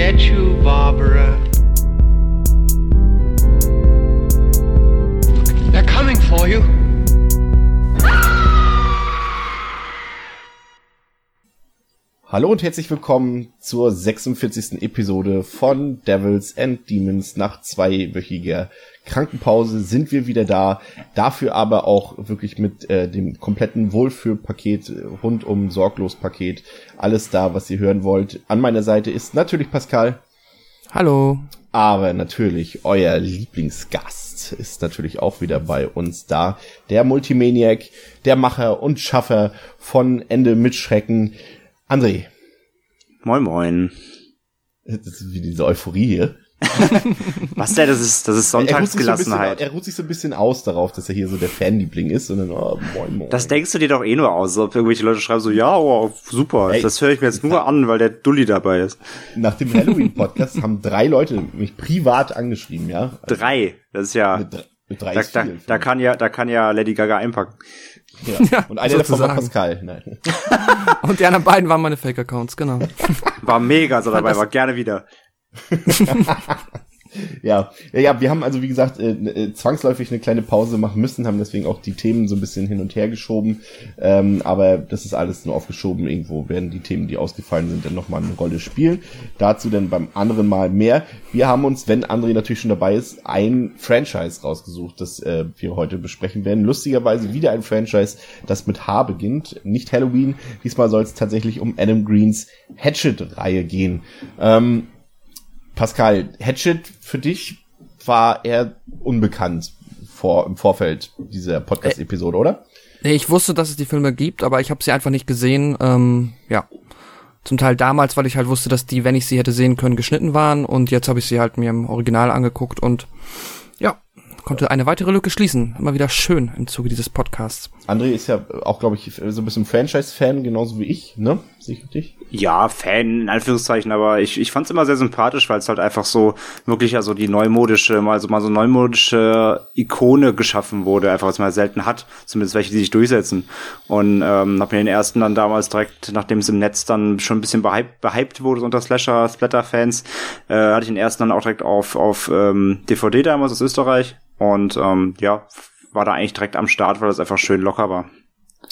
get you, Barbara. Hallo und herzlich willkommen zur 46. Episode von Devils and Demons. Nach zweiwöchiger Krankenpause sind wir wieder da. Dafür aber auch wirklich mit äh, dem kompletten Wohlfühlpaket, rundum sorglos Paket. Alles da, was ihr hören wollt. An meiner Seite ist natürlich Pascal. Hallo. Aber natürlich euer Lieblingsgast ist natürlich auch wieder bei uns da. Der Multimaniac, der Macher und Schaffer von Ende mit Schrecken. André. Moin, moin. Das ist wie diese Euphorie hier. Was denn? Das ist, das ist Sonntagsgelassenheit. So er ruht sich so ein bisschen aus darauf, dass er hier so der Fanliebling ist, und dann, oh, moin, moin. Das denkst du dir doch eh nur aus, ob irgendwelche Leute schreiben so, ja, oh, super, Ey, das höre ich mir jetzt nur an, weil der Dulli dabei ist. Nach dem Halloween-Podcast haben drei Leute mich privat angeschrieben, ja. Also drei, das ist ja. Mit, mit drei da, ist viel, da, da kann ja, da kann ja Lady Gaga einpacken. Ja. ja und einer davon war Pascal. Nein. und die anderen beiden waren meine Fake-Accounts, genau. War mega so dabei, war gerne wieder. ja, ja, wir haben also wie gesagt äh, äh, zwangsläufig eine kleine Pause machen müssen, haben deswegen auch die Themen so ein bisschen hin und her geschoben. Ähm, aber das ist alles nur aufgeschoben. Irgendwo werden die Themen, die ausgefallen sind, dann nochmal eine Rolle spielen. Dazu dann beim anderen Mal mehr. Wir haben uns, wenn André natürlich schon dabei ist, ein Franchise rausgesucht, das äh, wir heute besprechen werden. Lustigerweise wieder ein Franchise, das mit H beginnt. Nicht Halloween. Diesmal soll es tatsächlich um Adam Greens Hatchet-Reihe gehen. Ähm, Pascal, Hatchet für dich war eher unbekannt vor, im Vorfeld dieser Podcast-Episode, oder? Nee, ich wusste, dass es die Filme gibt, aber ich habe sie einfach nicht gesehen. Ähm, ja, zum Teil damals, weil ich halt wusste, dass die, wenn ich sie hätte sehen können, geschnitten waren. Und jetzt habe ich sie halt mir im Original angeguckt und ja, konnte eine weitere Lücke schließen. Immer wieder schön im Zuge dieses Podcasts. André ist ja auch, glaube ich, so ein bisschen Franchise-Fan, genauso wie ich, ne? Sicher dich? Ja, Fan, in Anführungszeichen, aber ich, ich fand es immer sehr sympathisch, weil es halt einfach so wirklich also die neumodische, mal so mal so neumodische Ikone geschaffen wurde, einfach was man selten hat, zumindest welche, die sich durchsetzen. Und ähm, hab mir den ersten dann damals direkt, nachdem es im Netz dann schon ein bisschen behypt, behypt wurde unter Slasher, Splatter-Fans, äh, hatte ich den ersten dann auch direkt auf, auf ähm, DVD damals aus Österreich. Und ähm, ja, war da eigentlich direkt am Start, weil das einfach schön locker war.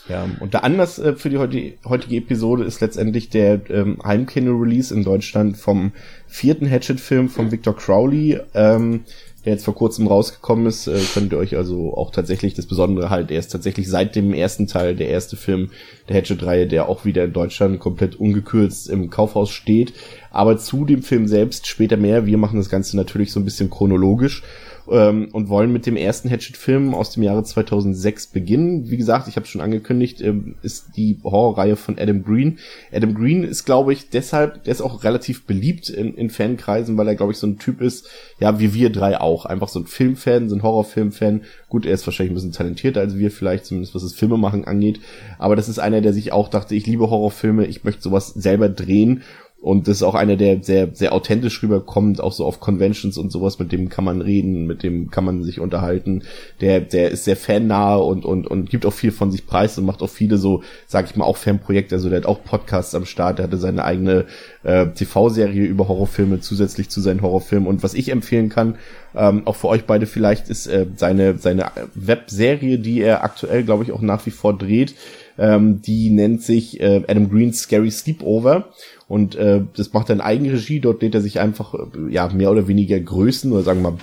Ja, und der Anlass äh, für die heutige, heutige Episode ist letztendlich der ähm, Heimkino-Release in Deutschland vom vierten Hatchet-Film von Victor Crowley, ähm, der jetzt vor kurzem rausgekommen ist. Äh, könnt ihr euch also auch tatsächlich das Besondere halt, er ist tatsächlich seit dem ersten Teil der erste Film der Hatchet-Reihe, der auch wieder in Deutschland komplett ungekürzt im Kaufhaus steht. Aber zu dem Film selbst später mehr. Wir machen das Ganze natürlich so ein bisschen chronologisch ähm, und wollen mit dem ersten Hatchet-Film aus dem Jahre 2006 beginnen. Wie gesagt, ich habe schon angekündigt, ähm, ist die Horrorreihe von Adam Green. Adam Green ist, glaube ich, deshalb, der ist auch relativ beliebt in, in Fankreisen, weil er, glaube ich, so ein Typ ist, ja, wie wir drei auch. Einfach so ein Filmfan, so ein Horrorfilmfan. Gut, er ist wahrscheinlich ein bisschen talentierter als wir vielleicht, zumindest was das Filmemachen angeht. Aber das ist einer, der sich auch dachte, ich liebe Horrorfilme, ich möchte sowas selber drehen und das ist auch einer, der sehr, sehr authentisch rüberkommt, auch so auf Conventions und sowas, mit dem kann man reden, mit dem kann man sich unterhalten. Der, der ist sehr fannahe und, und, und gibt auch viel von sich preis und macht auch viele so, sag ich mal, auch Fanprojekte. Also der hat auch Podcasts am Start, der hatte seine eigene äh, TV-Serie über Horrorfilme zusätzlich zu seinen Horrorfilmen. Und was ich empfehlen kann, ähm, auch für euch beide vielleicht, ist äh, seine, seine Webserie, die er aktuell, glaube ich, auch nach wie vor dreht. Ähm, die nennt sich äh, Adam Green's Scary Sleepover. Und äh, das macht er in Eigenregie, dort lädt er sich einfach äh, ja mehr oder weniger Größen oder sagen wir mal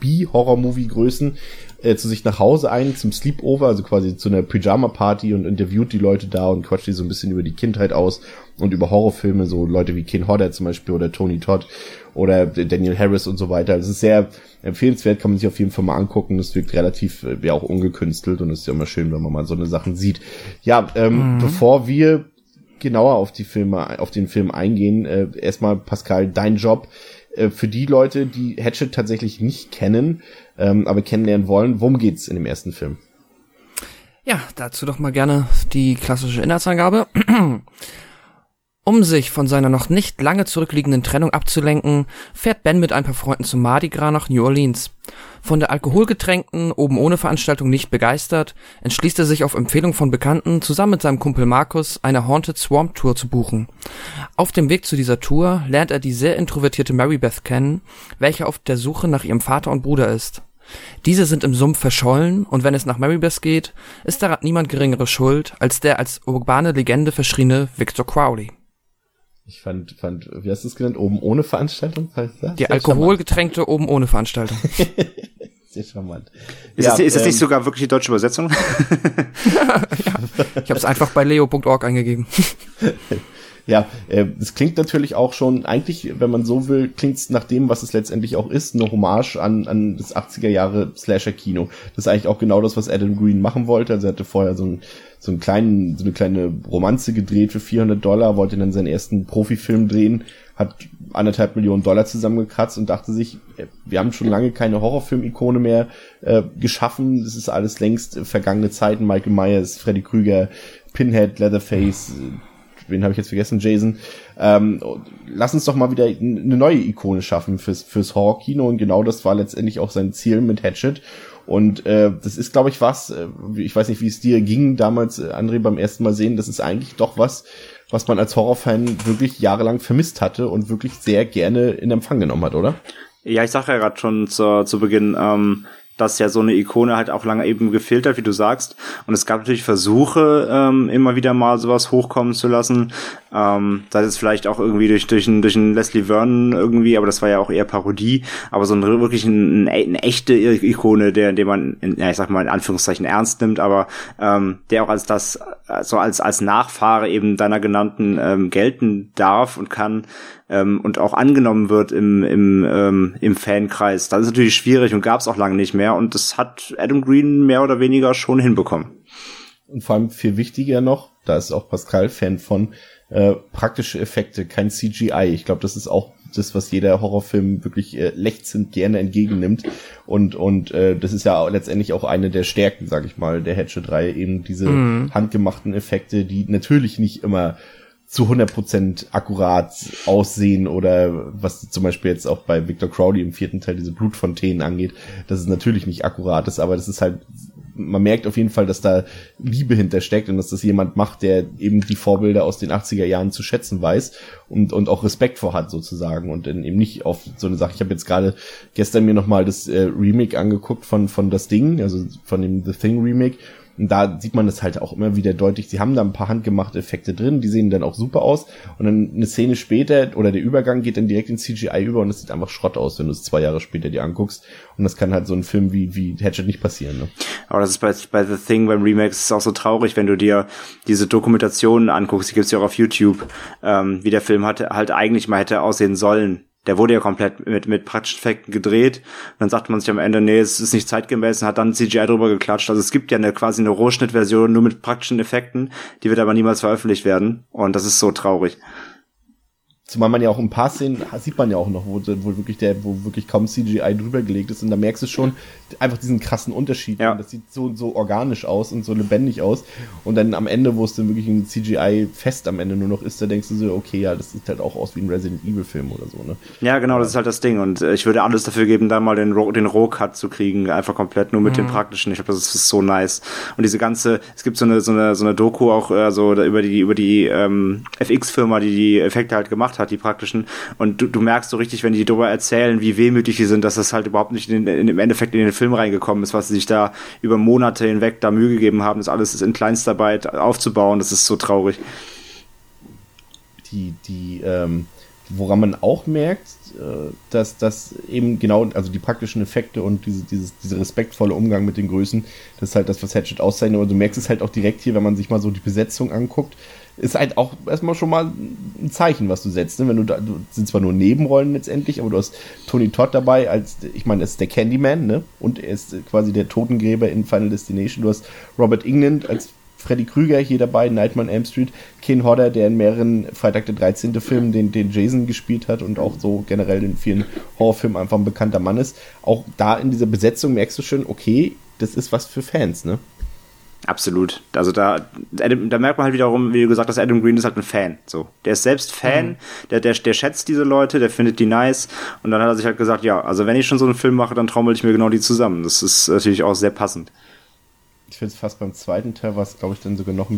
B-Horror-Movie-Größen äh, zu sich nach Hause ein zum Sleepover, also quasi zu einer Pyjama-Party und interviewt die Leute da und quatscht die so ein bisschen über die Kindheit aus und über Horrorfilme, so Leute wie Ken Hodder zum Beispiel oder Tony Todd oder Daniel Harris und so weiter. Es ist sehr empfehlenswert, kann man sich auf jeden Fall mal angucken. Das wirkt relativ, äh, ja auch ungekünstelt und ist ja immer schön, wenn man mal so eine Sachen sieht. Ja, ähm, mhm. bevor wir genauer auf die Filme, auf den Film eingehen. Äh, erstmal, Pascal, dein Job äh, für die Leute, die Hatchet tatsächlich nicht kennen, ähm, aber kennenlernen wollen. Worum geht's in dem ersten Film? Ja, dazu doch mal gerne die klassische Inhaltsangabe. Um sich von seiner noch nicht lange zurückliegenden Trennung abzulenken, fährt Ben mit ein paar Freunden zum Mardi Gras nach New Orleans. Von der alkoholgetränkten, oben ohne Veranstaltung nicht begeistert, entschließt er sich auf Empfehlung von Bekannten, zusammen mit seinem Kumpel Markus eine Haunted Swamp Tour zu buchen. Auf dem Weg zu dieser Tour lernt er die sehr introvertierte Mary Beth kennen, welche auf der Suche nach ihrem Vater und Bruder ist. Diese sind im Sumpf verschollen und wenn es nach Marybeth geht, ist daran niemand geringeres schuld als der als urbane Legende verschriene Victor Crowley. Ich fand, fand, wie hast du es genannt? Oben ohne Veranstaltung? Die alkoholgetränkte oben ohne Veranstaltung. Sehr charmant. Ist, Ja, das, ist das ähm, nicht sogar wirklich die deutsche Übersetzung? Ich habe es einfach bei leo.org eingegeben. Ja, äh, es klingt natürlich auch schon, eigentlich, wenn man so will, klingt es nach dem, was es letztendlich auch ist, eine Hommage an, an das 80er Jahre Slasher-Kino. Das ist eigentlich auch genau das, was Adam Green machen wollte. Also er hatte vorher so, ein, so, einen kleinen, so eine kleine Romanze gedreht für 400 Dollar, wollte dann seinen ersten Profifilm drehen, hat anderthalb Millionen Dollar zusammengekratzt und dachte sich, äh, wir haben schon lange keine Horrorfilm-Ikone mehr äh, geschaffen. Das ist alles längst äh, vergangene Zeiten. Michael Myers, Freddy Krüger, Pinhead, Leatherface, äh, wen habe ich jetzt vergessen, Jason. Ähm, lass uns doch mal wieder eine neue Ikone schaffen fürs, fürs Horror-Kino und genau das war letztendlich auch sein Ziel mit Hatchet. Und äh, das ist, glaube ich, was, äh, ich weiß nicht, wie es dir ging damals, äh, André, beim ersten Mal sehen, das ist eigentlich doch was, was man als Horrorfan wirklich jahrelang vermisst hatte und wirklich sehr gerne in Empfang genommen hat, oder? Ja, ich sag ja gerade schon zu, zu Beginn, ähm, dass ja so eine Ikone halt auch lange eben gefehlt hat, wie du sagst. Und es gab natürlich Versuche, ähm, immer wieder mal sowas hochkommen zu lassen. Ähm, sei es vielleicht auch irgendwie durch, durch, einen, durch einen Leslie Vernon irgendwie, aber das war ja auch eher Parodie. Aber so ein, wirklich ein, ein, eine echte Ikone, der, den man, in, ja, ich sag mal in Anführungszeichen ernst nimmt, aber ähm, der auch als das, so als, als Nachfahre eben deiner genannten ähm, gelten darf und kann, ähm, und auch angenommen wird im, im, ähm, im Fankreis. Das ist natürlich schwierig und gab es auch lange nicht mehr. Und das hat Adam Green mehr oder weniger schon hinbekommen. Und vor allem viel wichtiger noch, da ist auch Pascal Fan von, äh, praktische Effekte, kein CGI. Ich glaube, das ist auch das, was jeder Horrorfilm wirklich äh, lechzend gerne entgegennimmt. Und, und äh, das ist ja auch letztendlich auch eine der Stärken, sag ich mal, der Hatchet 3, eben diese Mhm. handgemachten Effekte, die natürlich nicht immer zu 100% akkurat aussehen oder was zum Beispiel jetzt auch bei Victor Crowley im vierten Teil diese Blutfontänen angeht, dass es natürlich nicht akkurat ist, aber das ist halt, man merkt auf jeden Fall, dass da Liebe hintersteckt und dass das jemand macht, der eben die Vorbilder aus den 80er Jahren zu schätzen weiß und, und auch Respekt vor hat sozusagen und eben nicht auf so eine Sache. Ich habe jetzt gerade gestern mir nochmal das äh, Remake angeguckt von, von das Ding, also von dem The Thing Remake und da sieht man das halt auch immer wieder deutlich. Sie haben da ein paar handgemachte Effekte drin, die sehen dann auch super aus. Und dann eine Szene später oder der Übergang geht dann direkt in CGI über und es sieht einfach Schrott aus, wenn du es zwei Jahre später dir anguckst. Und das kann halt so ein Film wie, wie Hatchet nicht passieren. Ne? Aber das ist bei, bei The Thing, beim Remake, ist auch so traurig, wenn du dir diese Dokumentationen anguckst, die gibt's ja auch auf YouTube, ähm, wie der Film hatte, halt eigentlich mal hätte aussehen sollen. Der wurde ja komplett mit, mit praktischen Effekten gedreht. Und dann sagt man sich am Ende, nee, es ist nicht zeitgemäß und hat dann CGI drüber geklatscht. Also es gibt ja eine, quasi eine Rohschnittversion nur mit praktischen Effekten, die wird aber niemals veröffentlicht werden. Und das ist so traurig. Zumal man ja auch ein paar Szenen sieht man ja auch noch, wo, wo wirklich der, wo wirklich kaum CGI drüber gelegt ist. Und da merkst du schon einfach diesen krassen Unterschied. Ja. Und Das sieht so, so organisch aus und so lebendig aus. Und dann am Ende, wo es dann wirklich ein CGI-Fest am Ende nur noch ist, da denkst du so, okay, ja, das sieht halt auch aus wie ein Resident Evil-Film oder so, ne? Ja, genau, das ist halt das Ding. Und äh, ich würde alles dafür geben, da mal den, Ro den Roh-Cut zu kriegen, einfach komplett nur mit dem praktischen. Ich glaube, das ist so nice. Und diese ganze, es gibt so eine, so eine, so eine Doku auch so da über die, über die ähm, FX-Firma, die die Effekte halt gemacht hat, die praktischen. Und du, du merkst so richtig, wenn die darüber erzählen, wie wehmütig die sind, dass das halt überhaupt nicht in, in, im Endeffekt in den Film reingekommen ist, was sie sich da über Monate hinweg da Mühe gegeben haben, das alles in Kleinstarbeit aufzubauen. Das ist so traurig. die, die, ähm, woran man auch merkt, äh, dass das eben genau, also die praktischen Effekte und diese, dieses, dieser respektvolle Umgang mit den Größen, das ist halt das, was Hatchet auszeichnet. Aber du merkst es halt auch direkt hier, wenn man sich mal so die Besetzung anguckt, ist halt auch erstmal schon mal ein Zeichen, was du setzt. Ne? Wenn du da, du sind zwar nur Nebenrollen letztendlich, aber du hast Tony Todd dabei als, ich meine, er ist der Candyman, ne? Und er ist quasi der Totengräber in Final Destination. Du hast Robert England als Freddy Krüger hier dabei, Nightmare on Elm Street, Ken Hodder, der in mehreren Freitag der 13. Filmen den, den Jason gespielt hat und auch so generell in vielen Horrorfilmen einfach ein bekannter Mann ist. Auch da in dieser Besetzung merkst du schon, okay, das ist was für Fans, ne? Absolut. Also da, Adam, da merkt man halt wiederum, wie du gesagt hast, Adam Green ist halt ein Fan. So, der ist selbst Fan, mhm. der, der, der schätzt diese Leute, der findet die nice. Und dann hat er sich halt gesagt, ja, also wenn ich schon so einen Film mache, dann trommel ich mir genau die zusammen. Das ist natürlich auch sehr passend. Ich finde es fast beim zweiten Teil war es, glaube ich, dann sogar noch,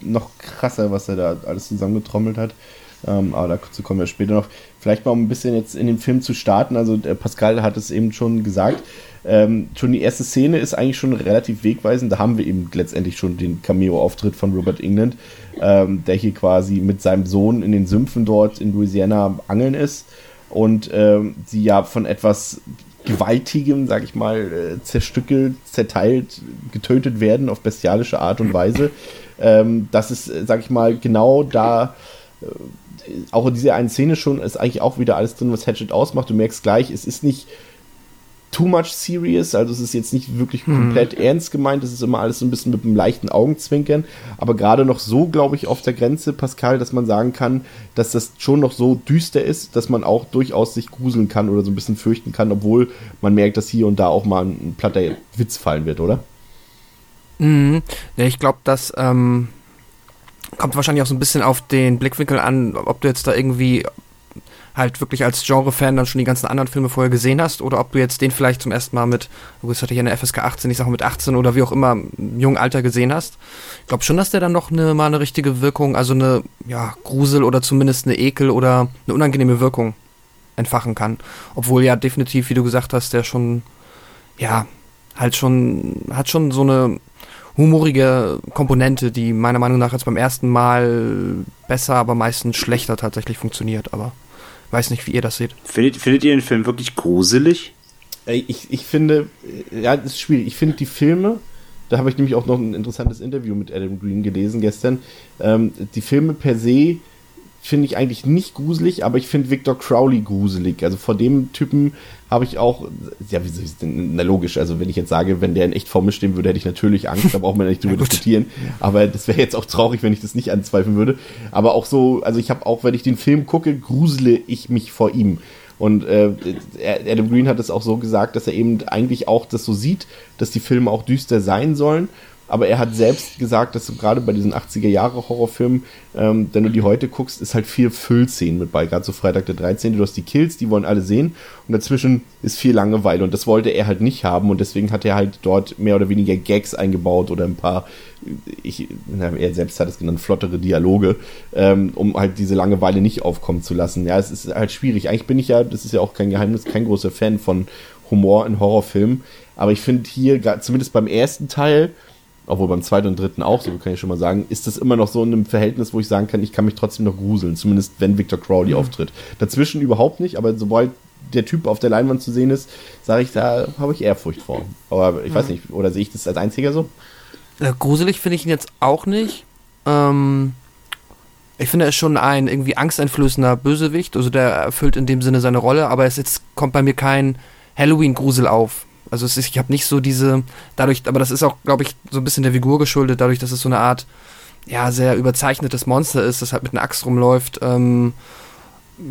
noch krasser, was er da alles zusammengetrommelt hat. Ähm, aber dazu kommen wir später noch. Vielleicht mal um ein bisschen jetzt in den Film zu starten. Also Pascal hat es eben schon gesagt. Ähm, schon die erste Szene ist eigentlich schon relativ wegweisend. Da haben wir eben letztendlich schon den Cameo-Auftritt von Robert England, ähm, der hier quasi mit seinem Sohn in den Sümpfen dort in Louisiana angeln ist und ähm, sie ja von etwas gewaltigem, sag ich mal, äh, zerstückelt, zerteilt, getötet werden auf bestialische Art und Weise. Ähm, das ist, äh, sag ich mal, genau da äh, auch in dieser einen Szene schon ist eigentlich auch wieder alles drin, was Hatchet ausmacht. Du merkst gleich, es ist nicht too much serious, also es ist jetzt nicht wirklich hm. komplett hm. ernst gemeint, es ist immer alles so ein bisschen mit einem leichten Augenzwinkern, aber gerade noch so, glaube ich, auf der Grenze, Pascal, dass man sagen kann, dass das schon noch so düster ist, dass man auch durchaus sich gruseln kann oder so ein bisschen fürchten kann, obwohl man merkt, dass hier und da auch mal ein platter Witz fallen wird, oder? Mhm. Ja, ich glaube, dass ähm, kommt wahrscheinlich auch so ein bisschen auf den Blickwinkel an, ob du jetzt da irgendwie halt wirklich als Genre-Fan dann schon die ganzen anderen Filme vorher gesehen hast oder ob du jetzt den vielleicht zum ersten Mal mit, du hatte hier eine FSK 18, ich sage mit 18 oder wie auch immer, im jungen Alter gesehen hast. Ich glaube schon, dass der dann noch eine, mal eine richtige Wirkung, also eine ja, Grusel oder zumindest eine Ekel oder eine unangenehme Wirkung entfachen kann. Obwohl ja definitiv, wie du gesagt hast, der schon, ja, halt schon, hat schon so eine humorige Komponente, die meiner Meinung nach jetzt beim ersten Mal besser, aber meistens schlechter tatsächlich funktioniert, aber weiß nicht, wie ihr das seht. Findet, findet ihr den Film wirklich gruselig? Ich, ich finde, ja, das ist schwierig. Ich finde die Filme, da habe ich nämlich auch noch ein interessantes Interview mit Adam Green gelesen gestern. Ähm, die Filme per se finde ich eigentlich nicht gruselig, aber ich finde Victor Crowley gruselig. Also vor dem Typen habe ich auch, ja, wie soll ich denn, na logisch, also wenn ich jetzt sage, wenn der in echt vor mir stehen würde, hätte ich natürlich Angst, da braucht man nicht drüber diskutieren. Aber das wäre jetzt auch traurig, wenn ich das nicht anzweifeln würde. Aber auch so, also ich habe auch, wenn ich den Film gucke, grusele ich mich vor ihm. Und äh, Adam Green hat es auch so gesagt, dass er eben eigentlich auch das so sieht, dass die Filme auch düster sein sollen aber er hat selbst gesagt, dass du gerade bei diesen 80er Jahre Horrorfilmen, ähm, wenn du die heute guckst, ist halt viel Füllszenen mit bei, gerade so Freitag der 13. Du hast die Kills, die wollen alle sehen und dazwischen ist viel Langeweile und das wollte er halt nicht haben und deswegen hat er halt dort mehr oder weniger Gags eingebaut oder ein paar, ich, na, er selbst hat es genannt, flottere Dialoge, ähm, um halt diese Langeweile nicht aufkommen zu lassen. Ja, es ist halt schwierig. Eigentlich bin ich ja, das ist ja auch kein Geheimnis, kein großer Fan von Humor in Horrorfilmen, aber ich finde hier, zumindest beim ersten Teil, obwohl beim zweiten und dritten auch, so kann ich schon mal sagen, ist das immer noch so in einem Verhältnis, wo ich sagen kann, ich kann mich trotzdem noch gruseln, zumindest wenn Victor Crowley mhm. auftritt. Dazwischen überhaupt nicht, aber sobald der Typ auf der Leinwand zu sehen ist, sage ich, da habe ich Ehrfurcht vor. Aber ich mhm. weiß nicht, oder sehe ich das als einziger so? Äh, gruselig finde ich ihn jetzt auch nicht. Ähm, ich finde, er ist schon ein irgendwie angsteinflößender Bösewicht, also der erfüllt in dem Sinne seine Rolle, aber es jetzt kommt bei mir kein Halloween-Grusel auf. Also es ist, ich habe nicht so diese, dadurch, aber das ist auch, glaube ich, so ein bisschen der Figur geschuldet, dadurch, dass es so eine Art, ja, sehr überzeichnetes Monster ist, das halt mit einer Axt rumläuft. Ähm,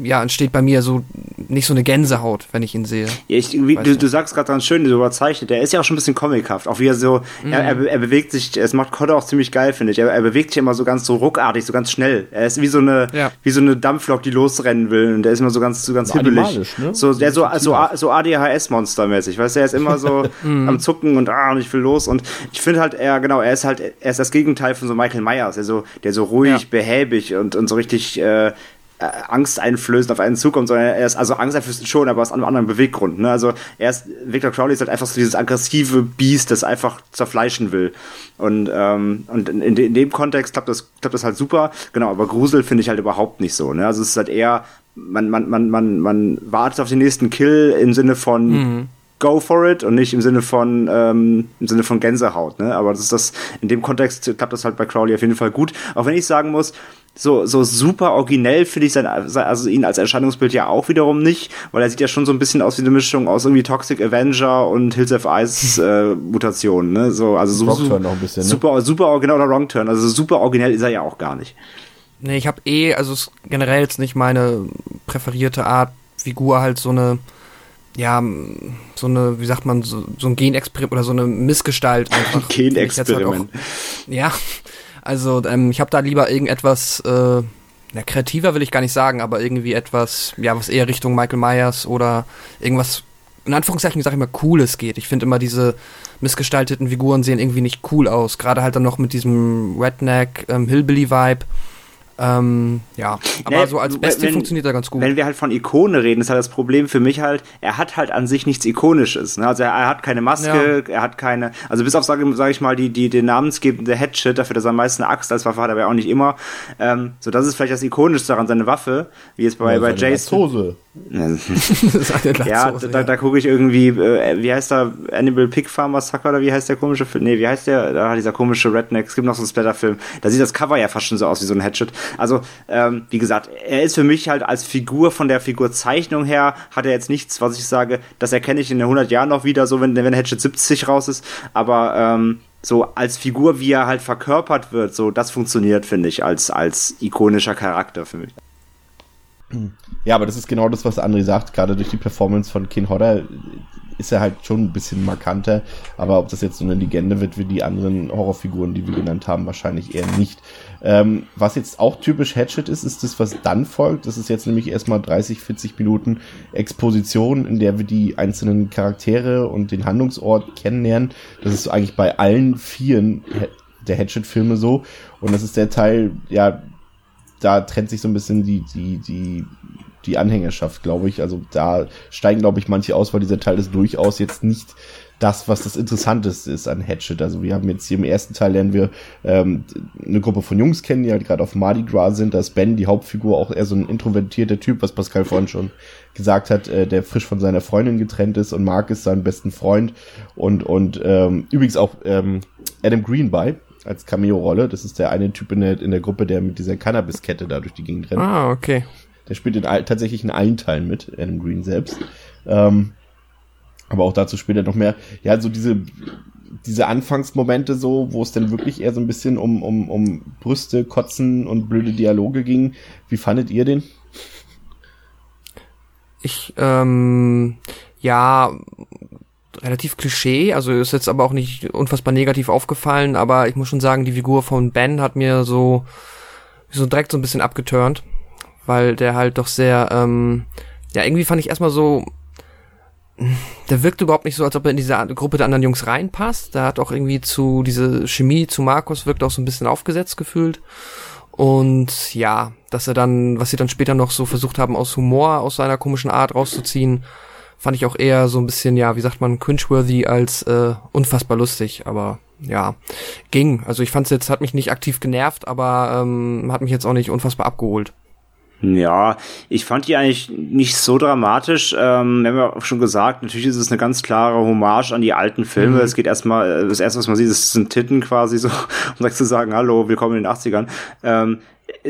ja, entsteht bei mir so nicht so eine Gänsehaut, wenn ich ihn sehe. Ja, ich, wie, du, du sagst gerade ganz schön, so überzeichnet. Der ist ja auch schon ein bisschen comichaft. Auch wie er so, mhm. er, er, er, bewegt sich, es macht Kodder auch ziemlich geil, finde ich. Er, er, bewegt sich immer so ganz so ruckartig, so ganz schnell. Er ist wie so eine, ja. wie so eine Dampflok, die losrennen will. Und der ist immer so ganz, so ganz so hibbelig. Ne? So, der so, so, so ADHS-Monster-mäßig. Weißt du, er ist immer so mhm. am Zucken und ah, und ich will los. Und ich finde halt, er, genau, er ist halt, er ist das Gegenteil von so Michael Myers, der so, der so ruhig, ja. behäbig und, und so richtig, äh, äh, Angst einflößend auf einen zukommt, sondern er ist also Angst einflößend schon, aber aus einem anderen Beweggrund. Ne? Also er ist, Victor Crowley ist halt einfach so dieses aggressive Biest, das einfach zerfleischen will. Und, ähm, und in, in dem Kontext klappt das, klappt das halt super. Genau, aber Grusel finde ich halt überhaupt nicht so. Ne? Also es ist halt eher, man, man, man, man, man wartet auf den nächsten Kill im Sinne von mhm go for it und nicht im Sinne von ähm, im Sinne von Gänsehaut. Ne? Aber das ist das in dem Kontext klappt das halt bei Crowley auf jeden Fall gut. Auch wenn ich sagen muss, so, so super originell finde ich sein, also ihn als Erscheinungsbild ja auch wiederum nicht, weil er sieht ja schon so ein bisschen aus wie eine Mischung aus irgendwie Toxic Avenger und Hills of Ice äh, Mutation, ne? So, also so, Wrong noch ein bisschen, ne? super, super, genau, oder Wrong Turn, also super originell ist er ja auch gar nicht. Nee, ich habe eh, also generell jetzt nicht meine präferierte Art, Figur halt so eine ja, so eine, wie sagt man, so, so ein Genexperiment oder so eine Missgestalt einfach. Genexperiment. Halt ja, also ähm, ich habe da lieber irgendetwas, äh, ja, kreativer will ich gar nicht sagen, aber irgendwie etwas, ja, was eher Richtung Michael Myers oder irgendwas, in Anführungszeichen sage ich mal, Cooles geht. Ich finde immer diese missgestalteten Figuren sehen irgendwie nicht cool aus. Gerade halt dann noch mit diesem Redneck, ähm. Ähm, ja, aber nee, so als Bestie wenn, funktioniert er ganz gut. Wenn wir halt von Ikone reden, ist halt das Problem für mich halt, er hat halt an sich nichts Ikonisches. Ne? Also er, er, hat keine Maske, ja. er hat keine, also bis auf, sage sag ich mal, die, die, den namensgebende Hatchet, dafür, dass er am meisten eine Axt als Waffe hat, aber auch nicht immer. Ähm, so, das ist vielleicht das Ikonischste daran, seine Waffe, wie jetzt bei, ja, bei Jason. ja, da, da, da gucke ich irgendwie, äh, wie heißt der Animal Pig Farm Massacre oder wie heißt der komische Film? Nee, wie heißt der? Da dieser komische Redneck. Es gibt noch so einen Splatter-Film. Da sieht das Cover ja fast schon so aus wie so ein Hatchet. Also, ähm, wie gesagt, er ist für mich halt als Figur von der Figurzeichnung her, hat er jetzt nichts, was ich sage, das erkenne ich in 100 Jahren noch wieder, so wenn, wenn Hatchet 70 raus ist. Aber, ähm, so als Figur, wie er halt verkörpert wird, so das funktioniert, finde ich, als, als ikonischer Charakter für mich. Ja, aber das ist genau das, was André sagt. Gerade durch die Performance von Kin Hodder ist er halt schon ein bisschen markanter. Aber ob das jetzt so eine Legende wird wie die anderen Horrorfiguren, die wir genannt haben, wahrscheinlich eher nicht. Ähm, was jetzt auch typisch Hatchet ist, ist das, was dann folgt. Das ist jetzt nämlich erstmal 30, 40 Minuten Exposition, in der wir die einzelnen Charaktere und den Handlungsort kennenlernen. Das ist eigentlich bei allen vieren der Hatchet-Filme so. Und das ist der Teil, ja, da trennt sich so ein bisschen die, die, die, die Anhängerschaft, glaube ich. Also da steigen, glaube ich, manche aus, weil dieser Teil ist durchaus jetzt nicht das, was das Interessanteste ist an Hatchet. Also wir haben jetzt hier im ersten Teil lernen wir ähm, eine Gruppe von Jungs kennen, die halt gerade auf Mardi Gras sind. Da ist Ben, die Hauptfigur, auch eher so ein introvertierter Typ, was Pascal vorhin schon gesagt hat, äh, der frisch von seiner Freundin getrennt ist und Mark ist sein besten Freund. Und, und ähm, übrigens auch ähm, Adam Green bei, als Cameo-Rolle. Das ist der eine Typ in der, in der Gruppe, der mit dieser Cannabis-Kette da durch die Gegend rennt. Ah, okay. Der spielt in, tatsächlich in allen Teilen mit, Adam Green selbst. Ähm, aber auch dazu später noch mehr. Ja, so diese, diese Anfangsmomente so, wo es dann wirklich eher so ein bisschen um, um, um Brüste, Kotzen und blöde Dialoge ging. Wie fandet ihr den? Ich, ähm, ja, relativ Klischee, also ist jetzt aber auch nicht unfassbar negativ aufgefallen, aber ich muss schon sagen, die Figur von Ben hat mir so, so direkt so ein bisschen abgeturnt, weil der halt doch sehr, ähm, ja, irgendwie fand ich erstmal so, der wirkt überhaupt nicht so, als ob er in diese Gruppe der anderen Jungs reinpasst. Da hat auch irgendwie zu, diese Chemie zu Markus wirkt auch so ein bisschen aufgesetzt gefühlt. Und ja, dass er dann, was sie dann später noch so versucht haben, aus Humor, aus seiner komischen Art rauszuziehen, fand ich auch eher so ein bisschen, ja, wie sagt man, cringeworthy als äh, unfassbar lustig, aber ja, ging. Also ich fand's jetzt, hat mich nicht aktiv genervt, aber ähm, hat mich jetzt auch nicht unfassbar abgeholt. Ja, ich fand die eigentlich nicht so dramatisch. Ähm, wir haben ja auch schon gesagt, natürlich ist es eine ganz klare Hommage an die alten Filme. Mhm. Es geht erstmal, das erste, was man sieht, das sind Titten quasi so, um zu sagen, hallo, willkommen in den 80ern. Ähm,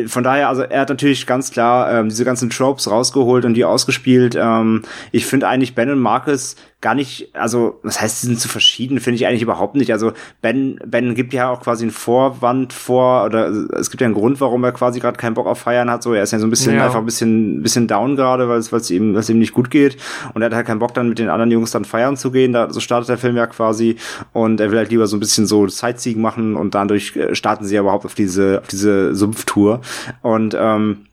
von daher, also er hat natürlich ganz klar ähm, diese ganzen Tropes rausgeholt und die ausgespielt. Ähm, ich finde eigentlich Ben und Marcus gar nicht, also was heißt, sie sind zu verschieden, finde ich eigentlich überhaupt nicht. Also Ben, Ben gibt ja auch quasi einen Vorwand vor, oder es gibt ja einen Grund, warum er quasi gerade keinen Bock auf Feiern hat. So, er ist ja so ein bisschen ja. einfach ein bisschen, bisschen down gerade, weil es, weil es ihm, weil es ihm nicht gut geht. Und er hat halt keinen Bock dann mit den anderen Jungs dann feiern zu gehen. Da, so startet der Film ja quasi. Und er will halt lieber so ein bisschen so Sightseeing machen und dadurch äh, starten sie ja überhaupt auf diese, auf diese Sumpftour. Und ähm,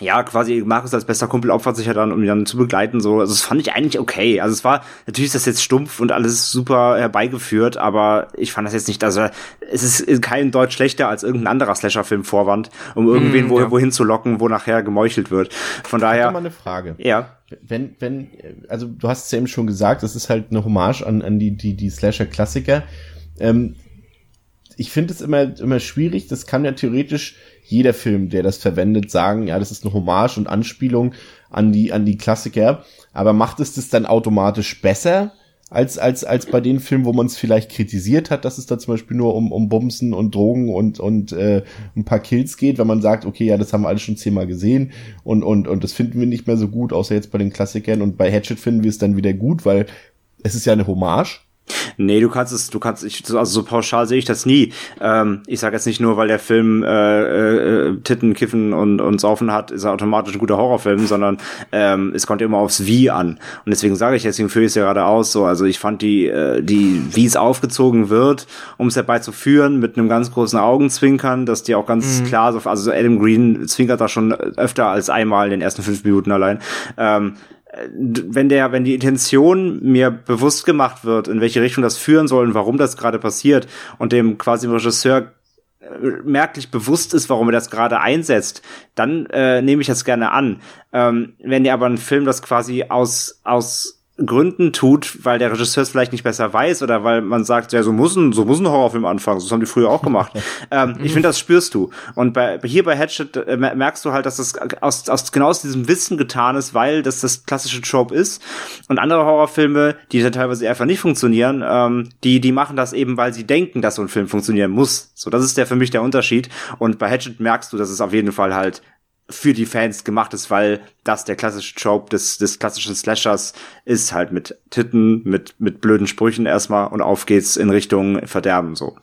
ja, quasi Markus als bester Kumpel opfert sich ja dann, um ihn dann zu begleiten, so. Also, das fand ich eigentlich okay. Also, es war, natürlich ist das jetzt stumpf und alles super herbeigeführt, aber ich fand das jetzt nicht, also, es ist kein Deutsch schlechter als irgendein anderer Slasher-Film Vorwand, um irgendwen mm, wo, ja. wohin zu locken, wo nachher gemeuchelt wird. Von daher. Ich mal eine Frage. Ja. Wenn, wenn, also, du hast es ja eben schon gesagt, es ist halt eine Hommage an, an die, die, die Slasher-Klassiker. Ähm, ich finde es immer, immer schwierig. Das kann ja theoretisch jeder Film, der das verwendet, sagen, ja, das ist eine Hommage und Anspielung an die, an die Klassiker. Aber macht es das dann automatisch besser? als, als, als bei den Filmen, wo man es vielleicht kritisiert hat, dass es da zum Beispiel nur um, um Bumsen und Drogen und, und äh, ein paar Kills geht, wenn man sagt, okay, ja, das haben wir alles schon zehnmal gesehen und, und, und das finden wir nicht mehr so gut, außer jetzt bei den Klassikern und bei Hatchet finden wir es dann wieder gut, weil es ist ja eine Hommage Nee, du kannst es, du kannst, ich, also so pauschal sehe ich das nie. Ähm, ich sage jetzt nicht nur, weil der Film äh, äh, Titten, Kiffen und, und Saufen hat, ist er automatisch ein guter Horrorfilm, sondern ähm, es kommt immer aufs Wie an. Und deswegen sage ich, deswegen führe ich es ja gerade aus. So, also ich fand die, äh, die, wie es aufgezogen wird, um es herbeizuführen, mit einem ganz großen Augenzwinkern, dass die auch ganz mhm. klar, so, also Adam Green zwinkert da schon öfter als einmal in den ersten fünf Minuten allein. Ähm, wenn der, wenn die Intention mir bewusst gemacht wird, in welche Richtung das führen soll und warum das gerade passiert und dem quasi Regisseur äh, merklich bewusst ist, warum er das gerade einsetzt, dann äh, nehme ich das gerne an. Ähm, wenn ihr aber einen Film das quasi aus aus Gründen tut, weil der Regisseur es vielleicht nicht besser weiß oder weil man sagt, ja, so muss ein, so muss ein Horrorfilm anfangen. So haben die früher auch gemacht. ähm, ich finde, das spürst du. Und bei, hier bei Hatchet äh, merkst du halt, dass das aus, aus, genau aus diesem Wissen getan ist, weil das das klassische Trope ist. Und andere Horrorfilme, die dann teilweise einfach nicht funktionieren, ähm, die, die machen das eben, weil sie denken, dass so ein Film funktionieren muss. So, das ist der für mich der Unterschied. Und bei Hatchet merkst du, dass es auf jeden Fall halt für die Fans gemacht ist, weil das der klassische Trope des, des klassischen Slashers ist, halt mit Titten, mit, mit blöden Sprüchen erstmal und auf geht's in Richtung Verderben so.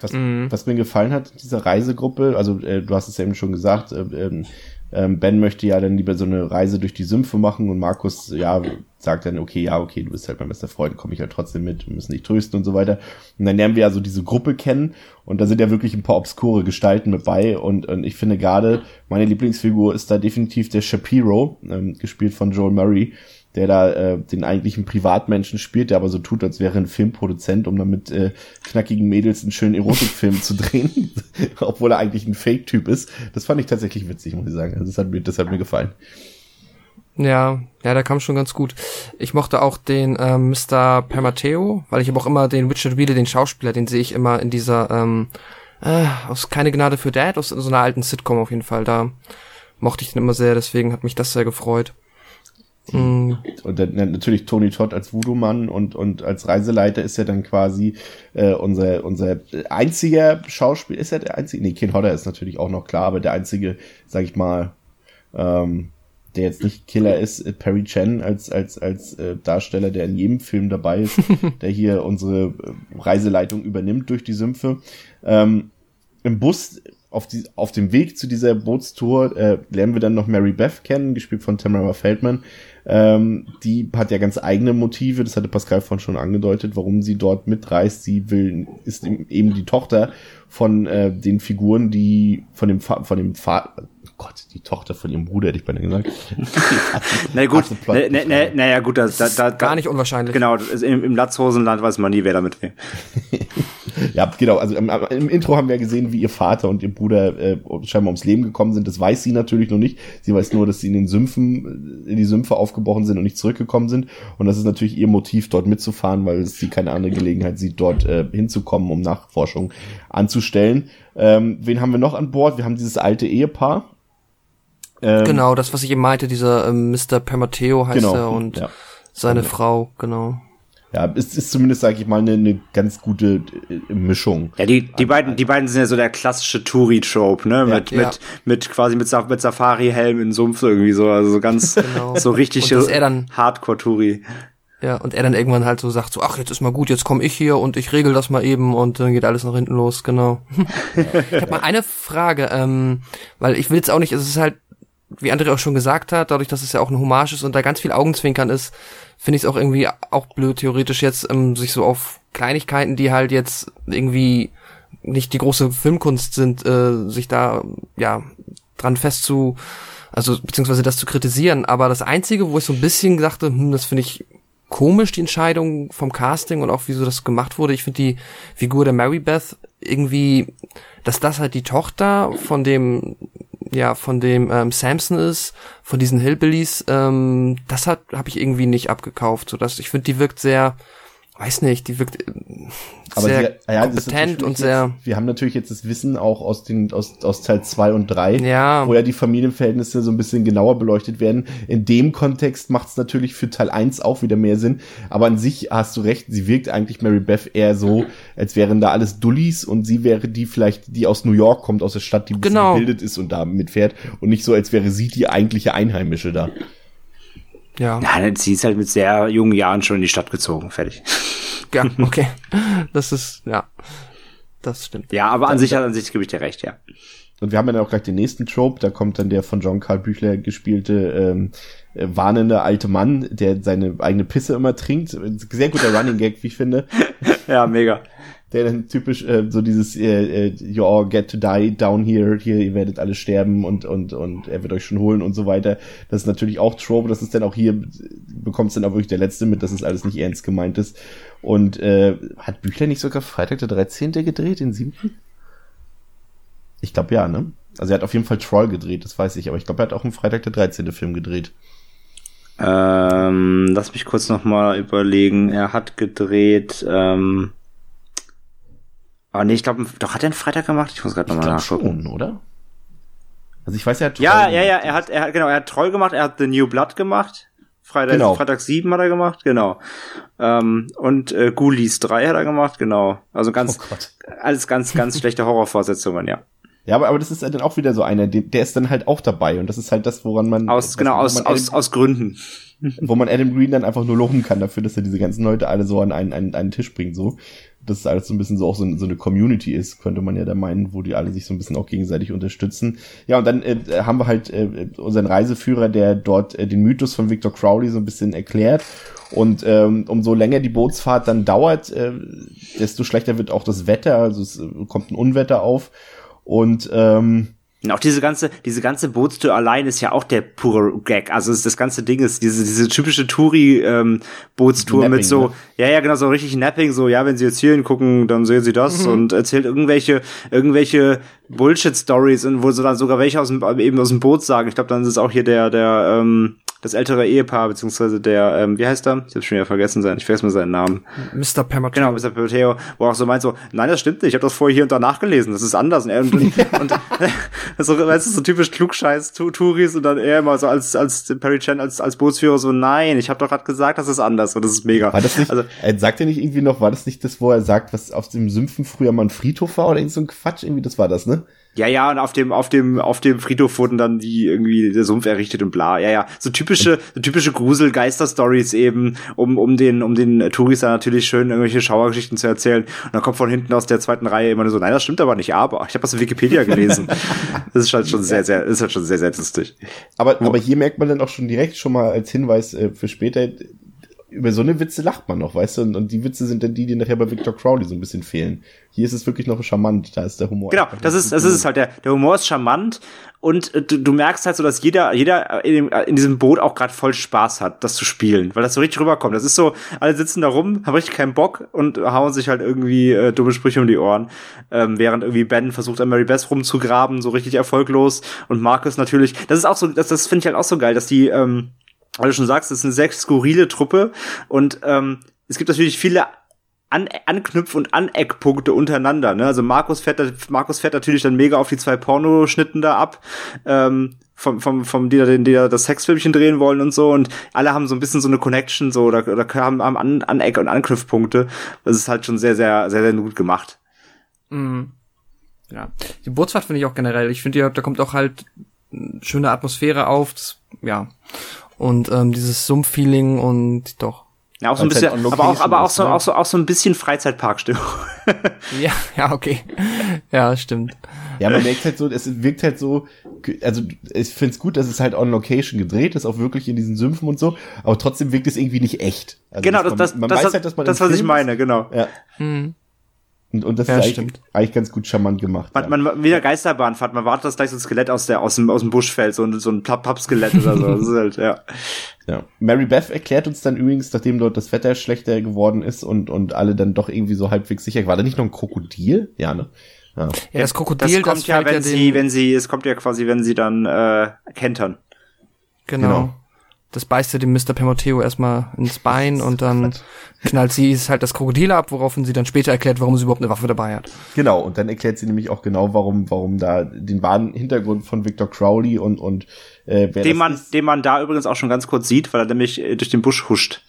Was, mhm. was mir gefallen hat, diese Reisegruppe, also äh, du hast es ja eben schon gesagt, äh, ähm, ähm, Ben möchte ja dann lieber so eine Reise durch die Sümpfe machen und Markus, ja, sagt dann, okay, ja, okay, du bist halt mein bester Freund, komme ich halt trotzdem mit, wir müssen dich trösten und so weiter. Und dann lernen wir ja so diese Gruppe kennen und da sind ja wirklich ein paar obskure Gestalten mit bei und, und ich finde gerade, meine Lieblingsfigur ist da definitiv der Shapiro, ähm, gespielt von Joel Murray, der da äh, den eigentlichen Privatmenschen spielt, der aber so tut, als wäre ein Filmproduzent, um dann mit äh, knackigen Mädels einen schönen Erotikfilm zu drehen, obwohl er eigentlich ein Fake-Typ ist. Das fand ich tatsächlich witzig, muss ich sagen. Also das hat mir, das hat mir gefallen. Ja, ja, der kam schon ganz gut. Ich mochte auch den ähm, Mr. Permateo, weil ich habe auch immer den Richard Wheeler, den Schauspieler, den sehe ich immer in dieser ähm, äh, aus Keine Gnade für Dad, aus so einer alten Sitcom auf jeden Fall. Da mochte ich den immer sehr, deswegen hat mich das sehr gefreut. Mhm. Und dann natürlich Tony Todd als Voodoo-Mann und, und als Reiseleiter ist er dann quasi äh, unser, unser einziger Schauspiel. Ist er der einzige? Nee, Ken Hodder ist natürlich auch noch klar, aber der einzige, sag ich mal, ähm, der jetzt nicht Killer ist, äh, Perry Chen als, als, als äh, Darsteller, der in jedem Film dabei ist, der hier unsere äh, Reiseleitung übernimmt durch die Sümpfe. Ähm, Im Bus auf, die, auf dem Weg zu dieser Bootstour äh, lernen wir dann noch Mary Beth kennen, gespielt von Tamara Feldman. Ähm, die hat ja ganz eigene Motive, das hatte Pascal vorhin schon angedeutet, warum sie dort mitreist. Sie will, ist eben die Tochter von äh, den Figuren, die von dem Fa von dem Vater, Gott, die Tochter von ihrem Bruder, hätte ich beinahe gesagt. na gut, naja, na, na, na gut, das, da, da, gar nicht unwahrscheinlich. Genau, im, im Latzhosenland weiß man nie, wer damit will. ja, genau, also im, im, Intro haben wir gesehen, wie ihr Vater und ihr Bruder äh, scheinbar ums Leben gekommen sind. Das weiß sie natürlich noch nicht. Sie weiß nur, dass sie in den Sümpfen, in die Sümpfe aufgebrochen sind und nicht zurückgekommen sind. Und das ist natürlich ihr Motiv, dort mitzufahren, weil sie keine andere Gelegenheit sieht, dort äh, hinzukommen, um Nachforschung anzustellen. Ähm, wen haben wir noch an Bord? Wir haben dieses alte Ehepaar, ähm, genau, das, was ich eben meinte, dieser ähm, Mr. Permateo heißt genau, er und ja. seine genau. Frau, genau. Ja, es ist zumindest, sage ich mal, eine, eine ganz gute äh, Mischung. Ja, die, die beiden, die beiden sind ja so der klassische Touri-Trope, ne? Ja, mit, ja. mit, mit quasi mit, mit Safari-Helm in Sumpf irgendwie so, also so ganz, genau. so richtig Hardcore-Touri. Ja, und er dann irgendwann halt so sagt so, ach, jetzt ist mal gut, jetzt komme ich hier und ich regel das mal eben und dann geht alles nach hinten los, genau. ich habe mal eine Frage, ähm, weil ich will jetzt auch nicht, es ist halt wie André auch schon gesagt hat, dadurch, dass es ja auch ein Hommage ist und da ganz viel Augenzwinkern ist, finde ich es auch irgendwie auch blöd, theoretisch jetzt ähm, sich so auf Kleinigkeiten, die halt jetzt irgendwie nicht die große Filmkunst sind, äh, sich da ja dran fest zu, also beziehungsweise das zu kritisieren. Aber das Einzige, wo ich so ein bisschen dachte, hm, das finde ich komisch, die Entscheidung vom Casting und auch wieso das gemacht wurde. Ich finde die Figur der Mary Beth irgendwie, dass das halt die Tochter von dem ja von dem ähm, Samson ist, von diesen Hillbillies, ähm, das hat habe ich irgendwie nicht abgekauft, so dass ich finde, die wirkt sehr weiß nicht, die wirkt äh, aber sehr sie, ja, kompetent und sehr. wir haben natürlich jetzt das Wissen auch aus den aus, aus Teil zwei und drei, ja. wo ja die Familienverhältnisse so ein bisschen genauer beleuchtet werden. In dem Kontext macht es natürlich für Teil eins auch wieder mehr Sinn. Aber an sich hast du recht, sie wirkt eigentlich Mary Beth eher so, als wären da alles Dullis und sie wäre die vielleicht, die aus New York kommt, aus der Stadt, die ein bisschen genau. gebildet ist und da mitfährt und nicht so, als wäre sie die eigentliche Einheimische da. Ja. Nein, sie ist halt mit sehr jungen Jahren schon in die Stadt gezogen. Fertig. ja, okay. Das ist, ja. Das stimmt. Ja, aber an sich, an sich gebe ich dir recht, ja. Und wir haben ja dann auch gleich den nächsten Trope, da kommt dann der von John Carl Büchler gespielte ähm, äh, warnende alte Mann, der seine eigene Pisse immer trinkt. Sehr guter Running Gag, wie ich finde. Ja, mega. Der dann typisch äh, so dieses äh, äh, You all get to die down here, hier, ihr werdet alle sterben und und und er wird euch schon holen und so weiter. Das ist natürlich auch Trope, das ist dann auch hier, bekommt dann auch wirklich der Letzte mit, dass es alles nicht ernst gemeint ist. Und äh, hat Büchler nicht sogar Freitag der 13. gedreht, den siebten? Ich glaube ja, ne? Also er hat auf jeden Fall Troll gedreht, das weiß ich, aber ich glaube, er hat auch einen Freitag der 13. Film gedreht. Ähm, lass mich kurz noch mal überlegen. Er hat gedreht. Ähm, aber nee, ich glaube, doch hat er einen Freitag gemacht. Ich muss gerade nochmal nachgucken. Schon, oder? Also ich weiß, er hat Ja, ja, ja. Er hat, er hat genau, er hat Troll gemacht. Er hat The New Blood gemacht. Freitag, Genau. Freitag 7 hat er gemacht, genau. Ähm, und äh, Ghoulies 3 hat er gemacht, genau. Also ganz, Oh alles ganz, ganz schlechte Horrorvorsetzungen, ja. Ja, aber, aber das ist dann auch wieder so einer, der, ist dann halt auch dabei und das ist halt das, woran man Aus, genau, aus, aus, aus Gründen. Wo man Adam Green dann einfach nur loben kann dafür, dass er diese ganzen Leute alle so an einen, einen, einen Tisch bringt, so. Dass es alles so ein bisschen so auch so, so eine Community ist, könnte man ja da meinen, wo die alle sich so ein bisschen auch gegenseitig unterstützen. Ja, und dann äh, haben wir halt äh, unseren Reiseführer, der dort äh, den Mythos von Victor Crowley so ein bisschen erklärt. Und ähm, umso länger die Bootsfahrt dann dauert, äh, desto schlechter wird auch das Wetter, also es äh, kommt ein Unwetter auf. Und ähm, Und auch diese ganze, diese ganze Bootstour allein ist ja auch der pure Gag. Also das ganze Ding ist diese, diese typische Touri-Bootstour Napping, mit so, ne? ja, ja, genau, so richtig Napping, so, ja, wenn sie jetzt hier hingucken, dann sehen sie das und erzählt irgendwelche, irgendwelche Bullshit-Stories und wo sie dann sogar welche aus dem, eben aus dem Boot sagen. Ich glaube, dann ist es auch hier der, der, ähm, das ältere Ehepaar, beziehungsweise der, ähm, wie heißt er? Ich habe schon wieder vergessen sein, ich vergesse mal seinen Namen. Mr. Pemberton. Genau, Mr. Potato, wo er auch so meint so, nein, das stimmt nicht, ich habe das vorher hier und da nachgelesen, das ist anders. Und, er, und, und so, weißt du, so typisch Klugscheiß Touris und dann er immer so als als Perry Chen als als Bootsführer so, nein, ich habe doch gerade gesagt, das ist anders und das ist mega. War das nicht, Also er sagt ja nicht irgendwie noch, war das nicht das, wo er sagt, was auf dem Sümpfen früher mal ein Friedhof war oder irgend so ein Quatsch? Irgendwie, das war das, ne? Ja, ja, und auf dem auf dem auf dem Friedhof wurden dann die irgendwie der Sumpf errichtet und bla. Ja, ja, so typische so typische Grusel Geister Stories eben, um um den um den Touris dann natürlich schön irgendwelche Schauergeschichten zu erzählen und dann kommt von hinten aus der zweiten Reihe immer nur so, nein, das stimmt aber nicht, aber ich habe das in Wikipedia gelesen. das ist halt schon sehr sehr ist halt schon sehr sehr lustig. Aber, aber hier merkt man dann auch schon direkt schon mal als Hinweis äh, für später, über so eine Witze lacht man noch, weißt du? Und, und die Witze sind dann die, die nachher bei Victor Crowley so ein bisschen fehlen. Hier ist es wirklich noch charmant, da ist der Humor. Genau, das ist, das ist es halt. Der, der Humor ist charmant und äh, du, du merkst halt so, dass jeder, jeder in, dem, in diesem Boot auch gerade voll Spaß hat, das zu spielen, weil das so richtig rüberkommt. Das ist so, alle sitzen da rum, haben richtig keinen Bock und hauen sich halt irgendwie äh, dumme Sprüche um die Ohren, ähm, während irgendwie Ben versucht an Mary Beth rumzugraben, so richtig erfolglos und Marcus natürlich. Das ist auch so, das, das finde ich halt auch so geil, dass die, ähm, weil du schon sagst, das ist eine sehr skurrile Truppe und ähm, es gibt natürlich viele an Anknüpf- und Aneckpunkte untereinander. Ne? Also Markus fährt, Markus fährt natürlich dann mega auf die zwei Pornoschnitten da ab, ähm, vom, vom, vom die, da die da das Sexfilmchen drehen wollen und so. Und alle haben so ein bisschen so eine Connection, so oder, oder haben, haben An Aneck- und Anknüpfpunkte. Das ist halt schon sehr, sehr, sehr, sehr gut gemacht. Mhm. Ja. Die Bootsfahrt finde ich auch generell. Ich finde, da kommt auch halt eine schöne Atmosphäre auf. Das, ja. Und ähm, dieses Sumpf-Feeling und doch. Ja, auch so ein halt bisschen, on aber auch, aber auch ist, so, ne? auch so, auch so ein bisschen Freizeitparkstimmung. Ja, ja, okay. Ja, stimmt. Ja, man merkt halt so, es wirkt halt so, also ich finde es gut, dass es halt on location gedreht ist, auch wirklich in diesen Sümpfen und so, aber trotzdem wirkt es irgendwie nicht echt. Also genau, das, man, das, man das, weiß das, halt, dass man das was ich Film meine, genau. Ja, Hm. Und, und das Ja, ist eigentlich, eigentlich ganz gut charmant gemacht. ja. Man, man wieder Geisterbahn fährt, man wartet, dass gleich so ein Skelett aus der aus dem aus dem Busch fällt, so ein so ein Papp- Pappskelett oder so. Das ist halt, ja. Ja. Mary Beth erklärt uns dann übrigens, nachdem dort das Wetter schlechter geworden ist und, und alle dann doch irgendwie so halbwegs sicher. War da nicht noch ein Krokodil? Ja, ne? Ja. Ja, das Krokodil, das kommt ja, fällt wenn den, sie, wenn sie, es kommt ja quasi, wenn sie dann äh, kentern. Genau. Genau. Das beißt ja dem Mr. Pemoteo erstmal ins Bein und dann knallt sie es halt das Krokodil ab, woraufhin sie dann später erklärt, warum sie überhaupt eine Waffe dabei hat. Genau, und dann erklärt sie nämlich auch genau, warum, warum da den wahren Hintergrund von Victor Crowley und, und äh, wer Den das man, ist. den man da übrigens auch schon ganz kurz sieht, weil er nämlich äh, durch den Busch huscht.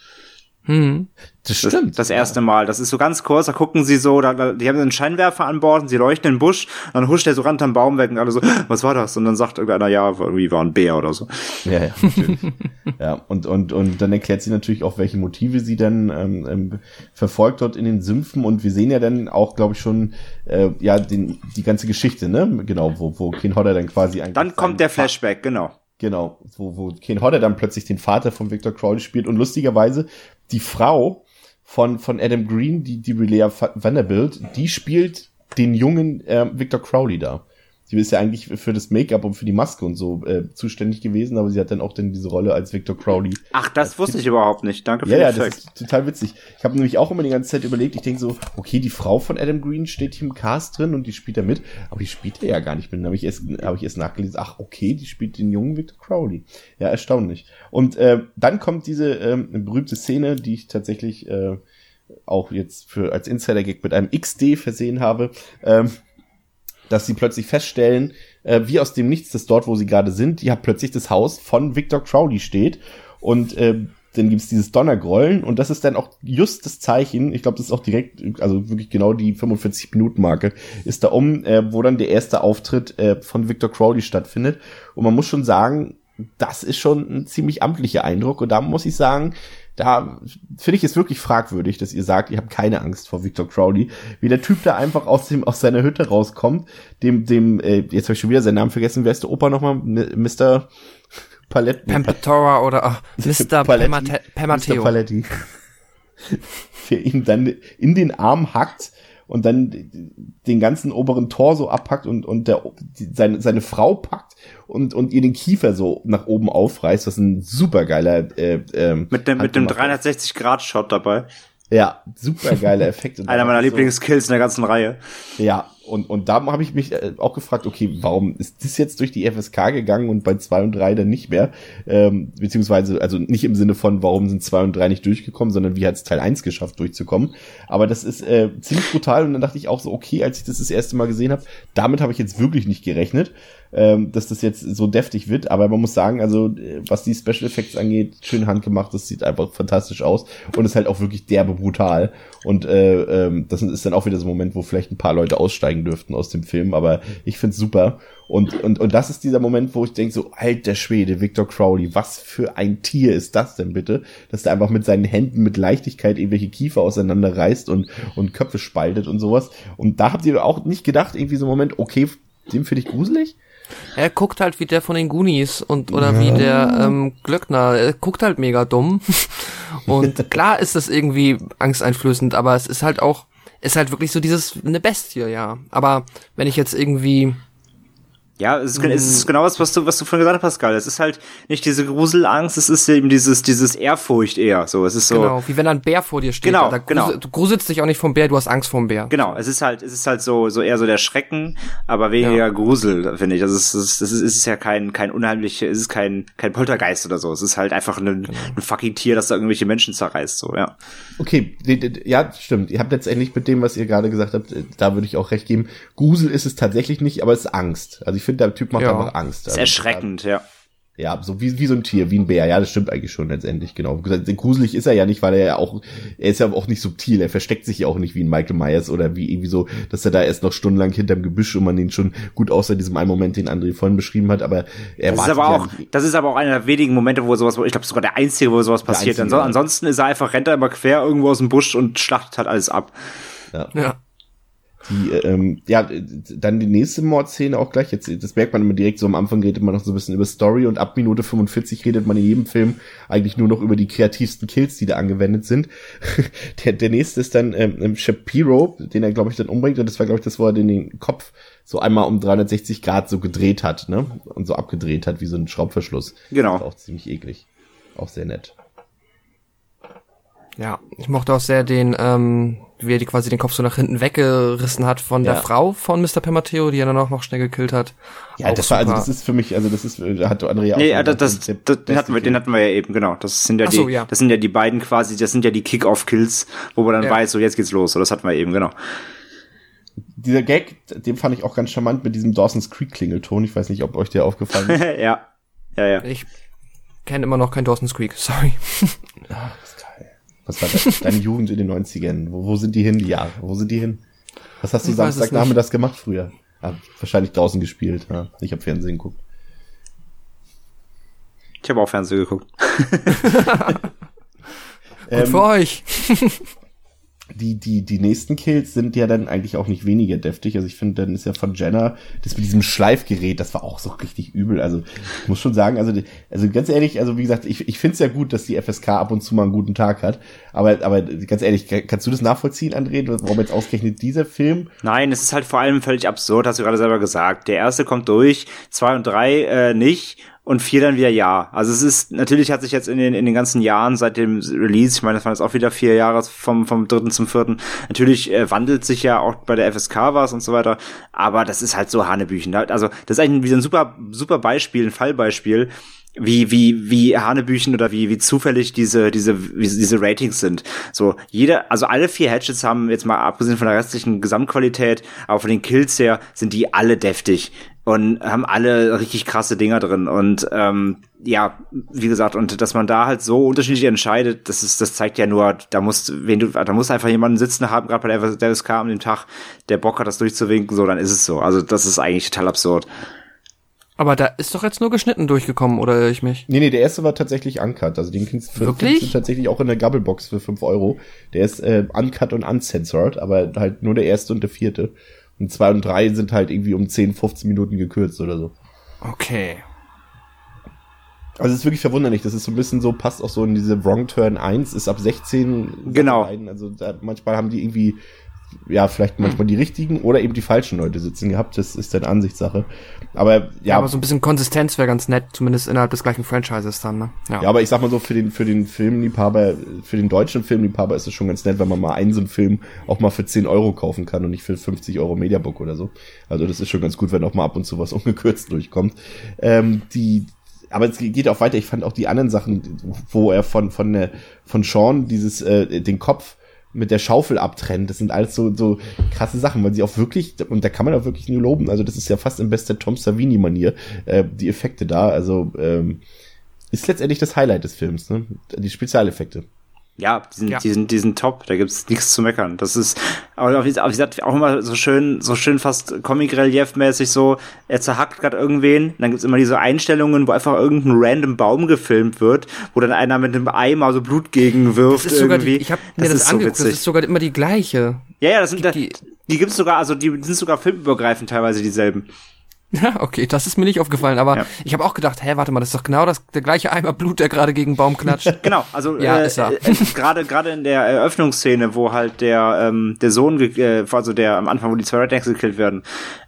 Hm. Das Das, stimmt. das erste Mal. Das ist so ganz kurz, da gucken sie so, da, da, die haben einen Scheinwerfer an Bord und sie leuchten in den Busch, dann huscht der so ran am Baum weg und alle so, was war das? Und dann sagt irgendeiner, ja, irgendwie war ein Bär oder so. Ja, ja, natürlich. ja, und, und, und dann erklärt sie natürlich auch, welche Motive sie dann ähm, ähm, verfolgt dort in den Sümpfen. Und wir sehen ja dann auch, glaube ich, schon äh, ja den, die ganze Geschichte, ne? Genau, wo, wo Ken Hodder dann quasi eigentlich. Dann kommt der Flashback, genau. Genau, wo, wo Ken Hodder dann plötzlich den Vater von Victor Crowley spielt. Und lustigerweise, die Frau von, von Adam Green, die, die Relea Vanderbilt, die spielt den jungen äh, Victor Crowley da. Die ist ja eigentlich für das Make-up und für die Maske und so äh, zuständig gewesen, aber sie hat dann auch dann diese Rolle als Victor Crowley Ach, das wusste ich überhaupt nicht. Danke für ja, ja, den das ist total witzig. Ich habe nämlich auch immer die ganze Zeit überlegt, ich denke so, okay, die Frau von Adam Green steht hier im Cast drin und die spielt da mit, aber die spielt er ja gar nicht mit. Dann habe ich erst, habe ich erst nachgelesen, ach, okay, die spielt den jungen Victor Crowley. Ja, erstaunlich. Und äh, dann kommt diese ähm, berühmte Szene, die ich tatsächlich äh, auch jetzt für als Insider-Gag mit einem XD versehen habe. Ähm, dass sie plötzlich feststellen, äh, wie aus dem Nichts, dass dort, wo sie gerade sind, ja plötzlich das Haus von Victor Crowley steht. Und äh, dann gibt's dieses Donnergrollen. Und das ist dann auch just das Zeichen, ich glaube, das ist auch direkt, also wirklich genau die 45-Minuten-Marke, ist da um, äh, wo dann der erste Auftritt äh, von Victor Crowley stattfindet. Und man muss schon sagen, das ist schon ein ziemlich amtlicher Eindruck. Und da muss ich sagen, da finde ich es wirklich fragwürdig, dass ihr sagt, ihr habt keine Angst vor Victor Crowley, wie der Typ da einfach aus dem aus seiner Hütte rauskommt, dem dem äh, jetzt habe ich schon wieder seinen Namen vergessen, wer ist der Opa nochmal, M- Mr. Palett Pampatora oder ach, Mr. Paletti. Pemate- Mr. Paletti. der ihm dann in den Arm hackt und dann den ganzen oberen Torso abpackt und, und der, die, seine, seine Frau packt und, und ihr den Kiefer so nach oben aufreißt, was ein supergeiler äh, ähm, Mit dem, mit dem handgemachter- 360-Grad-Shot dabei. Ja, supergeiler Effekt. Und Einer meiner Lieblingskills in der ganzen Reihe. Ja, und, und da habe ich mich äh, auch gefragt, okay, warum ist das jetzt durch die FSK gegangen und bei zwei und drei dann nicht mehr? Ähm, beziehungsweise, also nicht im Sinne von, warum sind zwei und drei nicht durchgekommen, sondern wie hat es Teil eins geschafft, durchzukommen. Aber das ist äh, ziemlich brutal und dann dachte ich auch so, okay, als ich das das erste Mal gesehen habe, damit habe ich jetzt wirklich nicht gerechnet, ähm, dass das jetzt so deftig wird. Aber man muss sagen, also äh, was die Special Effects angeht, schön handgemacht, das sieht einfach fantastisch aus und ist halt auch wirklich derbe brutal. Und äh, ähm, das ist dann auch wieder so ein Moment, wo vielleicht ein paar Leute aussteigen dürften aus dem Film, aber ich find's super. Und, und, und das ist dieser Moment, wo ich denke so, alter Schwede, Victor Crowley, was für ein Tier ist das denn bitte? Dass der einfach mit seinen Händen mit Leichtigkeit irgendwelche Kiefer auseinanderreißt und, und Köpfe spaltet und sowas. Und da habt ihr auch nicht gedacht, irgendwie so ein Moment, okay, den finde ich gruselig? Er guckt halt wie der von den Goonies und oder wie der ähm, Glöckner. Er guckt halt mega dumm. Und klar ist das irgendwie angsteinflößend, aber es ist halt auch, ist halt wirklich so dieses eine Bestie, ja. Aber wenn ich jetzt irgendwie Ja, es ist, es ist genau das, was du, was du vorhin gesagt hast, Pascal. Es ist halt nicht diese Gruselangst, es ist eben dieses, dieses Ehrfurcht eher. So, es ist so. genau, wie wenn ein Bär vor dir steht. Genau, da genau. grusel- Du gruselst dich auch nicht vom Bär, du hast Angst vom Bär. Genau, es ist halt, es ist halt so, so eher so der Schrecken, aber weniger Ja. Grusel, finde ich. Das ist, das ist, das ist, es ist ja kein, kein unheimlich, es ist kein, kein Poltergeist oder so. Es ist halt einfach ein, Genau. ein fucking Tier, das da irgendwelche Menschen zerreißt, so, ja. Okay, ja, stimmt. Ihr habt letztendlich mit dem, was ihr gerade gesagt habt, äh, da würde ich auch recht geben. Grusel ist es tatsächlich nicht, aber es ist Angst. Also ich finde, der Typ macht Ja. einfach Angst. ist Also, erschreckend, ja. Ja, so wie, wie so ein Tier, wie ein Bär. Ja, das stimmt eigentlich schon letztendlich, genau. Gruselig ist er ja nicht, weil er ja auch, er ist ja auch nicht subtil. Er versteckt sich ja auch nicht wie ein Michael Myers oder wie irgendwie so, dass er da erst noch stundenlang hinterm Gebüsch und man ihn schon gut außer diesem einen Moment, den André vorhin beschrieben hat, aber er Das ist aber ja auch, nicht- das ist aber auch einer der wenigen Momente, wo sowas, ich glaube sogar der einzige, wo sowas passiert. einzige, Anso ja. Ansonsten ist er einfach, rennt er immer quer irgendwo aus dem Busch und schlachtet halt alles ab. Ja. Die, ähm, ja, dann die nächste Mordszene auch gleich. Jetzt, das merkt man immer direkt so am Anfang redet man noch so ein bisschen über Story und ab Minute 45 redet man in jedem Film eigentlich nur noch über die kreativsten Kills, die da angewendet sind. der, der nächste ist dann ähm, Shapiro, den er, glaube ich, dann umbringt. Und das war, glaube ich, das, wo er den, Kopf so einmal um 360 Grad so gedreht hat, ne? Und so abgedreht hat, wie so ein Schraubverschluss. Genau. Auch ziemlich eklig. Auch sehr nett. Ja, ich mochte auch sehr den, ähm, wie er die quasi den Kopf so nach hinten weggerissen hat von der Ja. Frau von Mr. Pemateo, die er dann auch noch schnell gekillt hat. Ja, Auch das war, also das ist für mich, also das ist, da hat Andrea Nee, schon ja, das, das, der das, den, beste hatten wir, den hatten wir ja eben, genau. Das sind ja Ach so, die, ja. das sind ja die beiden quasi, das sind ja die Kick-Off-Kills, wo man dann Ja. weiß, so jetzt geht's los. So, das hatten wir eben, genau. dieser Gag, den fand ich auch ganz charmant mit diesem Dawson's Creek Klingelton. Ich weiß nicht, ob euch der aufgefallen ist. ja. Ja, ja. Ich kenne immer noch kein Dawson's Creek, sorry. Was war das? Deine Jugend in den 90ern. Wo, wo sind die hin, die Jahre? Wo sind die hin? Was hast du Samstagnachmittags gemacht früher? Ah, wahrscheinlich draußen gespielt. Ja. Ich habe Fernsehen geguckt. Ich habe auch Fernsehen geguckt. Gut für euch. die, die, die nächsten Kills sind ja dann eigentlich auch nicht weniger deftig. Also ich finde, dann ist ja von Jenna, das mit diesem Schleifgerät, das war auch so richtig übel. Also ich muss schon sagen, also, also ganz ehrlich, also wie gesagt, ich, ich finde es ja gut, dass die FSK ab und zu mal einen guten Tag hat. Aber, aber ganz ehrlich, kannst du das nachvollziehen, André, warum jetzt ausgerechnet dieser Film? Nein, es ist halt vor allem völlig absurd, hast du gerade selber gesagt. Der erste kommt durch, zwei und drei äh, nicht und vier dann wieder ja. Also es ist, natürlich hat sich jetzt in den, in den ganzen Jahren seit dem Release, ich meine, das waren jetzt auch wieder vier Jahre vom, vom dritten zum vierten, natürlich äh, wandelt sich ja auch bei der FSK was und so weiter, aber das ist halt so Hanebüchen. Also das ist eigentlich wieder ein super, super Beispiel, ein Fallbeispiel, wie wie wie Hanebüchen oder wie wie zufällig diese diese diese Ratings sind. So jeder, also alle vier Hatchets haben jetzt mal abgesehen von der restlichen Gesamtqualität, aber von den Kills her sind die alle deftig und haben alle richtig krasse Dinger drin und ähm, ja, wie gesagt, und dass man da halt so unterschiedlich entscheidet, das ist, das zeigt ja nur, da muss, wenn du, da muss einfach jemanden sitzen haben, gerade bei der der FSK an dem Tag, der Bock hat, das durchzuwinken, so, dann ist es so. Also das ist eigentlich total absurd. Aber da ist doch jetzt nur geschnitten durchgekommen, oder irre ich mich? Nee, nee, der erste war tatsächlich uncut. Also den kriegst du Wirklich? findest du tatsächlich auch in der Gabelbox für 5 Euro. Der ist äh, uncut und uncensored, aber halt nur der erste und der vierte. Und zwei und drei sind halt irgendwie um 10, 15 Minuten gekürzt oder so. Okay. Also es ist wirklich verwunderlich. Das ist so ein bisschen so, passt auch so in diese Wrong Turn 1, ist ab 16. Genau. Also da, manchmal haben die irgendwie, ja, vielleicht manchmal die richtigen oder eben die falschen Leute sitzen gehabt. Das ist dann Ansichtssache. Aber ja, Ja, aber so ein bisschen Konsistenz wäre ganz nett, zumindest innerhalb des gleichen Franchises dann, ne? Ja, aber ich sag mal so, für den, für den Filmliebhaber, für den deutschen Filmliebhaber ist es schon ganz nett, wenn man mal einen so einen Film auch mal für 10 Euro kaufen kann und nicht für 50 Euro Mediabook oder so. Also das ist schon ganz gut, wenn auch mal ab und zu was ungekürzt durchkommt. Ähm, die, aber es geht auch weiter. Ich fand auch die anderen Sachen, wo er von, von, der, von Sean dieses, äh, den Kopf mit der Schaufel abtrennt. Das sind alles so, so krasse Sachen, weil sie auch wirklich, und da kann man auch wirklich nur loben, also das ist ja fast in bester Tom Savini-Manier, äh, die Effekte da, also ähm, ist letztendlich das Highlight des Films, ne? Die Spezialeffekte. Ja, die sind, Ja. die sind, die sind top. Da gibt's nichts zu meckern. Das ist, aber wie gesagt, auch immer so schön, so schön fast Comic-Relief-mäßig so, er zerhackt gerade irgendwen. Dann gibt's immer diese Einstellungen, wo einfach irgendein random Baum gefilmt wird, wo dann einer mit einem Eimer so Blut gegenwirft Das ist sogar irgendwie. die, ich habe mir das, ist so angeguckt, das witzig. ist sogar immer die gleiche. ja, ja, das sind, die- die, die gibt's sogar, also die sind sogar filmübergreifend teilweise dieselben. Ja, okay, das ist mir nicht aufgefallen, aber Ja. ich habe auch gedacht, hä, warte mal, das ist doch genau das, der gleiche Eimer Blut, der gerade gegen einen Baum klatscht. Genau, also Ja, äh, er. äh, gerade gerade in der Eröffnungsszene, wo halt der ähm, der Sohn, äh, also der am Anfang, wo die zwei Rednecks gekillt werden,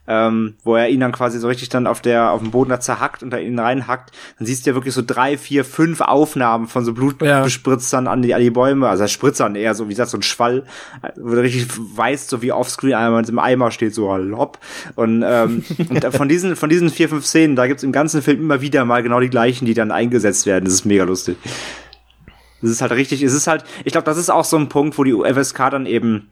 ähm, wo er ihn dann quasi so richtig dann auf der auf dem Boden da zerhackt und da ihn reinhackt, dann siehst du ja wirklich so drei, vier, fünf Aufnahmen von so Ja. Blutbespritzern an die an die Bäume, also Spritzern eher so wie gesagt so ein Schwall, äh, wo du richtig weißt, so wie offscreen einmal im Eimer steht so lopp und ähm, und von diesen von diesen vier fünf Szenen, da gibt's im ganzen Film immer wieder mal genau die gleichen, die dann eingesetzt werden. Das ist mega lustig. Das ist halt richtig, es ist halt, ich glaube, das ist auch so ein Punkt, wo die FSK dann eben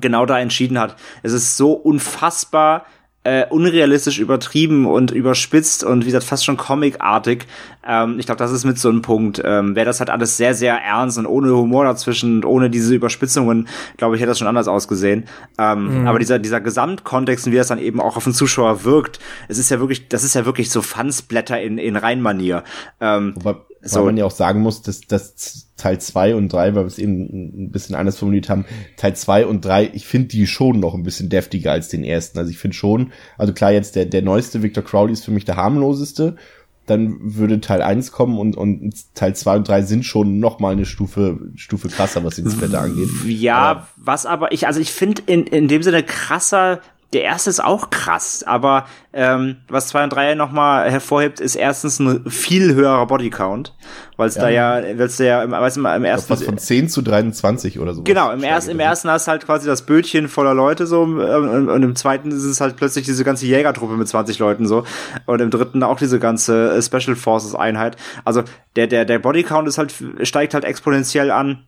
genau da entschieden hat. Es ist so unfassbar äh, unrealistisch übertrieben und überspitzt und wie gesagt fast schon comicartig. Ähm, ich glaube, das ist mit so einem Punkt. Ähm, Wäre das halt alles sehr, sehr ernst und ohne Humor dazwischen und ohne diese Überspitzungen, glaube ich, hätte das schon anders ausgesehen. Ähm, Aber dieser, dieser Gesamtkontext und wie das dann eben auch auf den Zuschauer wirkt, es ist ja wirklich, das ist ja wirklich so Fansblätter in, in Reinmanier. Ähm, Wobei, So. weil man ja auch sagen muss, dass, dass Teil zwei und drei, weil wir es eben ein bisschen anders formuliert haben, Teil zwei und drei, ich finde die schon noch ein bisschen deftiger als den ersten. Also ich finde schon, also klar, jetzt der, der neueste Victor Crowley ist für mich der harmloseste. Dann würde Teil eins kommen und, und Teil zwei und drei sind schon noch mal eine Stufe, Stufe krasser, was den Splatter angeht. Ja, Aber- was aber ich, also ich finde in, in dem Sinne krasser, der erste ist auch krass, aber ähm, was 2 und 3 nochmal hervorhebt, ist erstens ein viel höherer Bodycount, weil es da ja, weil es da ja im, mal, im Ich glaub, ersten was von 10 zu 23 oder so. Genau, im, ersten, im ersten hast du halt quasi das Bötchen voller Leute so ähm, und, und im zweiten ist es halt plötzlich diese ganze Jägertruppe mit 20 Leuten so und im dritten auch diese ganze äh, Special Forces Einheit. Also der der der Bodycount ist halt steigt halt exponentiell an.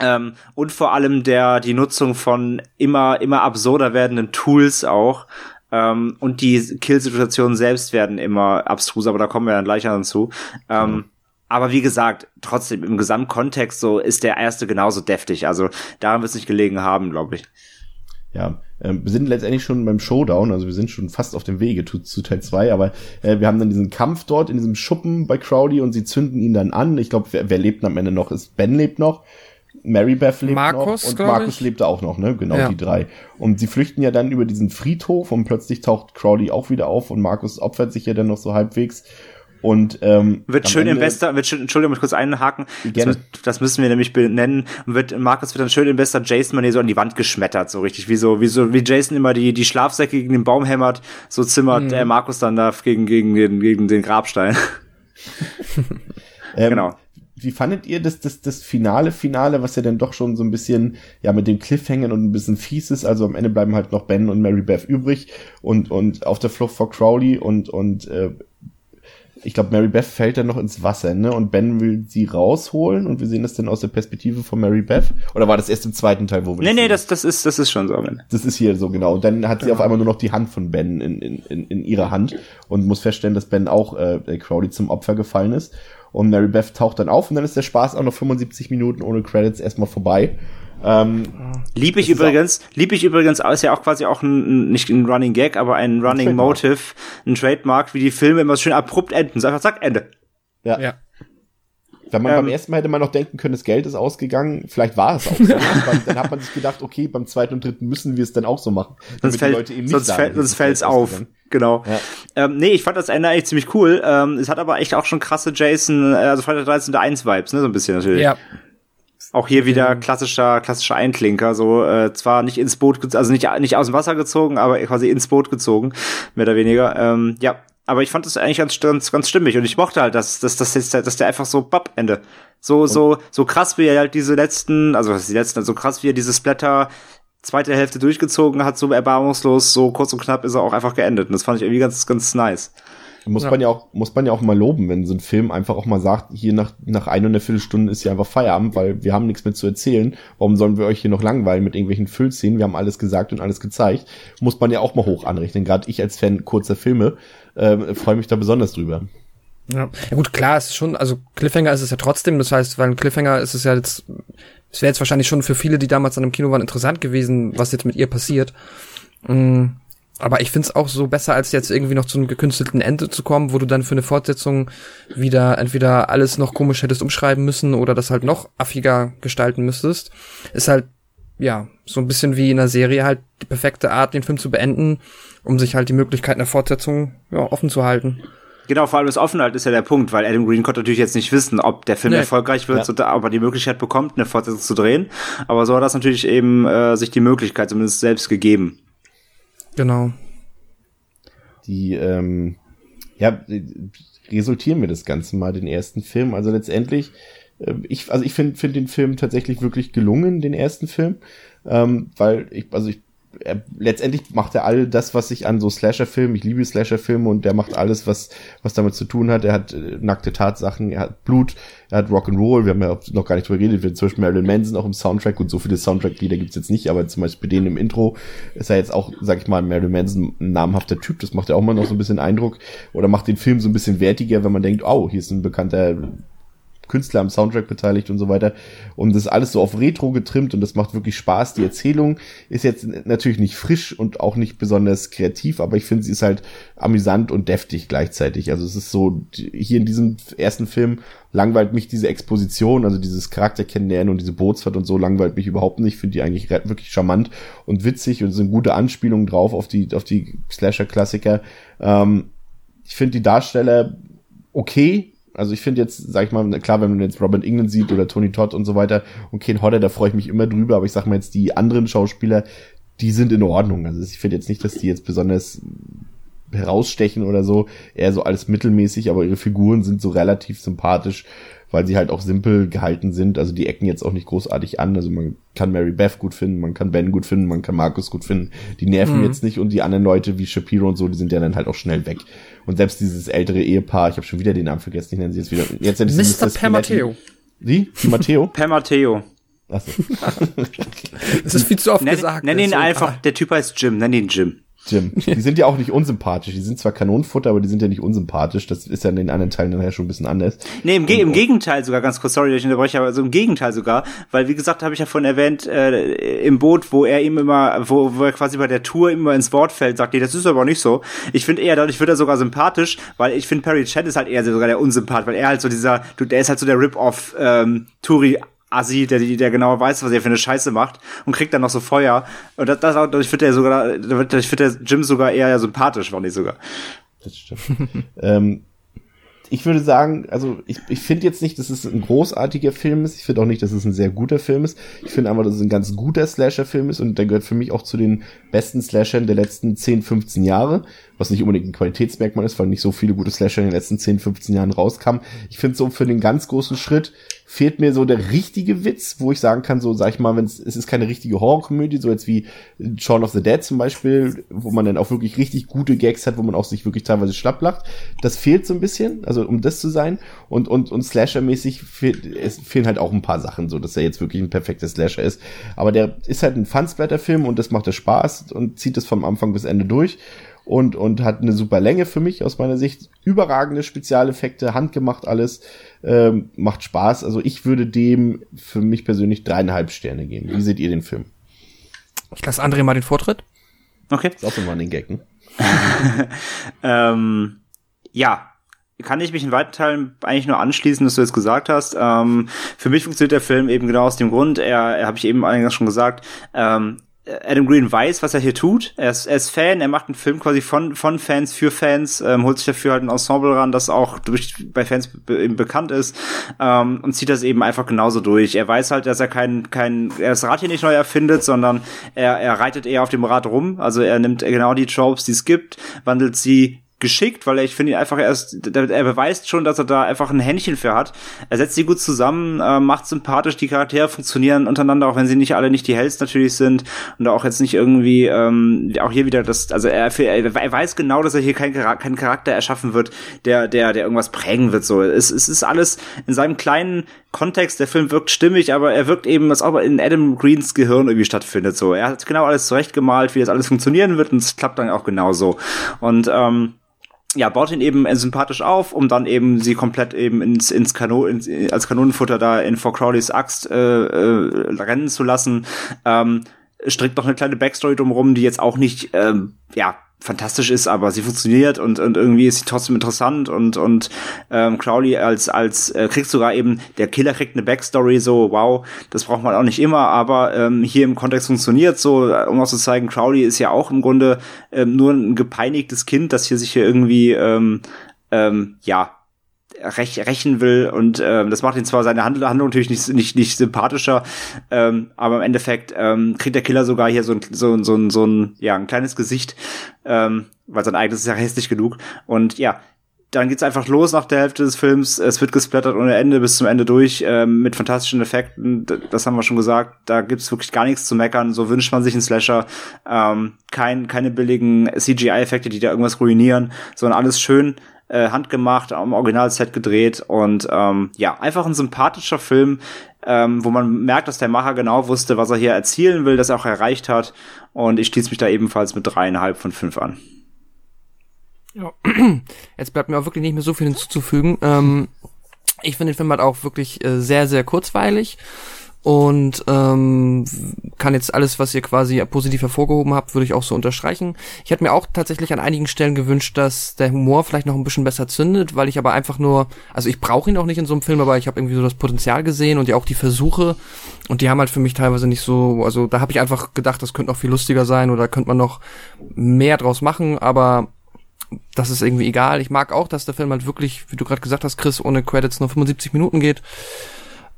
Ähm, und vor allem der die Nutzung von immer immer absurder werdenden Tools auch ähm, und die Kill-Situationen selbst werden immer abstrus, aber da kommen wir dann gleich dazu. Ähm, aber wie gesagt, trotzdem im Gesamtkontext so ist der erste genauso deftig. Also daran wird es nicht gelegen haben, glaube ich. Ja, äh, wir sind letztendlich schon beim Showdown, also wir sind schon fast auf dem Wege zu, zu Teil 2, aber äh, wir haben dann diesen Kampf dort in diesem Schuppen bei Crowley und sie zünden ihn dann an. Ich glaube, wer, wer lebt am Ende noch? Ist Ben lebt noch. Mary Beth lebt Markus, noch und Markus ich. lebte auch noch, ne? Genau, Ja. die drei. Und sie flüchten ja dann über diesen Friedhof und plötzlich taucht Crowley auch wieder auf und Markus opfert sich ja dann noch so halbwegs. Und ähm, Wird schön Ende- bester, wird schön, Entschuldigung, muss ich kurz einhaken. Das, das müssen wir nämlich benennen. Und wird, Markus wird dann schön in bester Jason-Manier so an die Wand geschmettert, so richtig, wie so, wie so, wie Jason immer die, die Schlafsäcke gegen den Baum hämmert, so zimmert Mhm. der Markus dann da gegen, gegen den, gegen den Grabstein. Ähm, Genau. Wie fandet ihr das, das, das finale Finale, was ja dann doch schon so ein bisschen, ja, mit dem Cliffhanger und ein bisschen fies ist? Also am Ende bleiben halt noch Ben und Mary Beth übrig und, und auf der Flucht vor Crowley und, und, äh, ich glaube, Mary Beth fällt dann noch ins Wasser, ne? Und Ben will sie rausholen und wir sehen das dann aus der Perspektive von Mary Beth. Oder war das erst im zweiten Teil, wo wir nee, nee, sehen? das, das ist, das ist schon so. Das ist hier so genau. Und dann hat sie auf einmal nur noch die Hand von Ben in, in, in, in ihrer Hand und muss feststellen, dass Ben auch äh, Crowley zum Opfer gefallen ist. Und Mary Beth taucht dann auf und dann ist der Spaß auch noch 75 Minuten ohne Credits erstmal vorbei. Ähm, Lieb ich übrigens, lieb ich übrigens, ist ja auch quasi auch ein, ein- nicht ein Running Gag, aber ein Running Trademark. Motive, ein Trademark, wie die Filme immer so schön abrupt enden. So einfach zack, Ende. ja. Ja. Wenn man Ähm, beim ersten Mal hätte man noch denken können, das Geld ist ausgegangen. Vielleicht war es auch so. dann, dann hat man sich gedacht, okay, beim zweiten und dritten müssen wir es dann auch so machen. Sonst damit die fällt, Leute eben nicht sonst fällt, es sonst fällt's auf. ausgegangen. Genau. Ja. Ähm, nee, ich fand das Ende eigentlich ziemlich cool. Ähm, es hat aber echt auch schon krasse Jason, äh, also Freitag 13. 1 Vibes, ne, so ein bisschen natürlich. Ja. Auch hier wieder klassischer, klassischer Einklinker, so, äh, zwar nicht ins Boot, also nicht, nicht aus dem Wasser gezogen, aber quasi ins Boot gezogen, mehr oder weniger. Ähm, ja, aber ich fand das eigentlich ganz, ganz, ganz stimmig und ich mochte halt, dass, dass, dass, dass, dass der einfach so, bapp, Ende. So, so, so krass wie er halt diese letzten, also die letzten, so krass wie er diese Splatter zweite Hälfte durchgezogen hat, so erbarmungslos, so kurz und knapp ist er auch einfach geendet. Und das fand ich irgendwie ganz, ganz nice. Muss Ja. man ja auch, muss man ja auch mal loben, wenn so ein Film einfach auch mal sagt, hier nach, nach einer und einer Viertelstunde ist ja einfach Feierabend, weil wir haben nichts mehr zu erzählen. Warum sollen wir euch hier noch langweilen mit irgendwelchen Füllszenen? Wir haben alles gesagt und alles gezeigt. Muss man ja auch mal hoch anrechnen. Gerade ich als Fan kurzer Filme äh, freue mich da besonders drüber. Ja. ja gut, klar, es ist schon, also Cliffhanger ist es ja trotzdem, das heißt, weil ein Cliffhanger ist es ja jetzt, es wäre jetzt wahrscheinlich schon für viele, die damals an dem Kino waren, interessant gewesen, was jetzt mit ihr passiert. Mm, aber ich find's auch so besser, als jetzt irgendwie noch zu einem gekünstelten Ende zu kommen, wo du dann für eine Fortsetzung wieder entweder alles noch komisch hättest umschreiben müssen oder das halt noch affiger gestalten müsstest. Ist halt, ja, so ein bisschen wie in einer Serie halt die perfekte Art, den Film zu beenden, um sich halt die Möglichkeit einer Fortsetzung ja, offen zu halten. Genau, vor allem das Offenheit ist ja der Punkt, weil Adam Green konnte natürlich jetzt nicht wissen, ob der Film Nee. erfolgreich wird, Ja. ob er die Möglichkeit bekommt, eine Fortsetzung zu drehen. Aber so hat das natürlich eben äh, sich die Möglichkeit zumindest selbst gegeben. Genau. Die, ähm, ja, resultieren wir das Ganze mal, den ersten Film. Also letztendlich, äh, ich, also ich finde find den Film tatsächlich wirklich gelungen, den ersten Film. Ähm, weil ich, also ich, er, letztendlich macht er all das, was ich an so Slasher-Filmen, ich liebe Slasher-Filme und der macht alles, was, was damit zu tun hat. Er hat äh, nackte Tatsachen, er hat Blut, er hat Rock'n'Roll, wir haben ja noch gar nicht drüber geredet, wir Beispiel Marilyn Manson auch im Soundtrack und so viele Soundtrack-Lieder gibt's jetzt nicht, aber zum Beispiel bei denen im Intro ist er jetzt auch, sag ich mal, Marilyn Manson ein namhafter Typ, das macht ja auch mal noch so ein bisschen Eindruck oder macht den Film so ein bisschen wertiger, wenn man denkt, oh, hier ist ein bekannter Künstler am Soundtrack beteiligt und so weiter. Und das ist alles so auf Retro getrimmt und das macht wirklich Spaß. Die Erzählung ist jetzt natürlich nicht frisch und auch nicht besonders kreativ, aber ich finde, sie ist halt amüsant und deftig gleichzeitig. Also es ist so, hier in diesem ersten Film langweilt mich diese Exposition, also dieses Charakter kennenlernen und diese Bootsfahrt und so langweilt mich überhaupt nicht. Ich finde die eigentlich wirklich charmant und witzig und es sind gute Anspielungen drauf auf die, auf die Slasher-Klassiker. Ähm, ich finde die Darsteller okay. Also ich finde jetzt, sag ich mal, klar, wenn man jetzt Robert England sieht oder Tony Todd und so weiter und Ken Hodder, da freue ich mich immer drüber, aber ich sag mal jetzt, die anderen Schauspieler, die sind in Ordnung. Also ich finde jetzt nicht, dass die jetzt besonders herausstechen oder so, eher so alles mittelmäßig, aber ihre Figuren sind so relativ sympathisch, weil sie halt auch simpel gehalten sind. Also die ecken jetzt auch nicht großartig an. Also man kann Mary Beth gut finden, man kann Ben gut finden, man kann Markus gut finden. Die nerven jetzt nicht und die anderen Leute wie Shapiro und so, die sind ja dann halt auch schnell weg. Und selbst dieses ältere Ehepaar, ich habe schon wieder den Namen vergessen, ich nenne sie jetzt wieder. Jetzt nenne ich sie Mr. Per Matteo. Sie? Die Matteo? Per Matteo. Achso. Es ist viel zu oft Nenn, gesagt. nenn das ihn einfach, der Typ heißt Jim, nenn ihn Jim. Jim. Die sind ja auch nicht unsympathisch. Die sind zwar Kanonenfutter, aber die sind ja nicht unsympathisch. Das ist ja in den anderen Teilen nachher schon ein bisschen anders. Nee, im, Ge im Gegenteil sogar, ganz kurz, sorry, dass ich unterbreche, aber also im Gegenteil sogar, weil wie gesagt, habe ich ja vorhin erwähnt, äh, im Boot, wo er ihm immer, wo, wo er quasi bei der Tour immer ins Wort fällt, sagt, nee, das ist aber nicht so. Ich finde eher, dadurch wird er sogar sympathisch, weil ich finde, Perry Chat ist halt eher sogar der Unsympath, weil er halt so dieser, du, der ist halt so der Rip-Off, ähm, Touri Assi, der, der genau weiß, was er für eine Scheiße macht und kriegt dann noch so Feuer. Und das, das dadurch wird er sogar, dadurch wird der Jim sogar eher sympathisch, war nicht sogar. Das stimmt. ähm, ich würde sagen, also ich, ich finde jetzt nicht, dass es ein großartiger Film ist. Ich finde auch nicht, dass es ein sehr guter Film ist. Ich finde einfach, dass es ein ganz guter Slasher-Film ist und der gehört für mich auch zu den besten Slashern der letzten 10, 15 Jahre. Was nicht unbedingt ein Qualitätsmerkmal ist, weil nicht so viele gute Slasher in den letzten 10, 15 Jahren rauskamen. Ich finde so für den ganz großen Schritt fehlt mir so der richtige Witz, wo ich sagen kann, so sag ich mal, wenn es ist keine richtige Horrorkomödie, so jetzt wie Shaun of the Dead zum Beispiel, wo man dann auch wirklich richtig gute Gags hat, wo man auch sich wirklich teilweise schlapp lacht. Das fehlt so ein bisschen, also um das zu sein. Und und und Slasher-mäßig fehlt, es fehlen halt auch ein paar Sachen, so dass er jetzt wirklich ein perfekter Slasher ist. Aber der ist halt ein Fansblätter-Film und das macht er Spaß und zieht es vom Anfang bis Ende durch und, und hat eine super Länge für mich aus meiner Sicht. Überragende Spezialeffekte, handgemacht alles, ähm, macht Spaß. Also ich würde dem für mich persönlich dreieinhalb Sterne geben. Wie seht ihr den Film? Ich lasse André mal den Vortritt. Okay. Ist auch mal an den Gecken. ähm, ja, kann ich mich in weiten Teilen eigentlich nur anschließen, was du jetzt gesagt hast. Ähm, für mich funktioniert der Film eben genau aus dem Grund, er, er habe ich eben eingangs schon gesagt, ähm, Adam Green weiß, was er hier tut. Er ist, er ist Fan, er macht einen Film quasi von, von Fans für Fans, ähm, holt sich dafür halt ein Ensemble ran, das auch durch, bei Fans be eben bekannt ist ähm, und zieht das eben einfach genauso durch. Er weiß halt, dass er kein, kein, er das Rad hier nicht neu erfindet, sondern er, er reitet eher auf dem Rad rum. Also er nimmt genau die Tropes, die es gibt, wandelt sie geschickt, weil ich finde ihn einfach erst, er beweist schon, dass er da einfach ein Händchen für hat. Er setzt sie gut zusammen, äh, macht sympathisch, die Charaktere funktionieren untereinander, auch wenn sie nicht alle nicht die Hells natürlich sind und auch jetzt nicht irgendwie, ähm, auch hier wieder das, also er, er weiß genau, dass er hier keinen kein Charakter erschaffen wird, der, der, der irgendwas prägen wird, so. Es, es ist alles in seinem kleinen Kontext, der Film wirkt stimmig, aber er wirkt eben, ob er in Adam Greens Gehirn irgendwie stattfindet, so. Er hat genau alles zurechtgemalt, wie das alles funktionieren wird und es klappt dann auch genauso. Und, ähm, ja, baut ihn eben sympathisch auf, um dann eben sie komplett eben ins, ins Kanon, ins, als Kanonenfutter da in For Crowleys Axt äh, äh, rennen zu lassen. Ähm, strickt noch eine kleine Backstory drumherum, die jetzt auch nicht, ähm, ja, fantastisch ist, aber sie funktioniert und, und irgendwie ist sie trotzdem interessant und und ähm, Crowley als als äh, kriegt sogar eben der Killer kriegt eine Backstory so wow das braucht man auch nicht immer aber ähm, hier im Kontext funktioniert so um auch zu zeigen Crowley ist ja auch im Grunde ähm, nur ein gepeinigtes Kind das hier sich hier irgendwie ähm, ähm, ja rech rächen will und ähm, das macht ihn zwar seine Handlung, Handlung natürlich nicht, nicht, nicht sympathischer, ähm, aber im Endeffekt ähm, kriegt der Killer sogar hier so ein, so, so, so ein, ja, ein kleines Gesicht, ähm, weil sein eigenes ist ja hässlich genug und ja, dann geht's einfach los nach der Hälfte des Films. Es wird gesplattert ohne Ende bis zum Ende durch ähm, mit fantastischen Effekten. Das haben wir schon gesagt. Da gibt's wirklich gar nichts zu meckern. So wünscht man sich einen Slasher. Ähm, kein, keine billigen CGI-Effekte, die da irgendwas ruinieren, sondern alles schön äh, handgemacht, am Originalset gedreht und ähm, ja, einfach ein sympathischer Film, ähm, wo man merkt, dass der Macher genau wusste, was er hier erzielen will, dass er auch erreicht hat und ich schließe mich da ebenfalls mit dreieinhalb von fünf an. Ja. Jetzt bleibt mir auch wirklich nicht mehr so viel hinzuzufügen. Ähm, ich finde den Film halt auch wirklich äh, sehr, sehr kurzweilig und ähm, kann jetzt alles, was ihr quasi positiv hervorgehoben habt, würde ich auch so unterstreichen. Ich hätte mir auch tatsächlich an einigen Stellen gewünscht, dass der Humor vielleicht noch ein bisschen besser zündet, weil ich aber einfach nur, also ich brauche ihn auch nicht in so einem Film, aber ich habe irgendwie so das Potenzial gesehen und ja auch die Versuche und die haben halt für mich teilweise nicht so, also da habe ich einfach gedacht, das könnte noch viel lustiger sein oder könnte man noch mehr draus machen, aber das ist irgendwie egal. Ich mag auch, dass der Film halt wirklich, wie du gerade gesagt hast, Chris, ohne Credits nur 75 Minuten geht.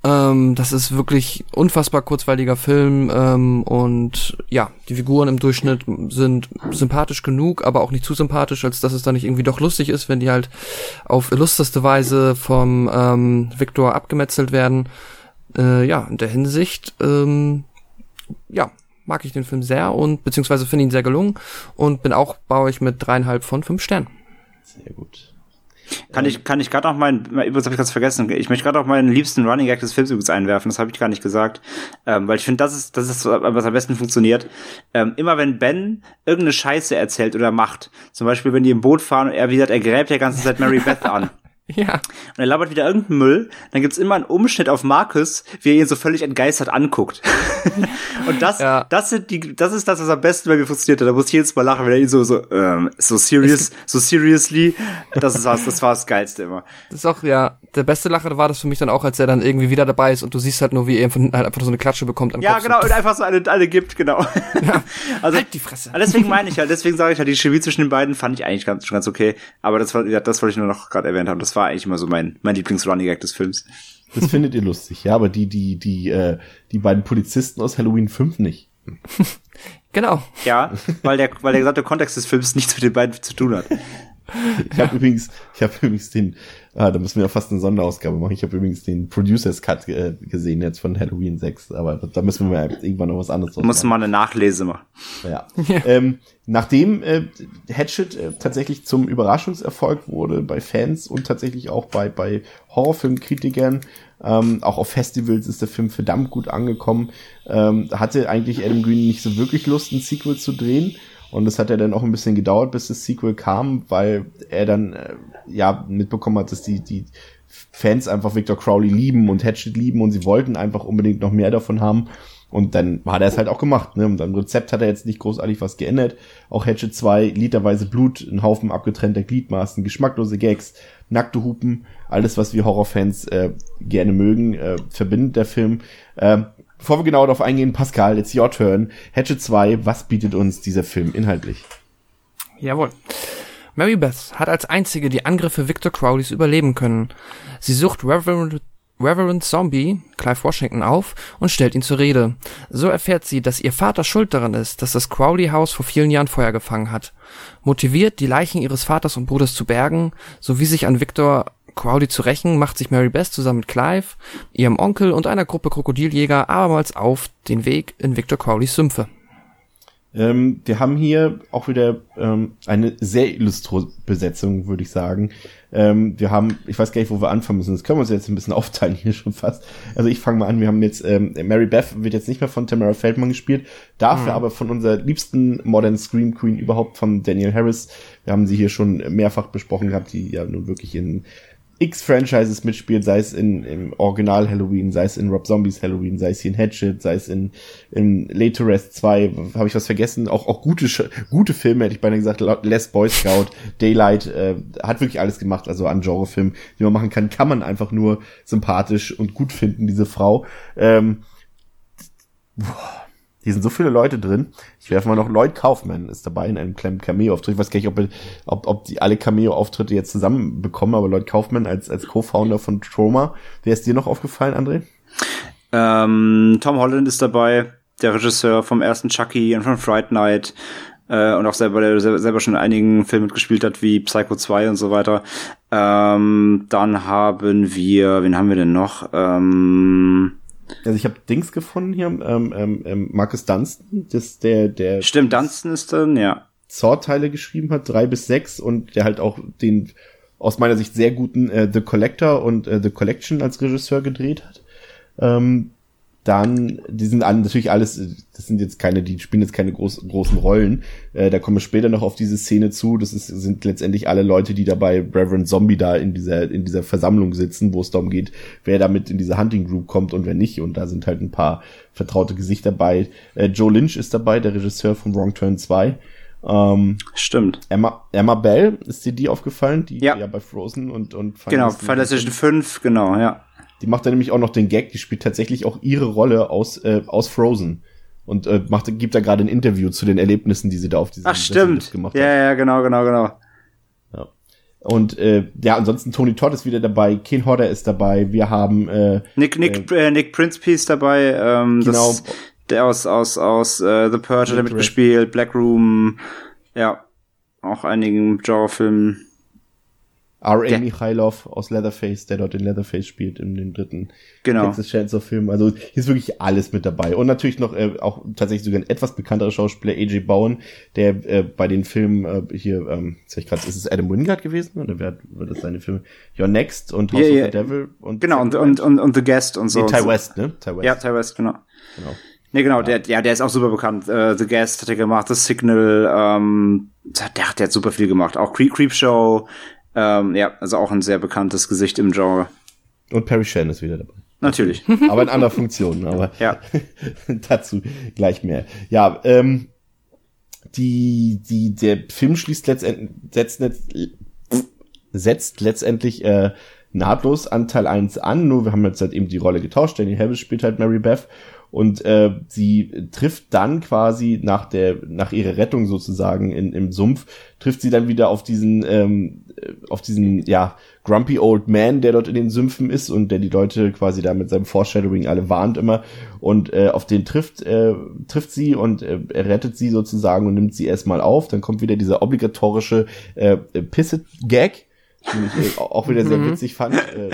Ähm, das ist wirklich unfassbar kurzweiliger Film ähm, und ja, die Figuren im Durchschnitt sind sympathisch genug, aber auch nicht zu sympathisch, als dass es dann nicht irgendwie doch lustig ist, wenn die halt auf illusteste Weise vom ähm, Victor abgemetzelt werden. Äh, ja, in der Hinsicht, ähm, ja, mag ich den Film sehr und beziehungsweise finde ihn sehr gelungen und bin auch bei euch mit dreieinhalb von fünf Sternen. Sehr gut. Kann ich, kann ich gerade noch meinen, übrigens habe ich ganz vergessen, ich möchte gerade auch meinen liebsten Running Act des Films übrigens einwerfen, das habe ich gar nicht gesagt, ähm, weil ich finde, das ist, das ist, was am besten funktioniert. Ähm, immer wenn Ben irgendeine Scheiße erzählt oder macht, zum Beispiel, wenn die im Boot fahren und er, wie gesagt, er gräbt ja ganze Zeit Mary Beth an. Ja. Und er labert wieder irgendeinen Müll. Dann gibt's immer einen Umschnitt auf Marcus, wie er ihn so völlig entgeistert anguckt. und das, Ja. das sind die, das ist das, was am besten bei mir funktioniert hat. Da muss ich jedes Mal lachen, wenn er ihn so, so, ähm, so serious, so seriously. Das ist was, das war das Geilste immer. Das ist auch, ja, der beste Lacher war das für mich dann auch, als er dann irgendwie wieder dabei ist und du siehst halt nur, wie er von hinten halt einfach so eine Klatsche bekommt am Ja, Kopf. genau, und einfach so eine, eine gibt, genau. Also, Halt die Fresse. deswegen meine ich halt, deswegen sage ich halt, die Chemie zwischen den beiden fand ich eigentlich ganz, schon ganz okay. Aber das war, ja, das wollte ich nur noch gerade erwähnt haben. Das war eigentlich immer so mein, mein Lieblings-Running Gag des Films. Das findet ihr lustig, ja, aber die, die, die, äh, die beiden Polizisten aus Halloween 5 nicht. Genau. Ja, weil der, weil der gesamte Kontext des Films nichts mit den beiden zu tun hat. Ich habe übrigens, ich habe übrigens den, ah, da müssen wir ja fast eine Sonderausgabe machen. Ich habe übrigens den Producers Cut äh, gesehen jetzt von Halloween 6, aber da, da müssen wir mal irgendwann noch was anderes Du musst mal eine Nachlese machen. Ja. Ähm, nachdem äh, Hatchet äh, tatsächlich zum Überraschungserfolg wurde bei Fans und tatsächlich auch bei, bei Horrorfilmkritikern, ähm, auch auf Festivals ist der Film verdammt gut angekommen, ähm, hatte eigentlich Adam Green nicht so wirklich Lust, ein Sequel zu drehen. Und es hat ja dann auch ein bisschen gedauert, bis das Sequel kam, weil er dann äh, ja mitbekommen hat, dass die, die Fans einfach Victor Crowley lieben und Hatchet lieben und sie wollten einfach unbedingt noch mehr davon haben. Und dann hat er es halt auch gemacht. Ne? Und am Rezept hat er jetzt nicht großartig was geändert. Auch Hatchet 2, literweise Blut, ein Haufen abgetrennter Gliedmaßen, geschmacklose Gags, nackte Hupen, alles, was wir Horrorfans äh, gerne mögen, äh, verbindet der Film. Ähm, bevor wir genau darauf eingehen, Pascal, it's your turn. Hatchet 2, was bietet uns dieser Film inhaltlich? Jawohl. Mary Beth hat als einzige die Angriffe Victor Crowleys überleben können. Sie sucht Reverend, Reverend Zombie, Clive Washington, auf und stellt ihn zur Rede. So erfährt sie, dass ihr Vater schuld daran ist, dass das Crowley-Haus vor vielen Jahren Feuer gefangen hat. Motiviert, die Leichen ihres Vaters und Bruders zu bergen, sowie sich an Victor Crowley zu rächen, macht sich Mary Beth zusammen mit Clive, ihrem Onkel und einer Gruppe Krokodiljäger abermals auf den Weg in Victor Crowleys Sümpfe. Ähm, wir haben hier auch wieder ähm, eine sehr illustre Besetzung, würde ich sagen. Ähm, wir haben, ich weiß gar nicht, wo wir anfangen müssen. Das können wir uns jetzt ein bisschen aufteilen hier schon fast. Also ich fange mal an. Wir haben jetzt ähm, Mary Beth wird jetzt nicht mehr von Tamara Feldman gespielt, dafür aber von unserer liebsten Modern Scream Queen überhaupt von Daniel Harris. Wir haben sie hier schon mehrfach besprochen gehabt, die ja nun wirklich in X-Franchises mitspielt, sei es in, im Original Halloween, sei es in Rob Zombies Halloween, sei es hier in Hatchet, sei es in, in Late Rest 2, habe ich was vergessen? Auch, auch gute, gute Filme, hätte ich beinahe gesagt, Les Boy Scout, Daylight, äh, hat wirklich alles gemacht, also an Genrefilm, die man machen kann, kann man einfach nur sympathisch und gut finden, diese Frau. Ähm, boah, hier sind so viele Leute drin. Ich werfe mal noch Lloyd Kaufman ist dabei in einem kleinen Cameo-Auftritt. Ich weiß gar nicht, ob, ob, ob die alle Cameo-Auftritte jetzt zusammen bekommen, aber Lloyd Kaufman als, als Co-Founder von Troma. Wer ist dir noch aufgefallen, André? Ähm, Tom Holland ist dabei, der Regisseur vom ersten Chucky und von Fright Night. Äh, und auch selber, der sel- selber schon in einigen Filmen mitgespielt hat, wie Psycho 2 und so weiter. Ähm, dann haben wir, wen haben wir denn noch? Ähm, Also ich habe Dings gefunden hier, ähm, ähm, ähm, Marcus Dunstan, das der der stimmt, Dunstan ist dann, ja. Saw-Teile geschrieben hat, drei bis sechs und der halt auch den aus meiner Sicht sehr guten äh, The Collector und äh, The Collection als Regisseur gedreht hat. Ähm, dann, die sind alle, natürlich alles, das sind jetzt keine, die spielen jetzt keine groß, großen Rollen. Äh, da kommen wir später noch auf diese Szene zu. Das ist, sind letztendlich alle Leute, die dabei Reverend Zombie da in dieser, in dieser Versammlung sitzen, wo es darum geht, wer damit in diese Hunting Group kommt und wer nicht. Und da sind halt ein paar vertraute Gesichter dabei. Äh, Joe Lynch ist dabei, der Regisseur von Wrong Turn 2. Ähm, Stimmt. Emma, Emma Bell, ist dir die aufgefallen? Die Ja. ja bei Frozen und, und Genau, Final Fantasy 5, genau, ja. Die macht da nämlich auch noch den Gag, die spielt tatsächlich auch ihre Rolle aus, äh, aus Frozen. Und äh, macht, gibt da gerade ein Interview zu den Erlebnissen, die sie da auf diesem Ach, stimmt. Gemacht Ja, hat. ja, genau, genau, genau. Ja. Und äh, ja, ansonsten Tony Todd ist wieder dabei, Ken Hodder ist dabei, wir haben äh, Nick, Nick, äh, Nick Prince ist dabei, ähm, Genau. das, der aus, aus, aus äh, The Purge hat mitgespielt, Black Room, ja, auch einigen Genrefilmen. R.A. Mikhailov aus Leatherface, der dort den Leatherface spielt in den dritten Genau. Texas Chainsaw Film. Also hier ist wirklich alles mit dabei. Und natürlich noch äh, auch tatsächlich sogar ein etwas bekannterer Schauspieler, A.J. Bowen, der äh, bei den Filmen äh, hier, ähm, sag ich grad, ist es Adam Wingard gewesen? Oder wer war das seine Filme? Your Next und House Ja, of ja. the Devil und Genau, und, und, und, und The Guest und so. nee, Ty West, ne? Ty West. Ja, Ty West, genau. genau. Nee, genau, der, ja, der ist auch super bekannt. Äh, The Guest hat er gemacht, The Signal, ähm, der, der hat der hat super viel gemacht. Auch Creep, Creep Show, ähm, ja, also auch ein sehr bekanntes Gesicht im Genre. Und Perry Shan ist wieder dabei. Natürlich. aber in anderer Funktion, aber Ja. dazu gleich mehr. Ja, ähm, die, die, der Film schließt letztendlich, setzt, setzt letztendlich äh, nahtlos an Teil 1 an, nur wir haben jetzt halt eben die Rolle getauscht, Danny Harris spielt halt Mary Beth und äh, sie trifft dann quasi nach der nach ihrer Rettung sozusagen in, im Sumpf trifft sie dann wieder auf diesen ähm, äh, auf diesen ja grumpy old man der dort in den Sümpfen ist und der die Leute quasi da mit seinem Foreshadowing alle warnt immer. Und äh, auf den trifft äh, trifft sie und äh, er rettet sie sozusagen und nimmt sie erstmal auf. Dann kommt wieder dieser obligatorische äh, Pisset Gag den ich äh, auch wieder sehr witzig fand äh,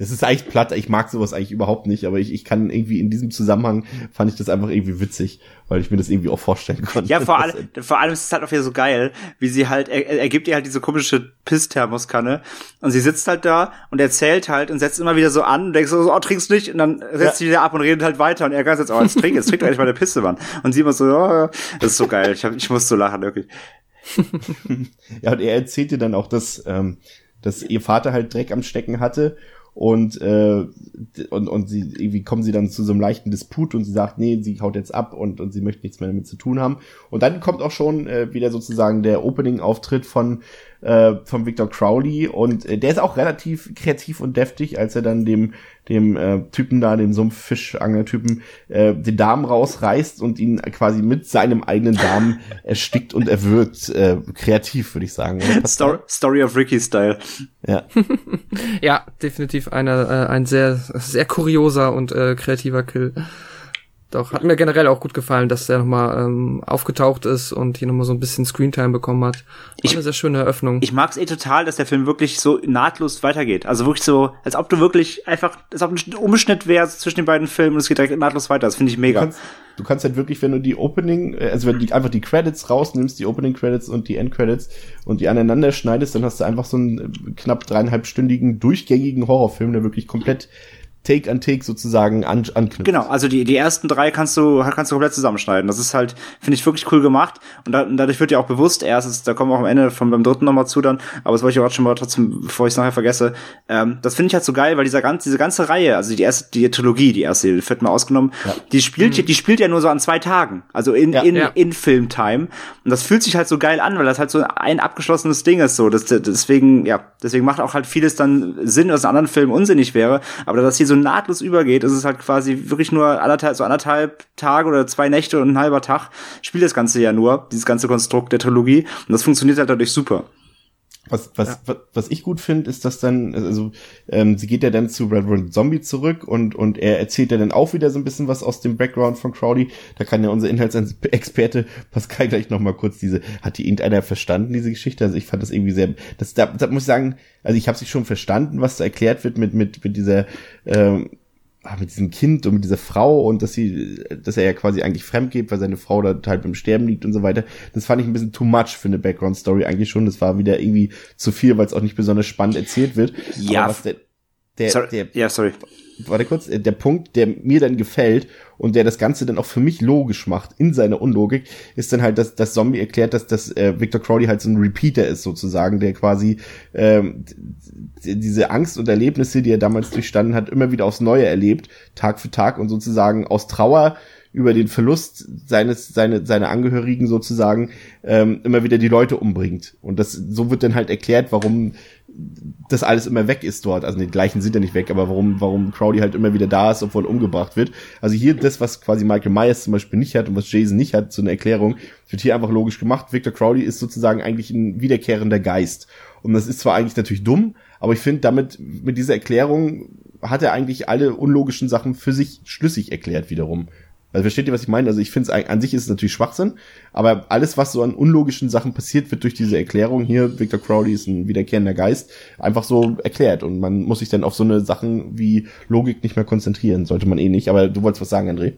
das ist eigentlich platt, ich mag sowas eigentlich überhaupt nicht, aber ich, ich kann irgendwie in diesem Zusammenhang fand ich das einfach irgendwie witzig, weil ich mir das irgendwie auch vorstellen konnte. Ja, vor, allem vor allem ist es halt auch wieder so geil, wie sie halt, er, er gibt ihr halt diese komische Pissthermoskanne und sie sitzt halt da und erzählt halt und setzt immer wieder so an und denkst so, oh, trinkst nicht und dann setzt Ja. sie wieder ab und redet halt weiter und er ganz jetzt, oh, jetzt trink, jetzt trink doch eigentlich mal eine Pisse, Mann. Und sie immer so, oh, das ist so geil, ich, hab, ich muss so lachen, wirklich. Ja, und er erzählte dann auch, dass, ähm, dass ihr Vater halt Dreck am Stecken hatte und, äh, und, und sie, irgendwie kommen sie dann zu so einem leichten Disput und sie sagt, nee, sie haut jetzt ab und, und sie möchte nichts mehr damit zu tun haben. Und dann kommt auch schon äh, wieder sozusagen der Opening-Auftritt von, äh, von Victor Crowley und äh, der ist auch relativ kreativ und deftig, als er dann dem, dem äh, Typen da, dem Sumpffischangler-Typen, äh, den Darm rausreißt und ihn quasi mit seinem eigenen Darm erstickt und erwürgt. Äh, kreativ, würde ich sagen. Story, Story of Ricky Style. Ja. Ja, definitiv eine, äh, ein sehr, sehr kurioser und äh, kreativer Kill. Doch, hat mir generell auch gut gefallen, dass der nochmal ähm, aufgetaucht ist und hier nochmal so ein bisschen Screentime bekommen hat. War Ich- eine sehr schöne Eröffnung. Ich mag's eh total, dass der Film wirklich so nahtlos weitergeht. Also wirklich so, als ob du wirklich einfach, als ob ein Umschnitt wäre zwischen den beiden Filmen und es geht direkt nahtlos weiter. Das finde ich Du mega. kannst, du kannst halt wirklich, wenn du die Opening, also wenn du die, einfach die Credits rausnimmst, die Opening Credits und die End Credits und die aneinander schneidest, dann hast du einfach so einen äh, knapp dreieinhalbstündigen durchgängigen Horrorfilm, der wirklich komplett Take an Take sozusagen an, anknüpft. Genau, also die, die ersten drei kannst du, kannst du komplett zusammenschneiden. Das ist halt, finde ich wirklich cool gemacht. Und, da, und dadurch wird ja auch bewusst, erstens, da kommen wir auch am Ende von beim dritten nochmal zu dann, aber das wollte ich auch schon mal trotzdem, bevor ich es nachher vergesse, ähm, das finde ich halt so geil, weil dieser ganze, diese ganze Reihe, also die erste, die Trilogie, die erste, die wird mal ausgenommen, die spielt, die spielt ja nur so an zwei Tagen. Also in, Ja. in, Ja. in Filmtime. Und das fühlt sich halt so geil an, weil das halt so ein abgeschlossenes Ding ist, so. Das, deswegen, ja, deswegen macht auch halt vieles dann Sinn, was in anderen Filmen unsinnig wäre. Aber da das hier so nahtlos übergeht, ist es halt quasi wirklich nur anderthalb, so anderthalb Tage oder zwei Nächte und ein halber Tag spielt das Ganze ja nur, dieses ganze Konstrukt der Trilogie. Und das funktioniert halt dadurch super. Was, was, was, was ich gut finde, ist, dass dann, also ähm, sie geht ja dann zu Reverend Zombie zurück und, und er erzählt ja dann auch wieder so ein bisschen was aus dem Background von Crowley. Da kann ja unser Inhaltsexperte Pascal gleich nochmal kurz diese, hat die irgendeiner verstanden, diese Geschichte? Also ich fand das irgendwie sehr, das, da, da muss ich sagen, also ich habe sich schon verstanden, was da erklärt wird mit, mit, mit dieser, ähm, mit diesem Kind und mit dieser Frau und dass sie, dass er ja quasi eigentlich fremd geht, weil seine Frau da halt beim Sterben liegt und so weiter. Das fand ich ein bisschen too much für eine Background Story eigentlich schon. Das war wieder irgendwie zu viel, weil es auch nicht besonders spannend erzählt wird. Ja. Der, der, Sorry. der, ja, sorry. Warte kurz, äh, der Punkt, der mir dann gefällt und der das Ganze dann auch für mich logisch macht in seiner Unlogik, ist dann halt, dass das Zombie erklärt, dass das äh, Victor Crowley halt so ein Repeater ist sozusagen, der quasi ähm, diese Angst und Erlebnisse, die er damals durchstanden hat, immer wieder aufs Neue erlebt, Tag für Tag und sozusagen aus Trauer über den Verlust seines seine seine Angehörigen sozusagen ähm, immer wieder die Leute umbringt. Und das so wird dann halt erklärt, warum das alles immer weg ist dort. Also die gleichen sind ja nicht weg, aber warum, warum Crowley halt immer wieder da ist, obwohl umgebracht wird. Also hier das, was quasi Michael Myers zum Beispiel nicht hat und was Jason nicht hat, so eine Erklärung, wird hier einfach logisch gemacht. Victor Crowley ist sozusagen eigentlich ein wiederkehrender Geist. Und das ist zwar eigentlich natürlich dumm, aber ich finde, damit, mit dieser Erklärung hat er eigentlich alle unlogischen Sachen für sich schlüssig erklärt wiederum. Also versteht ihr, was ich meine? Also ich finde es an sich ist es natürlich Schwachsinn, aber alles, was so an unlogischen Sachen passiert, wird durch diese Erklärung hier, Victor Crowley ist ein wiederkehrender Geist, einfach so erklärt. Und man muss sich dann auf so eine Sachen wie Logik nicht mehr konzentrieren. Sollte man eh nicht. Aber du wolltest was sagen, André?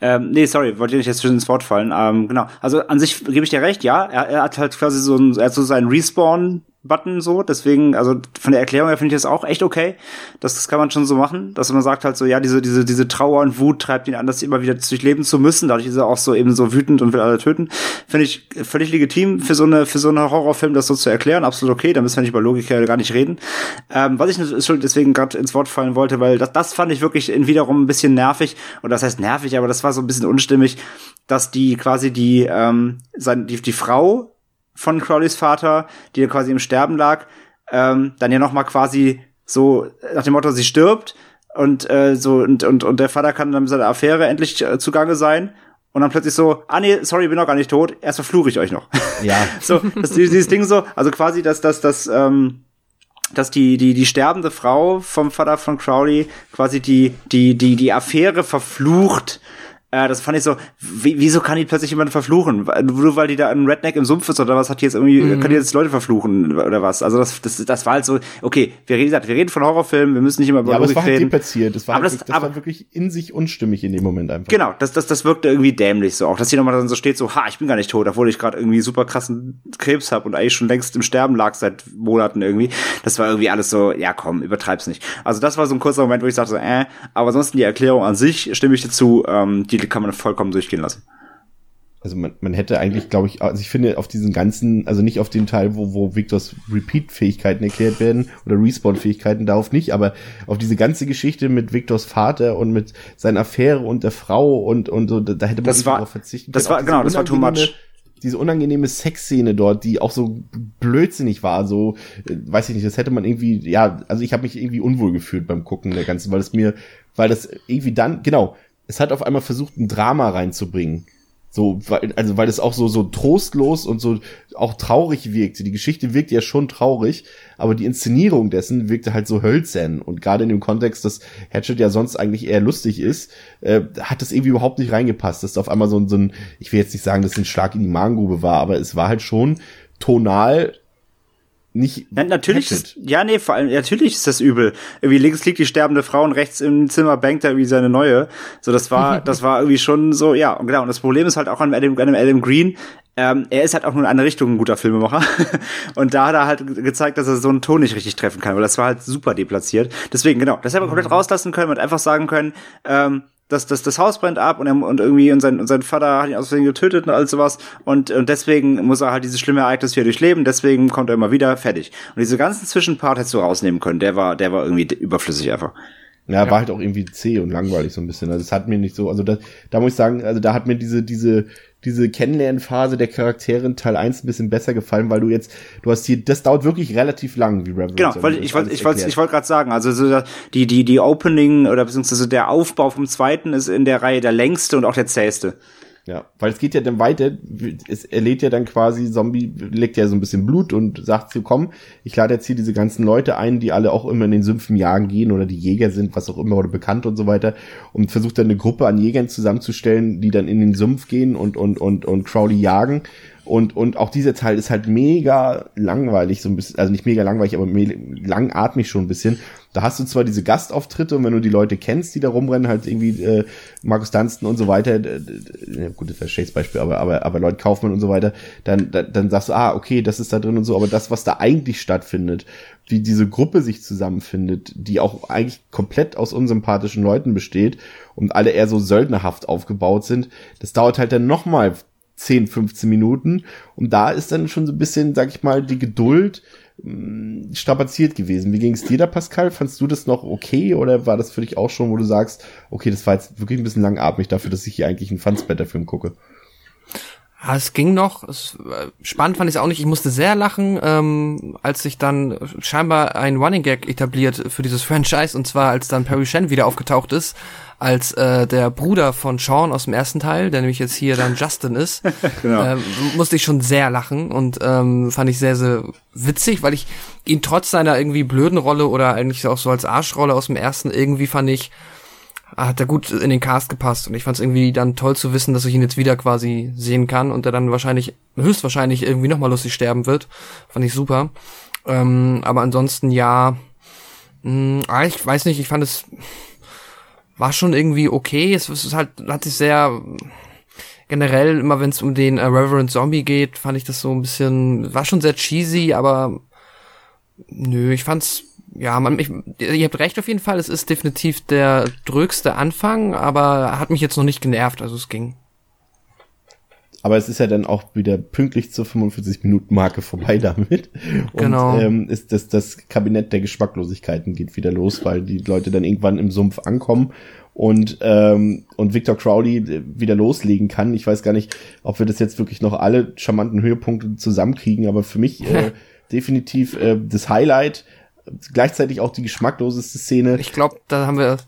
Ähm, nee, sorry, wollte ich nicht jetzt zwischen ins Wort fallen. Ähm, genau. Also an sich gebe ich dir recht, ja. Er, er hat halt quasi so, ein, er hat so seinen Respawn Button so, deswegen, also von der Erklärung her finde ich das auch echt okay. Das, das kann man schon so machen, dass man sagt halt so, ja, diese, diese, diese Trauer und Wut treibt ihn an, das immer wieder durchleben zu müssen. Dadurch ist er auch so eben so wütend und will alle töten. Finde ich völlig legitim für so eine, für so einen Horrorfilm das so zu erklären. Absolut okay, da müssen wir nicht über Logik gar nicht reden. Ähm, was ich schon deswegen gerade ins Wort fallen wollte, weil das, das fand ich wirklich wiederum ein bisschen nervig. Und das heißt nervig, aber das war so ein bisschen unstimmig, dass die quasi die, ähm, die, die Frau von Crowleys Vater, die ja quasi im Sterben lag, ähm, dann ja noch mal quasi so nach dem Motto, sie stirbt und äh, so und, und und der Vater kann dann mit seiner Affäre endlich äh, zugange sein und dann plötzlich so, ah nee, sorry, bin noch gar nicht tot, erst verfluche ich euch noch. Ja. so, das, dieses Ding so, also quasi, dass dass dass ähm, dass die die die sterbende Frau vom Vater von Crowley quasi die die die die Affäre verflucht äh, das fand ich so, wie, wieso kann die plötzlich jemanden verfluchen? Nur weil die da ein Redneck im Sumpf ist oder was, hat die jetzt irgendwie, mhm. kann die jetzt Leute verfluchen oder was? Also das, das, das war halt so, okay, wir reden, wir reden von Horrorfilmen, wir müssen nicht immer über ja, aber es war halt deplatziert. Das war, aber halt das, wirklich, das aber, war wirklich in sich unstimmig in dem Moment einfach. Genau, das, das, das wirkte irgendwie dämlich so auch, dass hier nochmal dann so steht so, ha, ich bin gar nicht tot, obwohl ich gerade irgendwie super krassen Krebs habe und eigentlich schon längst im Sterben lag seit Monaten irgendwie. Das war irgendwie alles so, ja komm, übertreib's nicht. Also das war so ein kurzer Moment, wo ich sagte so, äh, aber ansonsten die Erklärung an sich stimme ich dazu, ähm, die kann man vollkommen durchgehen lassen. Also man, man hätte eigentlich, glaube ich, also ich finde auf diesen ganzen, also nicht auf den Teil, wo, wo Victors Repeat-Fähigkeiten erklärt werden oder Respawn-Fähigkeiten, darauf nicht, aber auf diese ganze Geschichte mit Victors Vater und mit seiner Affäre und der Frau und, und so, da hätte man das war, darauf verzichten Das war, genau, das war too much diese unangenehme Sexszene dort, die auch so blödsinnig war, so äh, weiß ich nicht, das hätte man irgendwie, ja, also ich habe mich irgendwie unwohl gefühlt beim Gucken der ganzen, weil es mir, weil das irgendwie dann, genau, es hat auf einmal versucht, ein Drama reinzubringen. So, weil, also weil es auch so, so trostlos und so auch traurig wirkte. Die Geschichte wirkt ja schon traurig, aber die Inszenierung dessen wirkte halt so hölzern. Und gerade in dem Kontext, dass Hatchet ja sonst eigentlich eher lustig ist, äh, hat das irgendwie überhaupt nicht reingepasst. Dass auf einmal so, so ein, ich will jetzt nicht sagen, dass es ein Schlag in die Magengrube war, aber es war halt schon tonal nicht. Ja, natürlich ist, ja, nee, vor allem, natürlich ist das übel. Irgendwie links liegt die sterbende Frau und rechts im Zimmer bankt er wie seine neue. So, das war, das war irgendwie schon so, ja, und genau. Und das Problem ist halt auch an Adam, an Adam Green, ähm, er ist halt auch nur in eine Richtung ein guter Filmemacher. und da hat er halt gezeigt, dass er so einen Ton nicht richtig treffen kann, weil das war halt super deplatziert. Deswegen, genau, das hätte man komplett mhm. rauslassen können und einfach sagen können, ähm, das, das, das Haus brennt ab und, er, und irgendwie und sein, und sein Vater hat ihn aus Versehen getötet und all sowas und, und deswegen muss er halt dieses schlimme Ereignis wieder durchleben, deswegen kommt er immer wieder, fertig. Und diese ganzen Zwischenpart hättest du rausnehmen können, der war, der war irgendwie überflüssig einfach. Ja, ja, war halt auch irgendwie zäh und langweilig so ein bisschen. Also es hat mir nicht so, also da, da muss ich sagen, also da hat mir diese, diese, diese Kennenlernphase der Charaktere in Teil 1 ein bisschen besser gefallen, weil du jetzt, du hast hier, das dauert wirklich relativ lang, wie Reverend. Genau, weil ich wollte, ich wollte, ich wollte gerade sagen, also so die, die, die Opening oder beziehungsweise der Aufbau vom zweiten ist in der Reihe der längste und auch der zäheste. Ja, weil es geht ja dann weiter, es, er ja dann quasi, Zombie legt ja so ein bisschen Blut und sagt so, komm, ich lade jetzt hier diese ganzen Leute ein, die alle auch immer in den Sümpfen jagen gehen oder die Jäger sind, was auch immer, oder bekannt und so weiter und versucht dann eine Gruppe an Jägern zusammenzustellen, die dann in den Sumpf gehen und, und, und, und Crowley jagen und, und auch dieser Teil ist halt mega langweilig, so ein bisschen, also nicht mega langweilig, aber langatmig schon ein bisschen. Da hast du zwar diese Gastauftritte und wenn du die Leute kennst, die da rumrennen, halt irgendwie äh, Markus Dunstan und so weiter, äh, gut, das wäre Shades Beispiel, aber, aber, aber Leute Kaufmann und so weiter, dann, dann, dann sagst du, ah, okay, das ist da drin und so, aber das, was da eigentlich stattfindet, wie diese Gruppe sich zusammenfindet, die auch eigentlich komplett aus unsympathischen Leuten besteht und alle eher so söldnerhaft aufgebaut sind, das dauert halt dann nochmal 10, 15 Minuten. Und da ist dann schon so ein bisschen, sag ich mal, die Geduld mh, strapaziert gewesen. Wie ging es dir da, Pascal? Fandst du das noch okay oder war das für dich auch schon, wo du sagst, okay, das war jetzt wirklich ein bisschen langatmig dafür, dass ich hier eigentlich einen Fansblätter-Film gucke? Ja, es ging noch. Es, äh, spannend fand ich es auch nicht. Ich musste sehr lachen, ähm, als sich dann scheinbar ein Running Gag etabliert für dieses Franchise und zwar als dann Perry Shen wieder aufgetaucht ist als äh, der Bruder von Sean aus dem ersten Teil, der nämlich jetzt hier dann Justin ist, genau. ähm, musste ich schon sehr lachen und ähm, fand ich sehr, sehr witzig, weil ich ihn trotz seiner irgendwie blöden Rolle oder eigentlich auch so als Arschrolle aus dem ersten irgendwie fand ich hat er gut in den Cast gepasst und ich fand es irgendwie dann toll zu wissen, dass ich ihn jetzt wieder quasi sehen kann und er dann wahrscheinlich, höchstwahrscheinlich irgendwie nochmal lustig sterben wird. Fand ich super. Ähm, aber ansonsten ja, mh, ah, ich weiß nicht, ich fand es war schon irgendwie okay. Es, ist halt, hat sich sehr generell, immer wenn es um den äh, Reverend Zombie geht, fand ich das so ein bisschen, war schon sehr cheesy, aber nö, ich fand's ja, man, ich, ihr habt recht auf jeden Fall, es ist definitiv der drögste Anfang, aber hat mich jetzt noch nicht genervt, also es ging. Aber es ist ja dann auch wieder pünktlich zur 45-Minuten-Marke vorbei damit. Und Genau. ähm, ist das, das Kabinett der Geschmacklosigkeiten geht wieder los, weil die Leute dann irgendwann im Sumpf ankommen und, ähm, und Victor Crowley äh, wieder loslegen kann. Ich weiß gar nicht, ob wir das jetzt wirklich noch alle charmanten Höhepunkte zusammenkriegen, aber für mich äh, definitiv äh, das Highlight, gleichzeitig auch die geschmackloseste Szene Ich glaube, da haben wir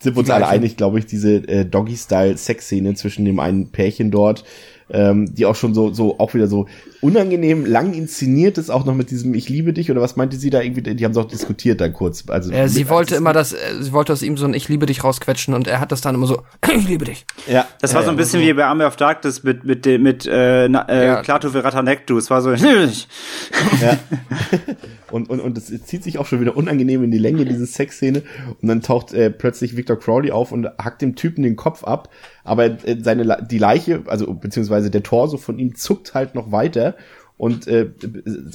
sind wir uns alle einig, glaube ich, diese äh, Doggy-Style-Sex-Szene zwischen dem einen Pärchen dort, ähm, die auch schon so, so, auch wieder so unangenehm lang inszeniert ist, auch noch mit diesem Ich liebe dich oder was meinte sie da irgendwie, die haben es auch diskutiert dann kurz. Also, Äh, sie mit- wollte immer das, äh, sie wollte aus ihm so ein Ich liebe dich rausquetschen und er hat das dann immer so, ich liebe dich. Ja, Das war so ein ja. bisschen wie bei Army of Darkness mit, mit, dem- mit äh, na, äh, Ja. Klaatu Veratanektu. Es war so, Ja. und, und, und es zieht sich auch schon wieder unangenehm in die Länge, diese Sexszene. Und dann taucht äh, plötzlich Victor Crowley auf und hackt dem Typen den Kopf ab. Aber äh, seine, die Leiche, also beziehungsweise der Torso von ihm zuckt halt noch weiter. Und äh,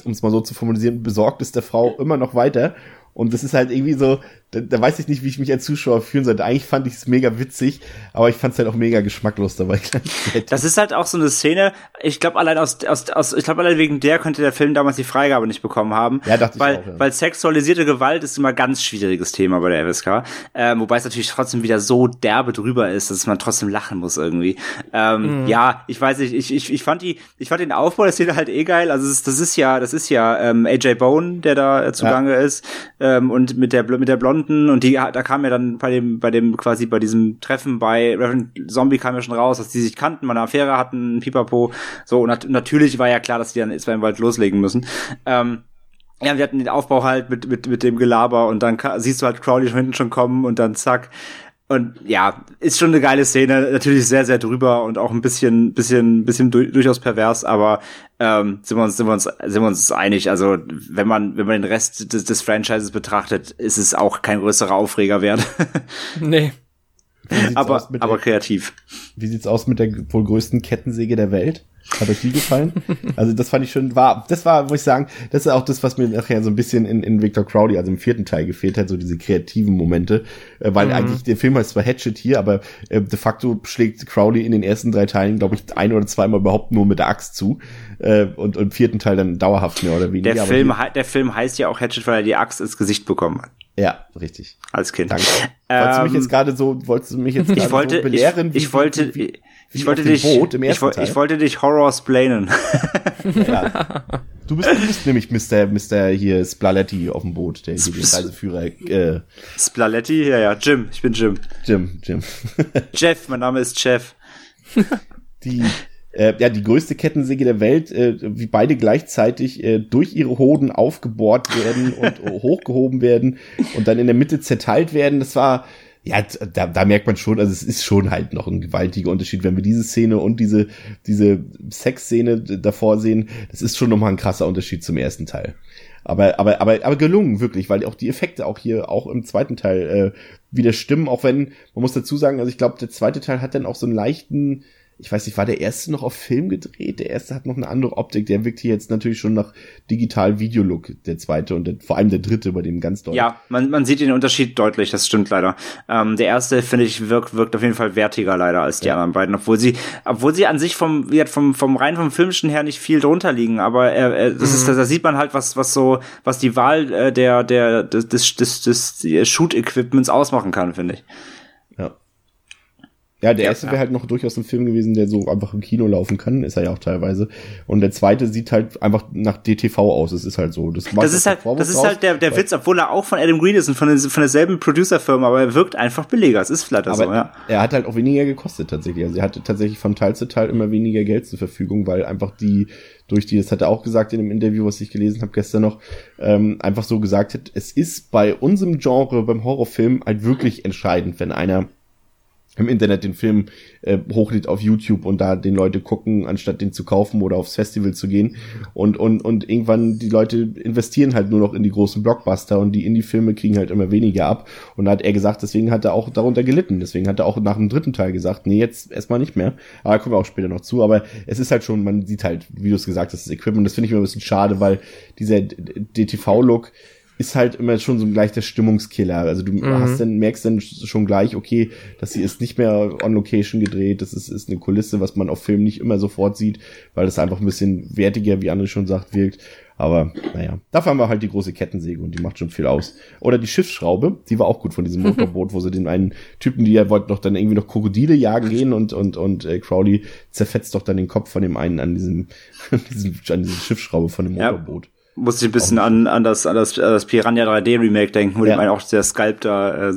um es mal so zu formulieren, besorgt ist der Frau immer noch weiter. Und das ist halt irgendwie so, da, da weiß ich nicht, wie ich mich als Zuschauer fühlen sollte. Eigentlich fand ich es mega witzig, aber ich fand es halt auch mega geschmacklos dabei. Das ist halt auch so eine Szene, ich glaube allein aus, aus, aus ich glaube allein wegen der könnte der Film damals die Freigabe nicht bekommen haben. Ja, dachte ich weil, auch, ja. Weil sexualisierte Gewalt ist immer ein ganz schwieriges Thema bei der FSK. Ähm, wobei es natürlich trotzdem wieder so derbe drüber ist, dass man trotzdem lachen muss irgendwie. Ähm, Ja, ich weiß nicht, ich, ich, ich fand die, ich fand den Aufbau der Szene halt eh geil. Also es ist, das ist ja, das ist ja ähm, AJ Bone, der da zugange ist, ähm, und mit der mit der Blonden und die, da kam ja dann bei dem, bei dem quasi bei diesem Treffen bei Reverend Zombie kam ja schon raus, dass die sich kannten, mal eine Affäre hatten, Pipapo. So, und nat natürlich war ja klar, dass die dann jetzt beim Wald loslegen müssen. Ähm, ja, wir hatten den Aufbau halt mit, mit, mit dem Gelaber und dann siehst du halt Crowley schon hinten schon kommen und dann zack. Und ja, ist schon eine geile Szene, natürlich sehr, sehr drüber und auch ein bisschen, bisschen, bisschen du durchaus pervers, aber ähm, sind wir uns, sind wir uns, sind wir uns einig. Also wenn man, wenn man den Rest des, des Franchises betrachtet, ist es auch kein größerer Aufreger wert. Nee. Aber, aber der- kreativ. Wie sieht's aus mit der wohl größten Kettensäge der Welt? Hat euch die gefallen? also das fand ich schon, war, das war, muss ich sagen, das ist auch das, was mir nachher so ein bisschen in, in Victor Crowley, also im vierten Teil gefehlt hat, so diese kreativen Momente, äh, weil eigentlich der Film heißt zwar Hatchet hier, aber äh, de facto schlägt Crowley in den ersten drei Teilen, glaube ich, ein oder zweimal überhaupt nur mit der Axt zu äh, und im vierten Teil dann dauerhaft mehr oder weniger. Der Film, hier- der Film heißt ja auch Hatchet, weil er die Axt ins Gesicht bekommen hat. ja, richtig. Als Kind. Danke. wolltest du mich Ähm, jetzt gerade so, wolltest du mich jetzt gerade ich wollte, so belehren? ich, ich wollte, wie, wie, ich wollte dich, Boot im ich, ersten wollte, Teil? ich wollte dich Horror splainen. Ja. Du bist, du bist nämlich Mr. Mr. hier Splaletti auf dem Boot, der hier den Reiseführer, äh, Splaletti, ja, ja, Jim, ich bin Jim. Jim, Jim. Jeff, mein Name ist Jeff. Die, äh, ja, die größte Kettensäge der Welt, äh, wie beide gleichzeitig äh, durch ihre Hoden aufgebohrt werden und hochgehoben werden und dann in der Mitte zerteilt werden. Das war, ja, da, da merkt man schon, also es ist schon halt noch ein gewaltiger Unterschied, wenn wir diese Szene und diese, diese Sexszene davor sehen. Das ist schon nochmal ein krasser Unterschied zum ersten Teil. Aber, aber, aber, aber gelungen, wirklich, weil auch die Effekte auch hier, auch im zweiten Teil, äh, wieder stimmen, auch wenn, man muss dazu sagen, also ich glaube, der zweite Teil hat dann auch so einen leichten, ich weiß nicht, war der erste noch auf Film gedreht? Der erste hat noch eine andere Optik. Der wirkt hier jetzt natürlich schon nach digital Videolook, der zweite und der, vor allem der dritte, bei dem ganz deutlich. Ja, man, man sieht den Unterschied deutlich, das stimmt leider. Ähm, der erste, finde ich, wirkt, wirkt auf jeden Fall wertiger leider als die anderen beiden, obwohl sie, obwohl sie an sich vom, wie vom, vom rein vom filmischen her nicht viel drunter liegen, aber äh, äh, das ist, da sieht man halt, was, was so, was die Wahl äh, der, der, des, des, des, des Shoot-Equipments ausmachen kann, finde ich. Ja. Der Ja, erste wäre halt noch durchaus ein Film gewesen, der so einfach im Kino laufen kann, ist er ja auch teilweise. Und der zweite sieht halt einfach nach DTV aus. Es ist halt so. Das, macht Das ist halt, Vorwurf das ist halt der, der Witz, obwohl er auch von Adam Green ist und von, von derselben Producerfirma, aber er wirkt einfach billiger. Es ist Aber so, ja. er hat halt auch weniger gekostet tatsächlich. Also er hatte tatsächlich von Teil zu Teil immer weniger Geld zur Verfügung, weil einfach die durch die, das hat er auch gesagt in dem Interview, was ich gelesen habe gestern noch, ähm, einfach so gesagt hat, es ist bei unserem Genre, beim Horrorfilm halt wirklich entscheidend, wenn einer im Internet den Film äh, hochlädt auf YouTube und da den Leute gucken, anstatt den zu kaufen oder aufs Festival zu gehen. Und, und, und irgendwann die Leute investieren halt nur noch in die großen Blockbuster und die Indie-Filme kriegen halt immer weniger ab. Und da hat er gesagt, deswegen hat er auch darunter gelitten. Deswegen hat er auch nach dem dritten Teil gesagt, nee, jetzt erstmal nicht mehr. Aber da kommen wir auch später noch zu. Aber es ist halt schon, man sieht halt, wie du es gesagt hast, das Equipment. Das finde ich immer ein bisschen schade, weil dieser DTV-Look, ist halt immer schon so ein gleicher Stimmungskiller. Also du mhm. hast dann, merkst dann schon gleich, okay, dass sie ist nicht mehr on Location gedreht, das ist, ist eine Kulisse, was man auf Film nicht immer sofort sieht, weil das einfach ein bisschen wertiger, wie André schon sagt, wirkt. Aber naja, dafür haben wir halt die große Kettensäge und die macht schon viel aus. Oder die Schiffsschraube, die war auch gut von diesem Motorboot, wo sie den einen Typen, die ja wollten doch dann irgendwie noch Krokodile jagen gehen und und und äh, Crowley zerfetzt doch dann den Kopf von dem einen an diesem, diesem an diese Schiffsschraube von dem Motorboot. Ja musste ich ein bisschen an, an, das, an, das, an das Piranha 3D Remake denken, wo ja. dem auch der Sculptor äh,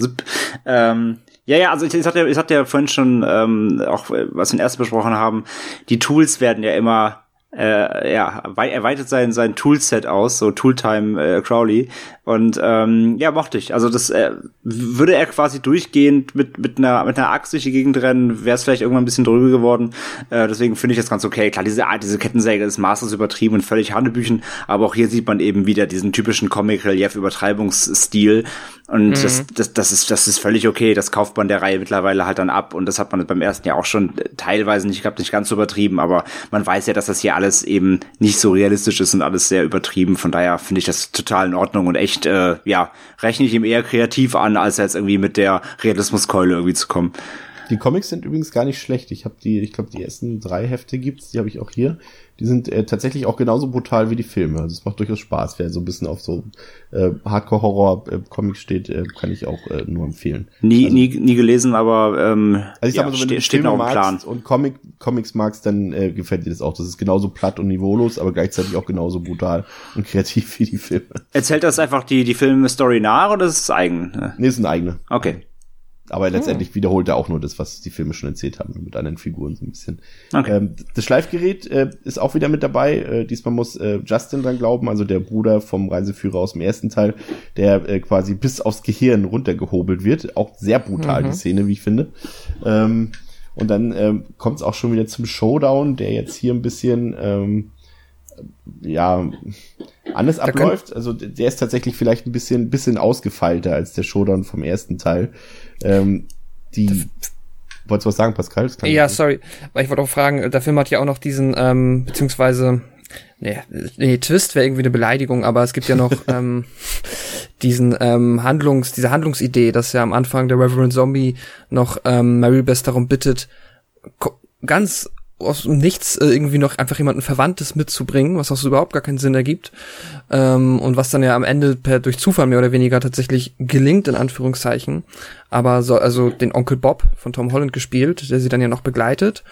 ähm, ja, ja, also ich, ich hatte, ich hatte ja vorhin schon ähm, auch, was wir erst besprochen haben, die Tools werden ja immer äh, ja, erweitert sein, sein Toolset aus, so Tooltime äh, Crowley. Und ähm, ja, mochte ich. Also das äh, würde er quasi durchgehend mit, mit einer mit einer Axt durch die Gegend rennen, wäre es vielleicht irgendwann ein bisschen drüber geworden. Äh, deswegen finde ich das ganz okay. Klar, diese Art, diese Kettensäge ist maßlos übertrieben und völlig Hanebüchen, aber auch hier sieht man eben wieder diesen typischen Comic-Relief-Übertreibungsstil. Und mhm. das, das, das, ist, das ist völlig okay. Das kauft man der Reihe mittlerweile halt dann ab. Und das hat man beim ersten Jahr auch schon teilweise nicht gehabt, nicht ganz so übertrieben, aber man weiß ja, dass das hier alles eben nicht so realistisch ist und alles sehr übertrieben. Von daher finde ich das total in Ordnung und echt, äh, ja, rechne ich ihm eher kreativ an, als jetzt irgendwie mit der Realismuskeule irgendwie zu kommen. Die Comics sind übrigens gar nicht schlecht. Ich habe die, ich glaube, die ersten drei Hefte gibt's, die habe ich auch hier. Die sind äh, tatsächlich auch genauso brutal wie die Filme. Also es macht durchaus Spaß. Wer so ein bisschen auf so äh, Hardcore-Horror-Comics steht, äh, kann ich auch äh, nur empfehlen. Nie, also, nie, nie gelesen, aber ähm, also ich sag mal so, wenn ste steht noch im Plan. Und Comic, Comics magst, dann äh, gefällt dir das auch. Das ist genauso platt und niveaulos, aber gleichzeitig auch genauso brutal und kreativ wie die Filme. Erzählt das einfach die, die Filme-Story nach oder ist es eigen? Nee, ist ein eigene. Okay. Aber letztendlich oh. wiederholt er auch nur das, was die Filme schon erzählt haben, mit anderen Figuren so ein bisschen. Okay. Ähm, das Schleifgerät äh, ist auch wieder mit dabei. Äh, diesmal muss äh, Justin dran glauben, also der Bruder vom Reiseführer aus dem ersten Teil, der äh, quasi bis aufs Gehirn runtergehobelt wird. Auch sehr brutal, mhm. die Szene, wie ich finde. Ähm, und dann ähm, kommt es auch schon wieder zum Showdown, der jetzt hier ein bisschen ähm, ja anders abläuft. Also der ist tatsächlich vielleicht ein bisschen, bisschen ausgefeilter als der Showdown vom ersten Teil. Ähm, die Wolltest du was sagen, Pascal? Ja, sorry. Weil ich wollte auch fragen, der Film hat ja auch noch diesen, ähm, beziehungsweise, nee, nee Twist wäre irgendwie eine Beleidigung, aber es gibt ja noch ähm, diesen ähm, Handlungs, diese Handlungsidee, dass ja am Anfang der Reverend Zombie noch ähm, Mary Best darum bittet, ganz aus nichts äh, irgendwie noch einfach jemanden Verwandtes mitzubringen, was auch so überhaupt gar keinen Sinn ergibt. Ähm, und was dann ja am Ende per durch Zufall mehr oder weniger tatsächlich gelingt, in Anführungszeichen. Aber so, also den Onkel Bob von Tom Holland gespielt, der sie dann ja noch begleitet,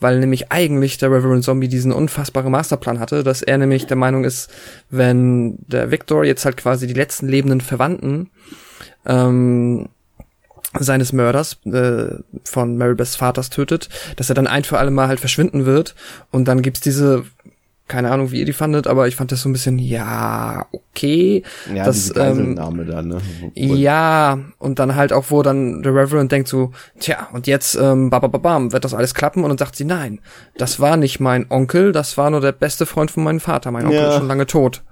weil nämlich eigentlich der Reverend Zombie diesen unfassbaren Masterplan hatte, dass er nämlich der Meinung ist, wenn der Victor jetzt halt quasi die letzten lebenden Verwandten ähm, seines Mörders äh, von Marybeths Vaters tötet, dass er dann ein für alle Mal halt verschwinden wird und dann gibt's diese keine Ahnung, wie ihr die fandet, aber ich fand das so ein bisschen, ja, okay. Ja, das, ähm, da, ne? Ja, und dann halt auch, wo dann der Reverend denkt so, tja, und jetzt, ähm, bababam, wird das alles klappen? Und dann sagt sie, nein, das war nicht mein Onkel, das war nur der beste Freund von meinem Vater. Mein Onkel ja. ist schon lange tot.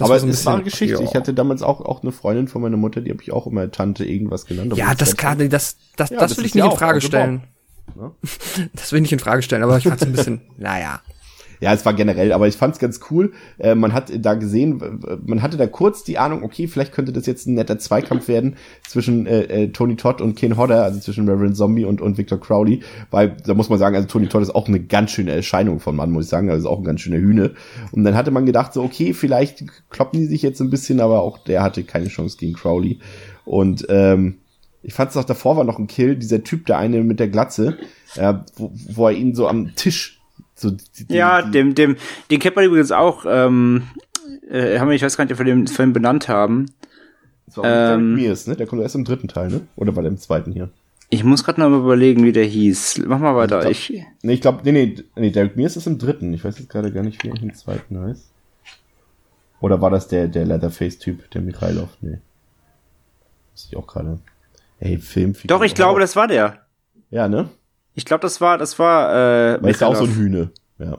Das aber war so ein es war eine Geschichte. Ja. Ich hatte damals auch, auch eine Freundin von meiner Mutter, die habe ich auch immer Tante irgendwas genannt. Ja, das klar, das, das, das, ja, das will ich nicht in Frage stellen. Ne? Das will ich nicht in Frage stellen, aber ich fand es ein bisschen, naja. Ja, es war generell, aber ich fand's ganz cool. Äh, man hat da gesehen, man hatte da kurz die Ahnung, okay, vielleicht könnte das jetzt ein netter Zweikampf werden zwischen äh, äh, Tony Todd und Ken Hodder, also zwischen Reverend Zombie und, und Victor Crowley, weil da muss man sagen, also Tony Todd ist auch eine ganz schöne Erscheinung von Mann, muss ich sagen, also ist auch ein ganz schöner Hühne. Und dann hatte man gedacht, so, okay, vielleicht kloppen die sich jetzt ein bisschen, aber auch der hatte keine Chance gegen Crowley. Und ähm, ich fand es auch davor war noch ein Kill, dieser Typ, der eine mit der Glatze, äh, wo, wo er ihn so am Tisch so, die, die, ja, dem, dem, den kennt man übrigens auch, ähm, äh, haben wir, ich weiß gar nicht, ob wir den Film benannt haben. Das war auch ähm, Mears, ne? Der kommt erst im dritten Teil, ne? Oder war der im zweiten hier? Ich muss gerade noch mal überlegen, wie der hieß. Mach mal weiter. Ich, glaub, ich nee, ich glaube, nee, nee, nee, Derek Mears ist im dritten. Ich weiß jetzt gerade gar nicht, wie er im zweiten heißt. Oder war das der, der Leatherface-Typ, der Mikhailov? Nee. Weiß ich auch gerade. Ey, Film. Doch, ich glaube, das war der. Ja, ne? Ich glaube, das war, das war, äh, Weil ist ja auch so ein Hühne. Ja.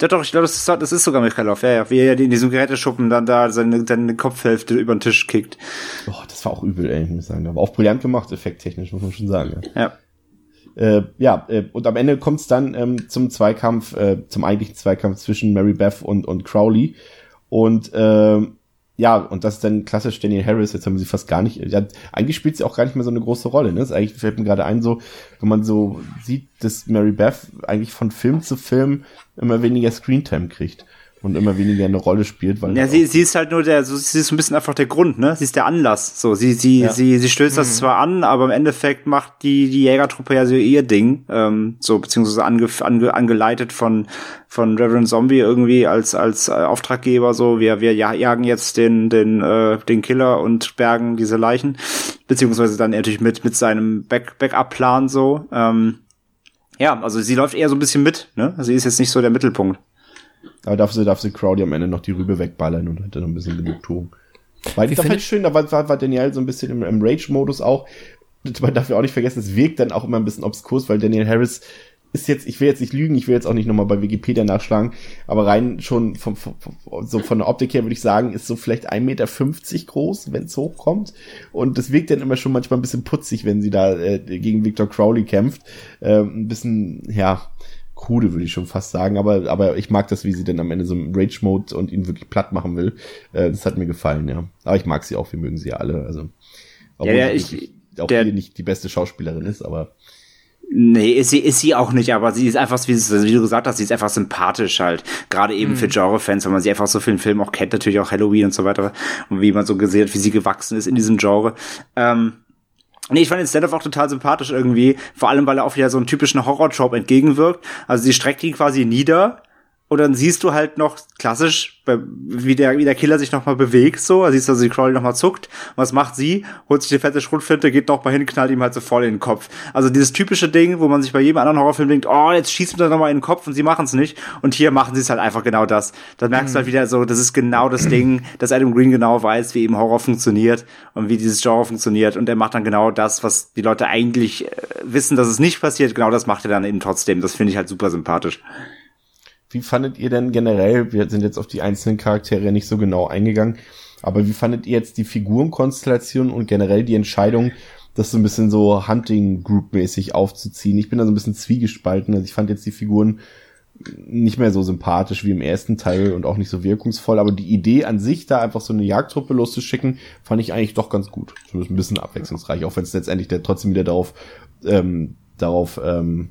Ja, doch, ich glaube, das ist, das ist sogar Mikhailov, ja, ja, wie er in diesem Geräteschuppen dann da seine, seine Kopfhälfte über den Tisch kickt. Oh, das war auch übel, ey, muss ich sagen. Aber auch brillant gemacht, effekttechnisch, muss man schon sagen. Ja. ja. Äh, ja, äh, und am Ende kommt es dann ähm, zum Zweikampf, äh, zum eigentlichen Zweikampf zwischen Mary Beth und, und Crowley. Und äh, ja, und das ist dann klassisch Daniel Harris, jetzt haben sie fast gar nicht, ja, eigentlich spielt sie auch gar nicht mehr so eine große Rolle, ne? Das eigentlich fällt mir gerade ein, so, wenn man so sieht, dass Mary Beth eigentlich von Film zu Film immer weniger Screentime kriegt und immer weniger eine Rolle spielt, weil ja, sie, sie ist halt nur der, so, sie ist ein bisschen einfach der Grund, ne? Sie ist der Anlass. So, sie, sie, ja. sie, sie stößt mhm. das zwar an, aber im Endeffekt macht die die Jägertruppe ja so ihr Ding, ähm, so beziehungsweise ange, ange, angeleitet von von Reverend Zombie irgendwie als als äh, Auftraggeber. So, wir wir jagen jetzt den den äh, den Killer und bergen diese Leichen, beziehungsweise dann natürlich mit mit seinem Back Backup-Plan so. Ähm, ja, also sie läuft eher so ein bisschen mit, ne? Sie ist jetzt nicht so der Mittelpunkt. Aber darf sie, darf sie Crowdy am Ende noch die Rübe wegballern und hätte noch ein bisschen Genugtuung. Weil ich fand schön, da war, war, war Daniel so ein bisschen im, im Rage-Modus auch. Man darf ja auch nicht vergessen, es wirkt dann auch immer ein bisschen obskurs, weil Daniel Harris ist jetzt, ich will jetzt nicht lügen, ich will jetzt auch nicht nochmal bei Wikipedia nachschlagen, aber rein schon vom, vom, so von der Optik her würde ich sagen, ist so vielleicht 1,50 Meter groß, wenn es hochkommt. Und das wirkt dann immer schon manchmal ein bisschen putzig, wenn sie da äh, gegen Victor Crowley kämpft. Ähm, ein bisschen, ja, krude, würde ich schon fast sagen, aber, aber ich mag das, wie sie denn am Ende so im Rage-Mode und ihn wirklich platt machen will. Äh, das hat mir gefallen, ja. Aber ich mag sie auch, wir mögen sie ja alle. Also, obwohl ja, ja, ich, auch der, hier nicht die beste Schauspielerin ist, aber. Nee, ist sie, ist sie auch nicht, aber sie ist einfach, wie, wie du gesagt hast, sie ist einfach sympathisch halt. Gerade eben mhm. für Genre-Fans, weil man sie einfach so vielen Filmen auch kennt, natürlich auch Halloween und so weiter. Und wie man so gesehen hat, wie sie gewachsen ist in diesem Genre. Ähm, Nee, ich fand den Stand-up auch total sympathisch irgendwie. Vor allem, weil er auch wieder so einen typischen Horror-Trope entgegenwirkt. Also sie streckt ihn quasi nieder und dann siehst du halt noch klassisch, wie der, wie der Killer sich nochmal bewegt, so. Also siehst du, also die Crowley nochmal zuckt. Und was macht sie? Holt sich die fette Schrotflinte, geht nochmal hin, knallt ihm halt so voll in den Kopf. Also dieses typische Ding, wo man sich bei jedem anderen Horrorfilm denkt, oh, jetzt schießt mir das nochmal in den Kopf und sie machen es nicht. Und hier machen sie es halt einfach genau das. Dann merkst mhm. du halt wieder so, das ist genau das Ding, dass Adam Green genau weiß, wie eben Horror funktioniert und wie dieses Genre funktioniert. Und er macht dann genau das, was die Leute eigentlich äh, wissen, dass es nicht passiert. Genau das macht er dann eben trotzdem. Das finde ich halt super sympathisch. Wie fandet ihr denn generell, wir sind jetzt auf die einzelnen Charaktere nicht so genau eingegangen, aber wie fandet ihr jetzt die Figurenkonstellation und generell die Entscheidung, das so ein bisschen so Hunting Group mäßig aufzuziehen? Ich bin da so ein bisschen zwiegespalten. Also ich fand jetzt die Figuren nicht mehr so sympathisch wie im ersten Teil und auch nicht so wirkungsvoll, aber die Idee an sich, da einfach so eine Jagdtruppe loszuschicken, fand ich eigentlich doch ganz gut. Zumindest ein bisschen abwechslungsreich, auch wenn es letztendlich der trotzdem wieder darauf, ähm, darauf ähm,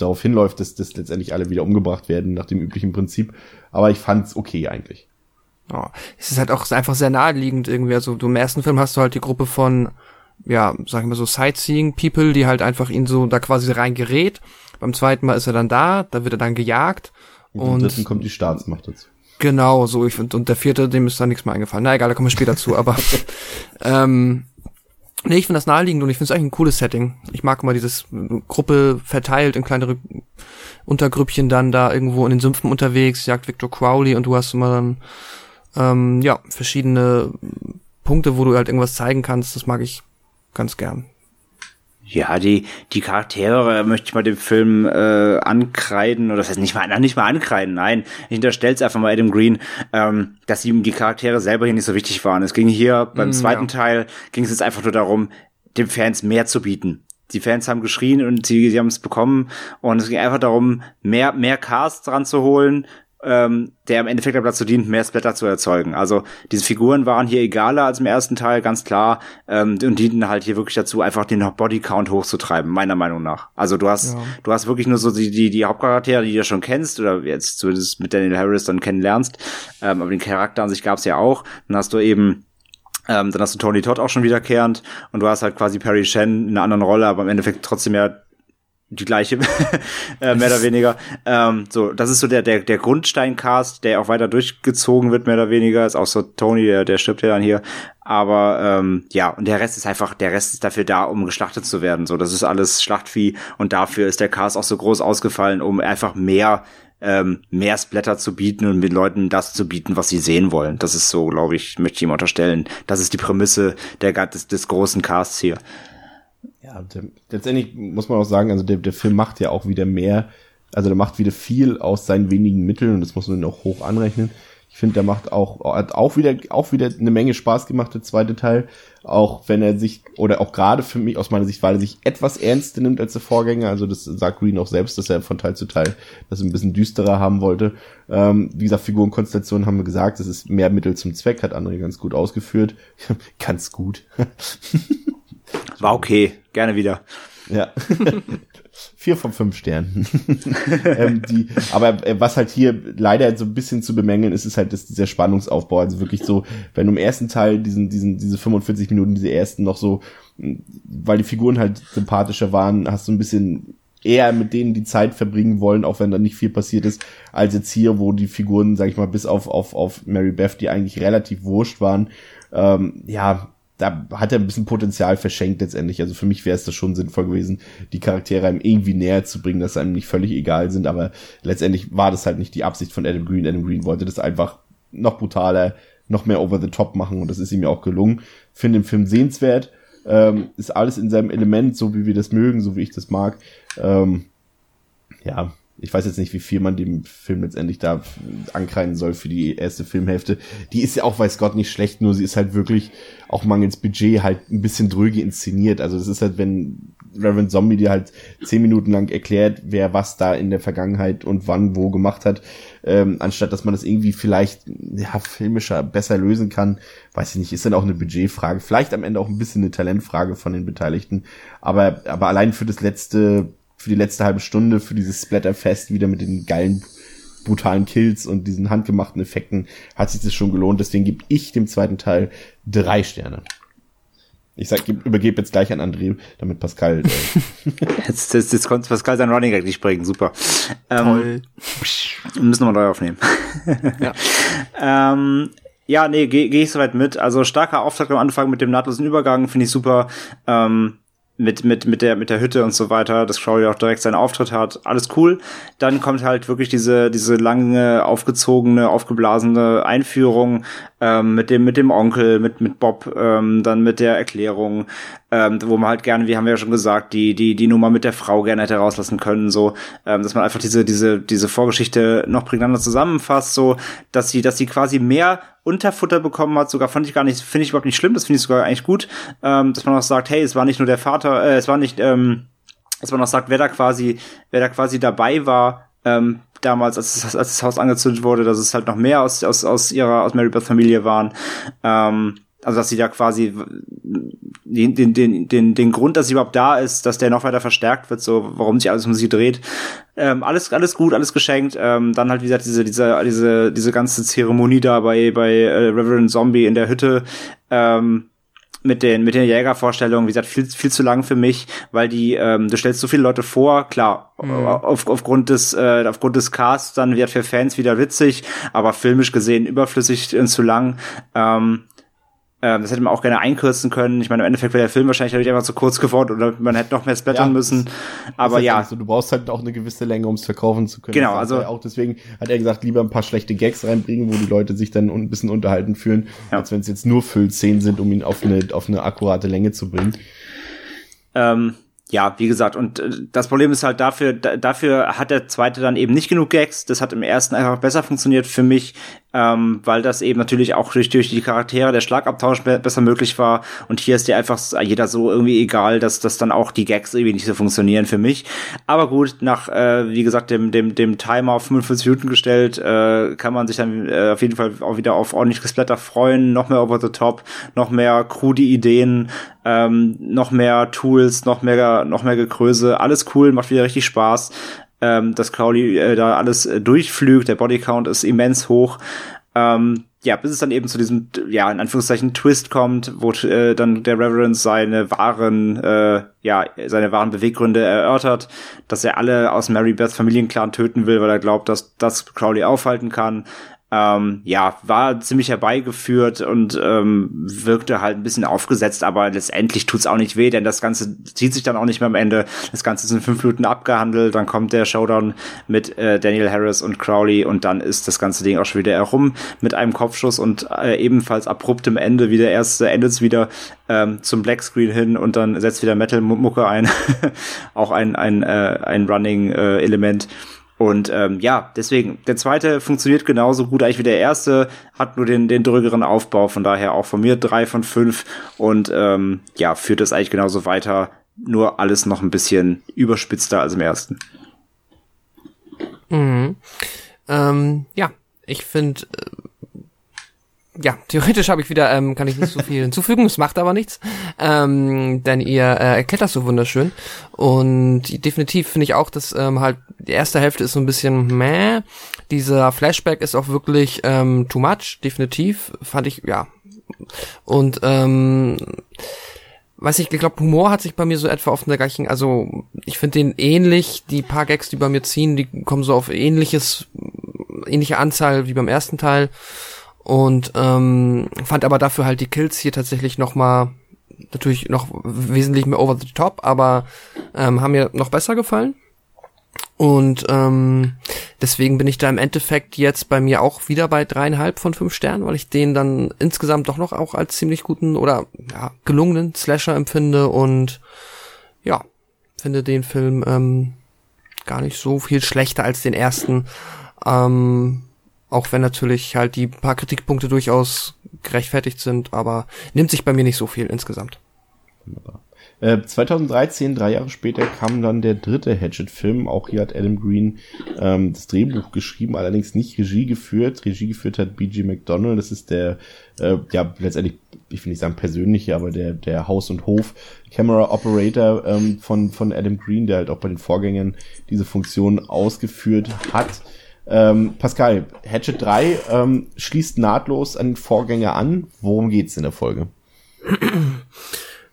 darauf hinläuft, dass, dass letztendlich alle wieder umgebracht werden nach dem üblichen Prinzip. Aber ich fand's okay eigentlich. Ja, es ist halt auch einfach sehr naheliegend irgendwie. Also du im ersten Film hast du halt die Gruppe von, ja, sag ich mal so Sightseeing-People, die halt einfach ihn so da quasi reingerät. Beim zweiten Mal ist er dann da, da wird er dann gejagt. Und, und dritten kommt die Staatsmacht dazu. Genau, so ich finde, und der vierte, dem ist da nichts mehr eingefallen. Na egal, da kommen wir später zu, aber ähm, Nee, ich finde das naheliegend und ich finde es eigentlich ein cooles Setting. Ich mag immer dieses äh, Gruppe verteilt in kleinere Untergrüppchen dann da irgendwo in den Sümpfen unterwegs, jagt Victor Crowley und du hast immer dann ähm, ja verschiedene Punkte, wo du halt irgendwas zeigen kannst. Das mag ich ganz gern. Ja, die, die Charaktere möchte ich mal dem Film äh, ankreiden, oder das heißt nicht mal, nicht mal ankreiden, nein, ich unterstell's einfach mal Adam Green, ähm, dass ihm die Charaktere selber hier nicht so wichtig waren. Es ging hier beim mm, zweiten ja. Teil, ging es jetzt einfach nur darum, den Fans mehr zu bieten. Die Fans haben geschrien und sie, sie haben es bekommen und es ging einfach darum, mehr, mehr Cast dran zu holen, ähm, der im Endeffekt dazu dient, mehr Splatter zu erzeugen. Also diese Figuren waren hier egaler als im ersten Teil, ganz klar, ähm, und dienten halt hier wirklich dazu, einfach den Bodycount hochzutreiben, meiner Meinung nach. Also du hast, ja. du hast wirklich nur so die, die, die Hauptcharaktere, die du schon kennst, oder jetzt zumindest mit Daniel Harris dann kennenlernst, ähm, aber den Charakter an sich gab's ja auch. Dann hast du eben ähm, dann hast du Tony Todd auch schon wiederkehrend und du hast halt quasi Perry Shen in einer anderen Rolle, aber im Endeffekt trotzdem ja die gleiche, äh, mehr oder weniger. Ähm, so, das ist so der, der, der Grundsteincast, der auch weiter durchgezogen wird, mehr oder weniger. Ist auch so Tony, der, der stirbt ja dann hier. Aber ähm, ja, und der Rest ist einfach, der Rest ist dafür da, um geschlachtet zu werden. So, das ist alles Schlachtvieh und dafür ist der Cast auch so groß ausgefallen, um einfach mehr ähm, mehr Splatter zu bieten und mit Leuten das zu bieten, was sie sehen wollen. Das ist so, glaube ich, möchte ich ihm unterstellen. Das ist die Prämisse der, des, des großen Casts hier. Ja, der, letztendlich muss man auch sagen, also der, der Film macht ja auch wieder mehr, also der macht wieder viel aus seinen wenigen Mitteln und das muss man auch hoch anrechnen. Ich finde, der macht auch, hat auch wieder, auch wieder eine Menge Spaß gemacht, der zweite Teil. Auch wenn er sich, oder auch gerade für mich aus meiner Sicht, weil er sich etwas ernster nimmt als der Vorgänger. Also das sagt Green auch selbst, dass er von Teil zu Teil das ein bisschen düsterer haben wollte. Ähm, wie gesagt, Figurenkonstellation haben wir gesagt, das ist mehr Mittel zum Zweck, hat André ganz gut ausgeführt. ganz gut. War okay, gerne wieder. Ja. Vier von fünf Sternen. ähm, die, aber äh, was halt hier leider so ein bisschen zu bemängeln ist, ist halt das, dieser Spannungsaufbau. Also wirklich so, wenn du im ersten Teil diesen, diesen, diese 45 Minuten, diese ersten noch so, weil die Figuren halt sympathischer waren, hast du ein bisschen eher mit denen die Zeit verbringen wollen, auch wenn da nicht viel passiert ist, als jetzt hier, wo die Figuren, sag ich mal, bis auf, auf, auf Mary Beth, die eigentlich relativ wurscht waren, ähm, ja, da hat er ein bisschen Potenzial verschenkt letztendlich. Also für mich wäre es das schon sinnvoll gewesen, die Charaktere einem irgendwie näher zu bringen, dass einem nicht völlig egal sind. Aber letztendlich war das halt nicht die Absicht von Adam Green. Adam Green wollte das einfach noch brutaler, noch mehr over the top machen und das ist ihm ja auch gelungen. Finde den Film sehenswert. Ähm, ist alles in seinem Element, so wie wir das mögen, so wie ich das mag. Ähm, ja, ich weiß jetzt nicht, wie viel man dem Film letztendlich da ankreiden soll für die erste Filmhälfte. Die ist ja auch, weiß Gott, nicht schlecht, nur sie ist halt wirklich auch mangels Budget halt ein bisschen dröge inszeniert. Also das ist halt, wenn Reverend Zombie dir halt zehn Minuten lang erklärt, wer was da in der Vergangenheit und wann wo gemacht hat, ähm, anstatt dass man das irgendwie vielleicht ja, filmischer besser lösen kann, weiß ich nicht, ist dann auch eine Budgetfrage, vielleicht am Ende auch ein bisschen eine Talentfrage von den Beteiligten, aber aber allein für das letzte für die letzte halbe Stunde, für dieses Splatterfest wieder mit den geilen brutalen Kills und diesen handgemachten Effekten hat sich das schon gelohnt. Deswegen gebe ich dem zweiten Teil drei Sterne. Ich sag, übergebe jetzt gleich an André, damit Pascal. Äh jetzt, jetzt, jetzt konnte Pascal sein Running Gag nicht bringen, super. Ähm, Toll. Wir müssen wir neu aufnehmen. ja. ähm, ja, nee, gehe geh ich soweit mit. Also starker Auftrag am Anfang mit dem nahtlosen Übergang, finde ich super. Ähm, mit, mit, mit der, mit der Hütte und so weiter, dass Crowley auch direkt seinen Auftritt hat. Alles cool. Dann kommt halt wirklich diese, diese lange, aufgezogene, aufgeblasene Einführung, ähm, mit dem, mit dem Onkel, mit, mit Bob, ähm, dann mit der Erklärung, ähm, wo man halt gerne, wie haben wir ja schon gesagt, die, die, die Nummer mit der Frau gerne hätte rauslassen können, so, ähm, dass man einfach diese, diese, diese Vorgeschichte noch prägnanter zusammenfasst, so, dass sie, dass sie quasi mehr Unterfutter bekommen hat, sogar fand ich gar nicht, finde ich überhaupt nicht schlimm, das finde ich sogar eigentlich gut, ähm, dass man auch sagt, hey, es war nicht nur der Vater, äh, es war nicht, ähm, dass man auch sagt, wer da quasi, wer da quasi dabei war, ähm, damals, als, als das Haus angezündet wurde, dass es halt noch mehr aus, aus, aus ihrer, aus Mary Beth Familie waren. Ähm, also dass sie da quasi den, den, den, den, den Grund, dass sie überhaupt da ist, dass der noch weiter verstärkt wird, so warum sich alles um sie dreht. Ähm, alles, alles gut, alles geschenkt. Ähm, dann halt, wie gesagt, diese, diese, diese, diese ganze Zeremonie da bei, bei äh, Reverend Zombie in der Hütte. Ähm, mit den mit den Jägervorstellungen, wie gesagt, viel viel zu lang für mich, weil die ähm, du stellst so viele Leute vor, klar, mhm. auf, aufgrund des äh, aufgrund des Casts dann wird für Fans wieder witzig, aber filmisch gesehen überflüssig und zu lang. Ähm, ähm, das hätte man auch gerne einkürzen können. Ich meine, im Endeffekt wäre der Film wahrscheinlich dadurch einfach zu kurz geworden oder man hätte noch mehr splattern ja, müssen. Aber halt ja. So, du brauchst halt auch eine gewisse Länge, um es verkaufen zu können. Genau, also auch deswegen hat er gesagt, lieber ein paar schlechte Gags reinbringen, wo die Leute sich dann ein bisschen unterhalten fühlen, ja. als wenn es jetzt nur Füllszenen sind, um ihn auf eine auf eine akkurate Länge zu bringen. Ähm, ja, wie gesagt, und äh, das Problem ist halt dafür, dafür hat der zweite dann eben nicht genug Gags. Das hat im ersten einfach besser funktioniert für mich, ähm, weil das eben natürlich auch durch, durch die Charaktere der Schlagabtausch be besser möglich war. Und hier ist dir einfach jeder so irgendwie egal, dass dass dann auch die Gags irgendwie nicht so funktionieren für mich. Aber gut, nach, äh, wie gesagt, dem, dem, dem Timer auf 45 Minuten gestellt, äh, kann man sich dann äh, auf jeden Fall auch wieder auf ordentliches Blätter freuen. Noch mehr over the top, noch mehr krude Ideen, ähm, noch mehr Tools, noch mehr, noch mehr Gekröse, alles cool, macht wieder richtig Spaß, ähm, dass Crowley äh, da alles äh, durchflügt, der Bodycount ist immens hoch. Ähm, ja, bis es dann eben zu diesem, ja, in Anführungszeichen Twist kommt, wo äh, dann der Reverend seine wahren, äh, ja, seine wahren Beweggründe erörtert, dass er alle aus Mary Beths Familienclan töten will, weil er glaubt, dass das Crowley aufhalten kann. Ähm, ja, war ziemlich herbeigeführt und ähm, wirkte halt ein bisschen aufgesetzt, aber letztendlich tut's auch nicht weh, denn das Ganze zieht sich dann auch nicht mehr am Ende. Das Ganze ist in fünf Minuten abgehandelt, dann kommt der Showdown mit äh, Daniel Harris und Crowley und dann ist das ganze Ding auch schon wieder herum mit einem Kopfschuss und äh, ebenfalls abruptem Ende, wie der erste endet wieder ähm, zum Blackscreen hin und dann setzt wieder Metal-Mucke ein. auch ein, ein, äh, ein Running-Element. Äh, und ähm, ja, deswegen, der zweite funktioniert genauso gut eigentlich wie der erste, hat nur den, den drückeren Aufbau, von daher auch von mir drei von fünf und ähm, ja, führt es eigentlich genauso weiter, nur alles noch ein bisschen überspitzter als im ersten. Mhm. Ähm, ja, ich finde, äh, ja, theoretisch habe ich wieder, ähm, kann ich nicht so viel hinzufügen, es macht aber nichts, ähm, denn ihr äh, erklärt das so wunderschön. Und definitiv finde ich auch, dass ähm, halt die erste Hälfte ist so ein bisschen meh, dieser Flashback ist auch wirklich ähm, too much, definitiv, fand ich, ja, und ähm, weiß ich, ich glaube, Humor hat sich bei mir so etwa auf der gleichen, also ich finde den ähnlich, die paar Gags, die bei mir ziehen, die kommen so auf ähnliches, ähnliche Anzahl wie beim ersten Teil und ähm, fand aber dafür halt die Kills hier tatsächlich noch mal natürlich noch wesentlich mehr over the top, aber ähm, haben mir noch besser gefallen. Und ähm, deswegen bin ich da im Endeffekt jetzt bei mir auch wieder bei dreieinhalb von fünf Sternen, weil ich den dann insgesamt doch noch auch als ziemlich guten oder ja, gelungenen Slasher empfinde und ja, finde den Film ähm, gar nicht so viel schlechter als den ersten. Ähm, auch wenn natürlich halt die paar Kritikpunkte durchaus gerechtfertigt sind, aber nimmt sich bei mir nicht so viel insgesamt. Wunderbar. Äh, 2013, drei Jahre später, kam dann der dritte Hatchet-Film. Auch hier hat Adam Green ähm, das Drehbuch geschrieben, allerdings nicht Regie geführt. Regie geführt hat B.G. McDonald. Das ist der, äh, ja, letztendlich, ich will nicht sagen persönliche, aber der, der Haus- und Hof-Camera-Operator ähm, von, von Adam Green, der halt auch bei den Vorgängern diese Funktion ausgeführt hat. Ähm, Pascal, Hatchet 3 ähm, schließt nahtlos an den Vorgänger an. Worum geht's in der Folge?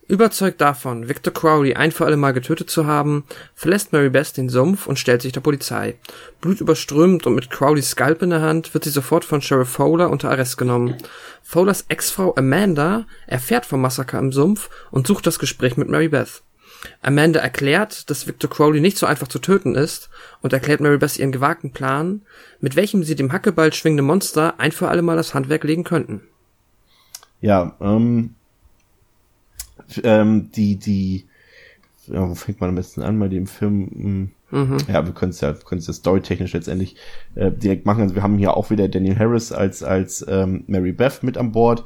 Überzeugt davon, Victor Crowley ein für alle Mal getötet zu haben, verlässt Mary Beth den Sumpf und stellt sich der Polizei. Blutüberströmt und mit Crowleys Skalp in der Hand wird sie sofort von Sheriff Fowler unter Arrest genommen. Fowlers Ex-Frau Amanda erfährt vom Massaker im Sumpf und sucht das Gespräch mit Mary Beth. Amanda erklärt, dass Victor Crowley nicht so einfach zu töten ist und erklärt Mary Beth ihren gewagten Plan, mit welchem sie dem Hackeball schwingende Monster ein für alle Mal das Handwerk legen könnten. Ja, ähm, ähm die, die, ja, wo fängt man am besten an bei dem Film? Hm, Mhm. Ja, wir können es ja, können es ja storytechnisch letztendlich äh, direkt machen. Also wir haben hier auch wieder Daniel Harris als als ähm, Mary Beth mit an Bord.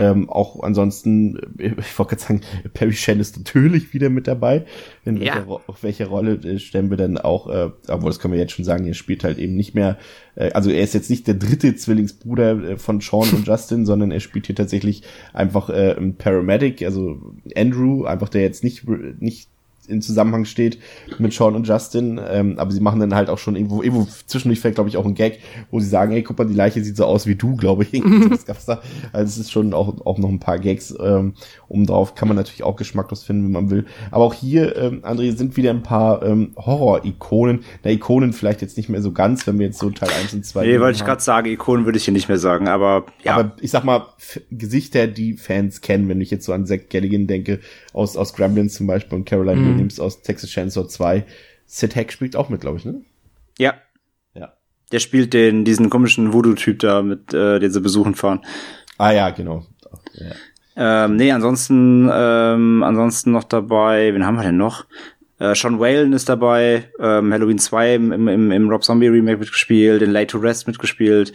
Ähm, auch ansonsten, äh, ich wollte gerade sagen, Perry Shen ist natürlich wieder mit dabei. In ja. welcher, auf welche Rolle äh, stellen wir dann auch, äh, obwohl das können wir jetzt schon sagen, er spielt halt eben nicht mehr, äh, also er ist jetzt nicht der dritte Zwillingsbruder äh, von Sean und Justin, sondern er spielt hier tatsächlich einfach äh, ein Paramedic, also Andrew, einfach der jetzt nicht, nicht in Zusammenhang steht mit Sean und Justin. Ähm, aber sie machen dann halt auch schon irgendwo, irgendwo zwischendurch fällt, glaube ich, auch ein Gag, wo sie sagen, ey, guck mal, die Leiche sieht so aus wie du, glaube ich. das gab's da. Also es ist schon auch, auch noch ein paar Gags ähm, um drauf. Kann man natürlich auch geschmacklos finden, wenn man will. Aber auch hier, ähm, André, sind wieder ein paar ähm, Horror-Ikonen. Na, Ikonen vielleicht jetzt nicht mehr so ganz, wenn wir jetzt so Teil 1 und 2 Nee, wollte ich gerade sagen, Ikonen würde ich hier nicht mehr sagen, aber ja. Aber ich sag mal, Gesichter, die Fans kennen, wenn ich jetzt so an Zack Galligan denke, aus, aus Gremlins zum Beispiel und Caroline mm. Williams aus Texas Chainsaw 2. Sid Hack spielt auch mit, glaube ich, ne? Ja. Ja. Der spielt den, diesen komischen Voodoo-Typ da, mit, äh, den sie besuchen fahren. Ah ja, genau. Ja. Ähm, nee, ansonsten, ähm, ansonsten noch dabei, wen haben wir denn noch? Äh, Sean Whalen ist dabei, ähm, Halloween 2 im, im, im Rob Zombie Remake mitgespielt, in Late to Rest mitgespielt.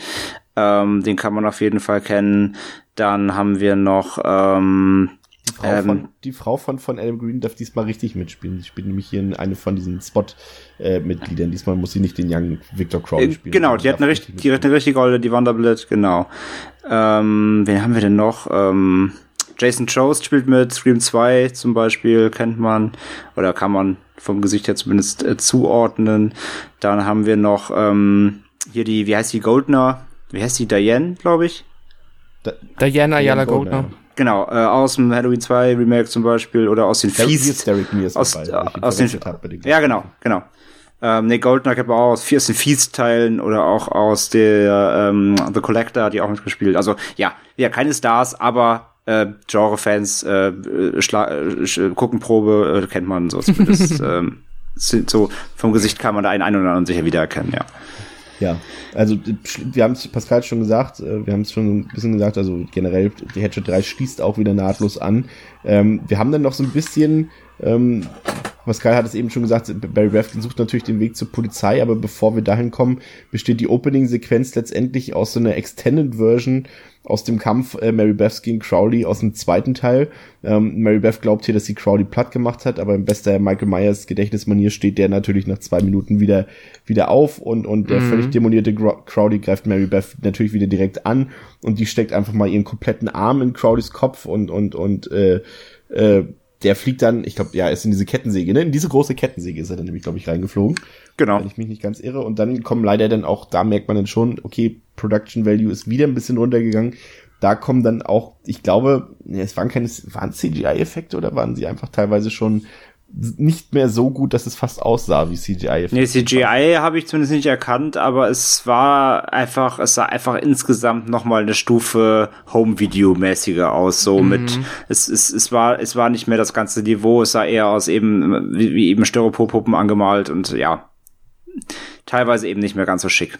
Ähm, den kann man auf jeden Fall kennen. Dann haben wir noch ähm, die Frau, ähm, von, die Frau von, von Adam Green darf diesmal richtig mitspielen. Sie spielt nämlich hier in eine von diesen Spot-Mitgliedern. Äh, diesmal muss sie nicht den Young Victor Crowley äh, spielen. Genau, die hat, eine richtig, die hat eine richtige Rolle, die Wanderblit, genau. Ähm, wen haben wir denn noch? Ähm, Jason Jost spielt mit, Scream 2 zum Beispiel, kennt man, oder kann man vom Gesicht her zumindest äh, zuordnen. Dann haben wir noch ähm, hier die, wie heißt die, Goldner? Wie heißt die, Diane, glaube ich? Da Diana Ayala Goldner. Goldner. Genau, äh, aus dem Halloween 2 Remake zum Beispiel oder aus den Feast. Derek Mears aus, dabei, aus den, hab, ja, genau, genau. Ähm, Nick Goldenberg hat auch aus Fierce and Feast Teilen oder auch aus der ähm, The Collector die auch mitgespielt. Also ja, ja, keine Stars, aber äh, Genre-Fans äh, äh, gucken Probe, äh, kennt man so zumindest. ähm, so vom Gesicht kann man da einen, einen oder anderen sicher wiedererkennen, ja. Ja, also wir haben es, Pascal schon gesagt, äh, wir haben es schon ein bisschen gesagt, also generell, die Hatchet 3 schließt auch wieder nahtlos an. Ähm, wir haben dann noch so ein bisschen ähm, Pascal hat es eben schon gesagt, Barry Rafkin sucht natürlich den Weg zur Polizei, aber bevor wir dahin kommen, besteht die Opening-Sequenz letztendlich aus so einer Extended Version aus dem Kampf äh, Mary Beth gegen Crowley aus dem zweiten Teil. Ähm, Mary Beth glaubt hier, dass sie Crowley platt gemacht hat, aber im bester Michael Myers Gedächtnismanier steht der natürlich nach zwei Minuten wieder wieder auf und und der mhm. völlig demonierte Crowley greift Mary Beth natürlich wieder direkt an und die steckt einfach mal ihren kompletten Arm in Crowleys Kopf und und und äh, äh, der fliegt dann, ich glaube, ja, ist in diese Kettensäge, ne? In diese große Kettensäge ist er dann nämlich, glaube ich, reingeflogen. Genau. Wenn ich mich nicht ganz irre. Und dann kommen leider dann auch, da merkt man dann schon, okay, Production Value ist wieder ein bisschen runtergegangen. Da kommen dann auch, ich glaube, es waren keine, waren CGI-Effekte oder waren sie einfach teilweise schon nicht mehr so gut, dass es fast aussah wie CGI. Nee, CGI habe ich zumindest nicht erkannt, aber es war einfach, es sah einfach insgesamt nochmal eine Stufe Home-Video-mäßiger aus, so mhm. mit, es, es, es war, es war nicht mehr das ganze Niveau, es sah eher aus eben, wie, wie eben Styroporpuppen angemalt und ja, teilweise eben nicht mehr ganz so schick.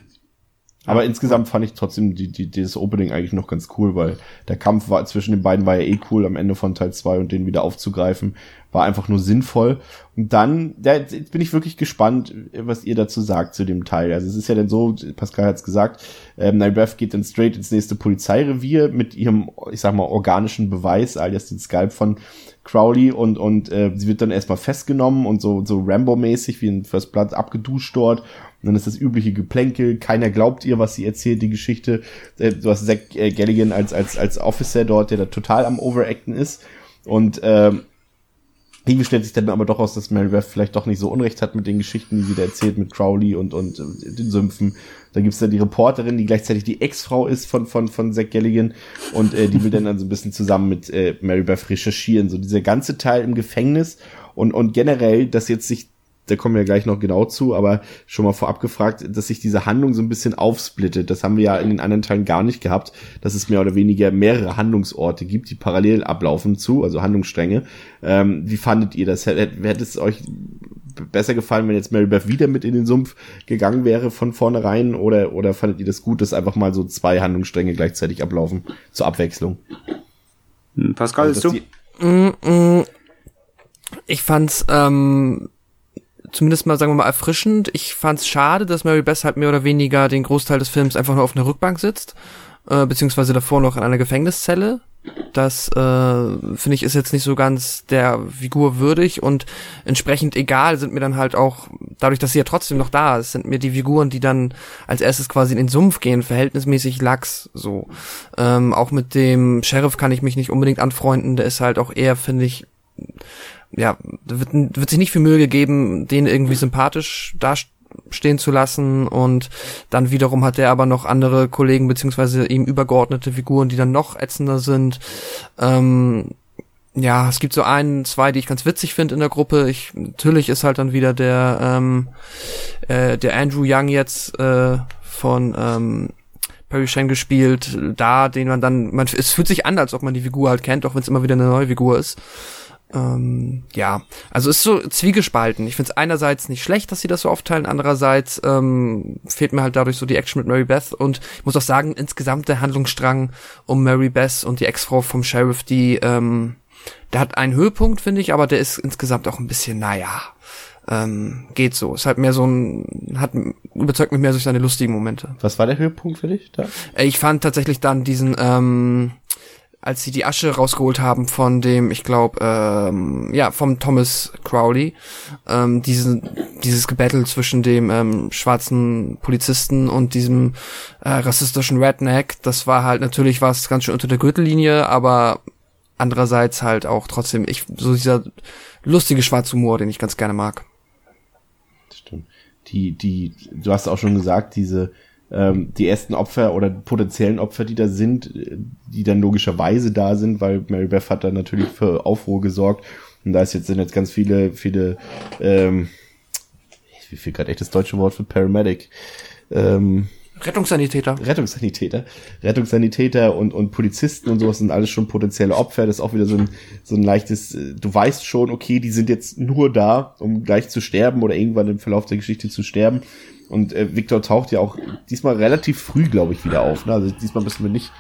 Aber insgesamt fand ich trotzdem die, die, dieses Opening eigentlich noch ganz cool, weil der Kampf war zwischen den beiden war ja eh cool am Ende von Teil 2 und den wieder aufzugreifen, war einfach nur sinnvoll. Und dann, ja, jetzt bin ich wirklich gespannt, was ihr dazu sagt zu dem Teil. Also es ist ja dann so, Pascal hat es gesagt, ähm, Nybreath geht dann straight ins nächste Polizeirevier mit ihrem, ich sag mal, organischen Beweis, alias den Skype von Crowley und, und äh, sie wird dann erstmal festgenommen und so, so Rambo-mäßig wie ein First Blood abgeduscht dort. Und dann ist das übliche Geplänkel, keiner glaubt ihr, was sie erzählt, die Geschichte. Äh, du hast Zach äh, Galligan als, als, als Officer dort, der da total am Overacten ist. Und ähm, irgendwie stellt sich dann aber doch aus, dass Mary Beth vielleicht doch nicht so Unrecht hat mit den Geschichten, die sie da erzählt mit Crowley und, und äh, den Sümpfen. Da gibt's dann die Reporterin, die gleichzeitig die Ex-Frau ist von, von, von Zach Galligan und äh, die will dann, dann so ein bisschen zusammen mit äh, Mary Beth recherchieren. So dieser ganze Teil im Gefängnis und, und generell, dass jetzt sich da kommen wir gleich noch genau zu, aber schon mal vorab gefragt, dass sich diese Handlung so ein bisschen aufsplittet. Das haben wir ja in den anderen Teilen gar nicht gehabt, dass es mehr oder weniger mehrere Handlungsorte gibt, die parallel ablaufen zu, also Handlungsstränge. Ähm, wie fandet ihr das? Hätte, es euch besser gefallen, wenn jetzt Mary Beth wieder mit in den Sumpf gegangen wäre von vornherein oder, oder fandet ihr das gut, dass einfach mal so zwei Handlungsstränge gleichzeitig ablaufen zur Abwechslung? Pascal, also, ist du? Mm, mm. Ich fand's ähm, zumindest mal, sagen wir mal, erfrischend. Ich fand's schade, dass Mary Beth halt mehr oder weniger den Großteil des Films einfach nur auf einer Rückbank sitzt, äh, beziehungsweise davor noch in einer Gefängniszelle. Das äh, finde ich ist jetzt nicht so ganz der Figur würdig und entsprechend egal sind mir dann halt auch, dadurch, dass sie ja trotzdem noch da ist, sind mir die Figuren, die dann als erstes quasi in den Sumpf gehen, verhältnismäßig lax so. Ähm, auch mit dem Sheriff kann ich mich nicht unbedingt anfreunden, der ist halt auch eher, finde ich, ja, wird, wird sich nicht viel Mühe gegeben, den irgendwie sympathisch dastehen zu lassen und dann wiederum hat er aber noch andere Kollegen beziehungsweise ihm übergeordnete Figuren, die dann noch ätzender sind. Ähm, ja, es gibt so ein, zwei, die ich ganz witzig finde in der Gruppe. Ich natürlich ist halt dann wieder der ähm, äh, der Andrew Young jetzt äh, von ähm, Perry Shen gespielt, da, den man dann, man, es fühlt sich an, als ob man die Figur halt kennt, auch wenn es immer wieder eine neue Figur ist. Ähm, ja, also ist so zwiegespalten. Ich finde es einerseits nicht schlecht, dass sie das so aufteilen, andererseits ähm, fehlt mir halt dadurch so die Action mit Mary Beth und ich muss auch sagen, insgesamt der Handlungsstrang um Mary Beth und die Ex-Frau vom Sheriff, die, ähm, der hat einen Höhepunkt, finde ich, aber der ist insgesamt auch ein bisschen, naja, ähm, geht so. Ist halt mehr so ein, hat überzeugt mich mehr durch seine lustigen Momente. Was war der Höhepunkt für dich da? Ich fand tatsächlich dann diesen, ähm, als sie die Asche rausgeholt haben von dem, ich glaube, ähm, ja, vom Thomas Crowley, ähm, diesen, dieses Gebattle zwischen dem ähm, schwarzen Polizisten und diesem äh, rassistischen Redneck, das war halt natürlich was ganz schön unter der Gürtellinie, aber andererseits halt auch trotzdem, ich, so dieser lustige Schwarzhumor, den ich ganz gerne mag. Stimmt. Die, die, du hast auch schon gesagt, diese, ähm, die ersten Opfer oder potenziellen Opfer, die da sind, die dann logischerweise da sind, weil Mary Beth hat dann natürlich für Aufruhr gesorgt. Und da ist jetzt, sind jetzt ganz viele, viele, ähm, wie viel gerade echt das deutsche Wort für Paramedic. Ähm, Rettungssanitäter. Rettungssanitäter. Rettungssanitäter und, und Polizisten und sowas sind alles schon potenzielle Opfer. Das ist auch wieder so ein, so ein leichtes, äh, du weißt schon, okay, die sind jetzt nur da, um gleich zu sterben oder irgendwann im Verlauf der Geschichte zu sterben. Und äh, Victor taucht ja auch diesmal relativ früh, glaube ich, wieder auf. Ne? Also diesmal müssen wir nicht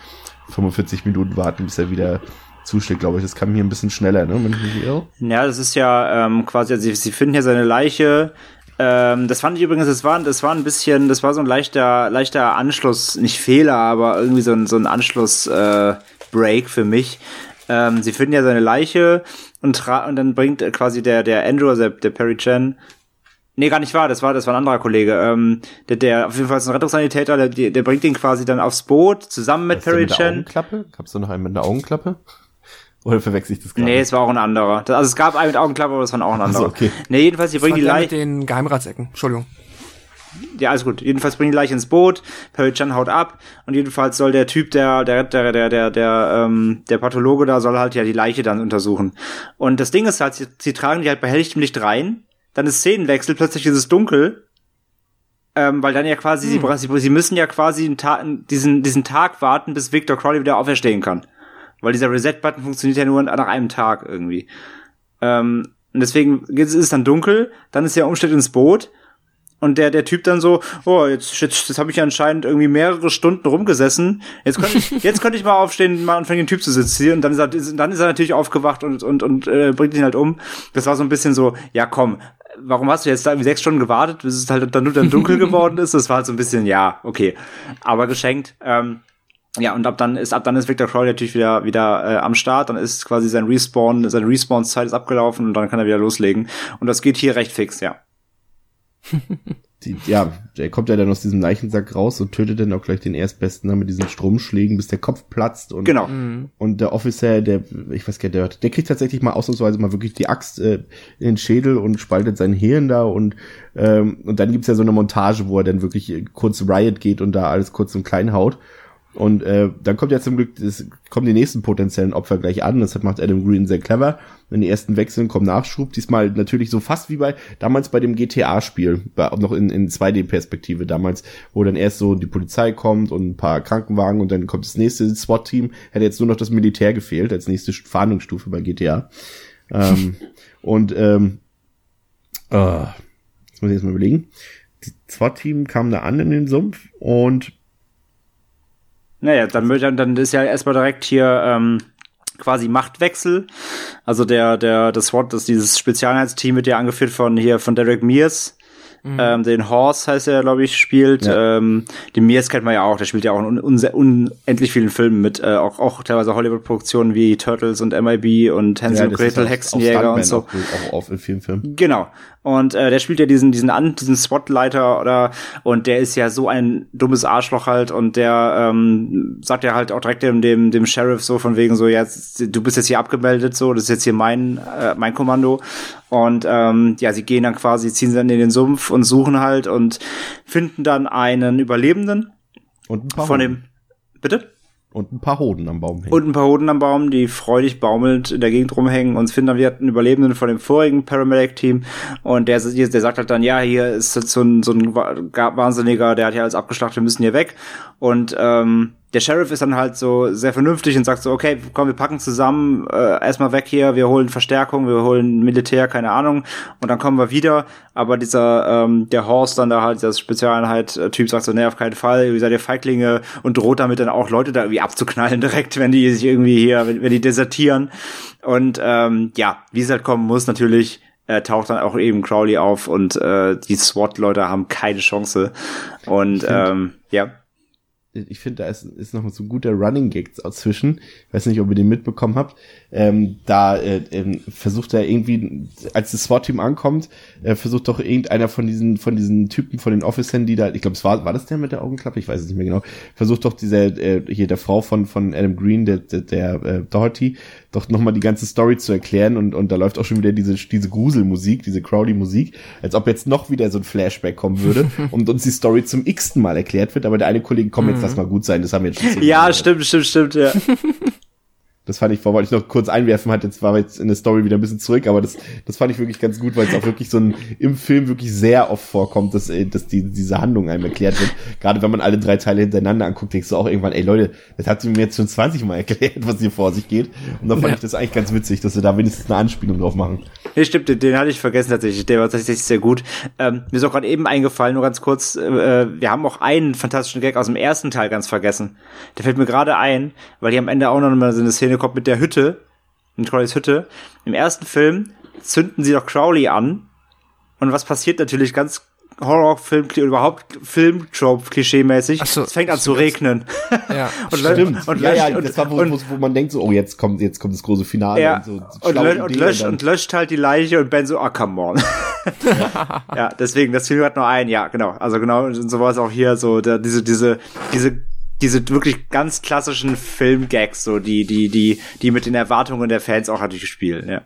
45 Minuten warten, bis er wieder zuschlägt, glaube ich. Das kam hier ein bisschen schneller, ne? Wenn ich mich irre. Ja, das ist ja ähm, quasi, also sie, sie finden ja seine Leiche. Ähm, das fand ich übrigens, das war, das war ein bisschen, das war so ein leichter, leichter Anschluss, nicht Fehler, aber irgendwie so ein, so ein Anschluss-Break äh, für mich. Ähm, sie finden ja seine Leiche und, und dann bringt quasi der, der Andrew, also der, der Perry Chen, Nee, gar nicht wahr, das war, das war ein anderer Kollege. Ähm, der, der auf jeden Fall ist ein Rettungssanitäter, der, der bringt ihn quasi dann aufs Boot zusammen mit Perry Chen. Augenklappe? Gab's da noch einen mit einer Augenklappe? Oder verwechsel ich das gerade? Nee, es war auch ein anderer. Also es gab einen mit Augenklappe, aber das war auch ein anderer. so, okay. Nee, jedenfalls, die bringen die Der mit Leiche. den Geheimratsecken. Entschuldigung. Ja, alles gut. Jedenfalls bringen die Leiche ins Boot, Perry Chan haut ab und jedenfalls soll der Typ, der, der, der, der, der, der, ähm, der Pathologe da soll halt ja die Leiche dann untersuchen. Und das Ding ist halt, sie, sie tragen die halt bei helllichtem Licht rein, dann ist Szenenwechsel, plötzlich ist es dunkel, ähm, weil dann ja quasi, sie, sie, sie müssen ja quasi diesen, diesen Tag warten, bis Victor Crowley wieder auferstehen kann. Weil dieser Reset-Button funktioniert ja nur nach einem Tag irgendwie. Ähm, und deswegen ist es dann dunkel, dann ist der Umstieg ins Boot und der, der Typ dann so, oh, jetzt, jetzt, jetzt habe ich anscheinend irgendwie mehrere Stunden rumgesessen. Jetzt könnte ich, jetzt könnte ich mal aufstehen, mal anfangen, den Typ zu sitzen. Und dann ist er, dann ist er natürlich aufgewacht und, und, und äh, bringt ihn halt um. Das war so ein bisschen so, ja komm, warum hast du jetzt da irgendwie sechs Stunden gewartet, bis es halt dann nur dann dunkel geworden ist? Das war halt so ein bisschen, ja, okay. Aber geschenkt. Ähm, ja, und ab dann ist, ab dann ist Victor Crowley natürlich wieder, wieder äh, am Start, dann ist quasi sein Respawn, seine Respawn-Zeit ist abgelaufen und dann kann er wieder loslegen. Und das geht hier recht fix, ja. Die, ja, der kommt ja dann aus diesem Leichensack raus und tötet dann auch gleich den Erstbesten ne, mit diesen Stromschlägen, bis der Kopf platzt und Genau. und der Officer, der, ich weiß gar nicht, der, der kriegt tatsächlich mal ausnahmsweise mal wirklich die Axt äh, in den Schädel und spaltet sein Hirn da und ähm, und dann gibt's ja so eine Montage, wo er dann wirklich äh, kurz Riot geht und da alles kurz und klein haut. Und äh, dann kommt ja zum Glück, es kommen die nächsten potenziellen Opfer gleich an. Das macht Adam Green sehr clever. Wenn die ersten wechseln, kommt Nachschub. Diesmal natürlich so fast wie bei damals bei dem GTA-Spiel, noch in, in 2D-Perspektive damals, wo dann erst so die Polizei kommt und ein paar Krankenwagen und dann kommt das nächste SWAT-Team. Hätte jetzt nur noch das Militär gefehlt als nächste Fahndungsstufe bei GTA. ähm, und ähm, äh, jetzt muss ich jetzt mal überlegen. Die SWAT-Team kam da an in den Sumpf und Naja, dann, dann, dann ist ja erstmal direkt hier ähm, quasi Machtwechsel. Also der, der, das SWAT, das dieses Spezialeinheitsteam wird ja angeführt von hier von Derek Mears. Ähm, den Horse heißt er, glaube ich, spielt. Ja. Ähm, den Mears kennt man ja auch, der spielt ja auch in un un unendlich vielen Filmen mit, äh, auch, auch teilweise Hollywood-Produktionen wie Turtles und MIB und Hansel und das ist Gretel, auch- Hexenjäger und so. Auch, auch auf in vielen Filmen. Genau. Und äh, der spielt ja diesen diesen an diesen SWAT-Leiter oder und der ist ja so ein dummes Arschloch halt und der ähm, sagt ja halt auch direkt dem dem dem Sheriff so von wegen so jetzt du bist jetzt hier abgemeldet so das ist jetzt hier mein äh, mein Kommando. Und ähm, ja sie gehen dann quasi ziehen sie dann in den Sumpf und suchen halt und finden dann einen Überlebenden Und ein paar von dem bitte Und ein paar Hoden am Baum hängen. und ein paar Hoden am Baum, die freudig baumelnd in der Gegend rumhängen. Und finden wieder einen Überlebenden von dem vorigen Paramedic-Team. Und der, der sagt halt dann, ja, hier ist so ein, so ein Wa- Wahnsinniger, der hat ja alles abgeschlachtet, wir müssen hier weg. Und ähm, der Sheriff ist dann halt so sehr vernünftig und sagt so, okay, komm, wir packen zusammen, äh, erstmal weg hier, wir holen Verstärkung, wir holen Militär, keine Ahnung, und dann kommen wir wieder. Aber dieser, ähm, der Horst dann da halt, das Spezialeinheit-Typ sagt so, nee, auf keinen Fall, ihr seid ihr Feiglinge und droht damit dann auch Leute da irgendwie abzuknallen direkt, wenn die sich irgendwie hier, wenn, wenn die desertieren. Und ähm, ja, wie es halt kommen muss, natürlich äh, taucht dann auch eben Crowley auf und äh, die SWAT-Leute haben keine Chance. Und ähm, ja. Ich finde, da ist, ist noch so ein guter Running Gag zwischen. Ich weiß nicht, ob ihr den mitbekommen habt. Ähm, da äh, ähm, versucht er irgendwie, als das SWAT-Team ankommt, äh, versucht doch irgendeiner von diesen von diesen Typen, von den Officern, die da, ich glaube, es war, war das der mit der Augenklappe? Ich weiß es nicht mehr genau. Versucht doch dieser, äh, hier der Frau von von Adam Green, der, der, der äh, Doherty, doch nochmal die ganze Story zu erklären und, und da läuft auch schon wieder diese, diese Gruselmusik, diese Crowley-Musik, als ob jetzt noch wieder so ein Flashback kommen würde und uns die Story zum x-ten Mal erklärt wird, aber der eine Kollege, komm, jetzt lass mal gut sein, das haben wir jetzt schon Ja, stimmt, stimmt, stimmt, ja. Das fand ich, wollte ich noch kurz einwerfen, hat jetzt war jetzt in der Story wieder ein bisschen zurück, aber das, das fand ich wirklich ganz gut, weil es auch wirklich so ein im Film wirklich sehr oft vorkommt, dass, äh, dass die, diese Handlung einem erklärt wird. Gerade wenn man alle drei Teile hintereinander anguckt, denkst du auch irgendwann, ey Leute, das hat sie mir jetzt schon 20 Mal erklärt, was hier vor sich geht. Und da fand ja. ich das eigentlich ganz witzig, dass sie da wenigstens eine Anspielung drauf machen. Nee, stimmt, den, den hatte ich vergessen tatsächlich. Der war tatsächlich sehr gut. Ähm, mir ist auch gerade eben eingefallen, nur ganz kurz, äh, wir haben auch einen fantastischen Gag aus dem ersten Teil ganz vergessen. Der fällt mir gerade ein, weil die am Ende auch noch mal so eine Szene kommt mit der Hütte, mit Crowleys Hütte. Im ersten Film zünden sie doch Crowley an. Und was passiert natürlich ganz Horrorfilm oder überhaupt Filmtrope klischeemäßig. So, es fängt an zu regnen. Ja, und stimmt. Und ja, ja, das war wo, und, wo, man denkt so, oh jetzt kommt jetzt kommt das große Finale ja, und so und, lö und, löscht, und löscht halt die Leiche und Ben so, ah oh, come on. ja. ja, deswegen das Film hat nur ein, ja genau. Also genau und so war es auch hier so der, diese diese diese diese wirklich ganz klassischen Filmgags so die die die die mit den Erwartungen der Fans auch natürlich spielen. Ja.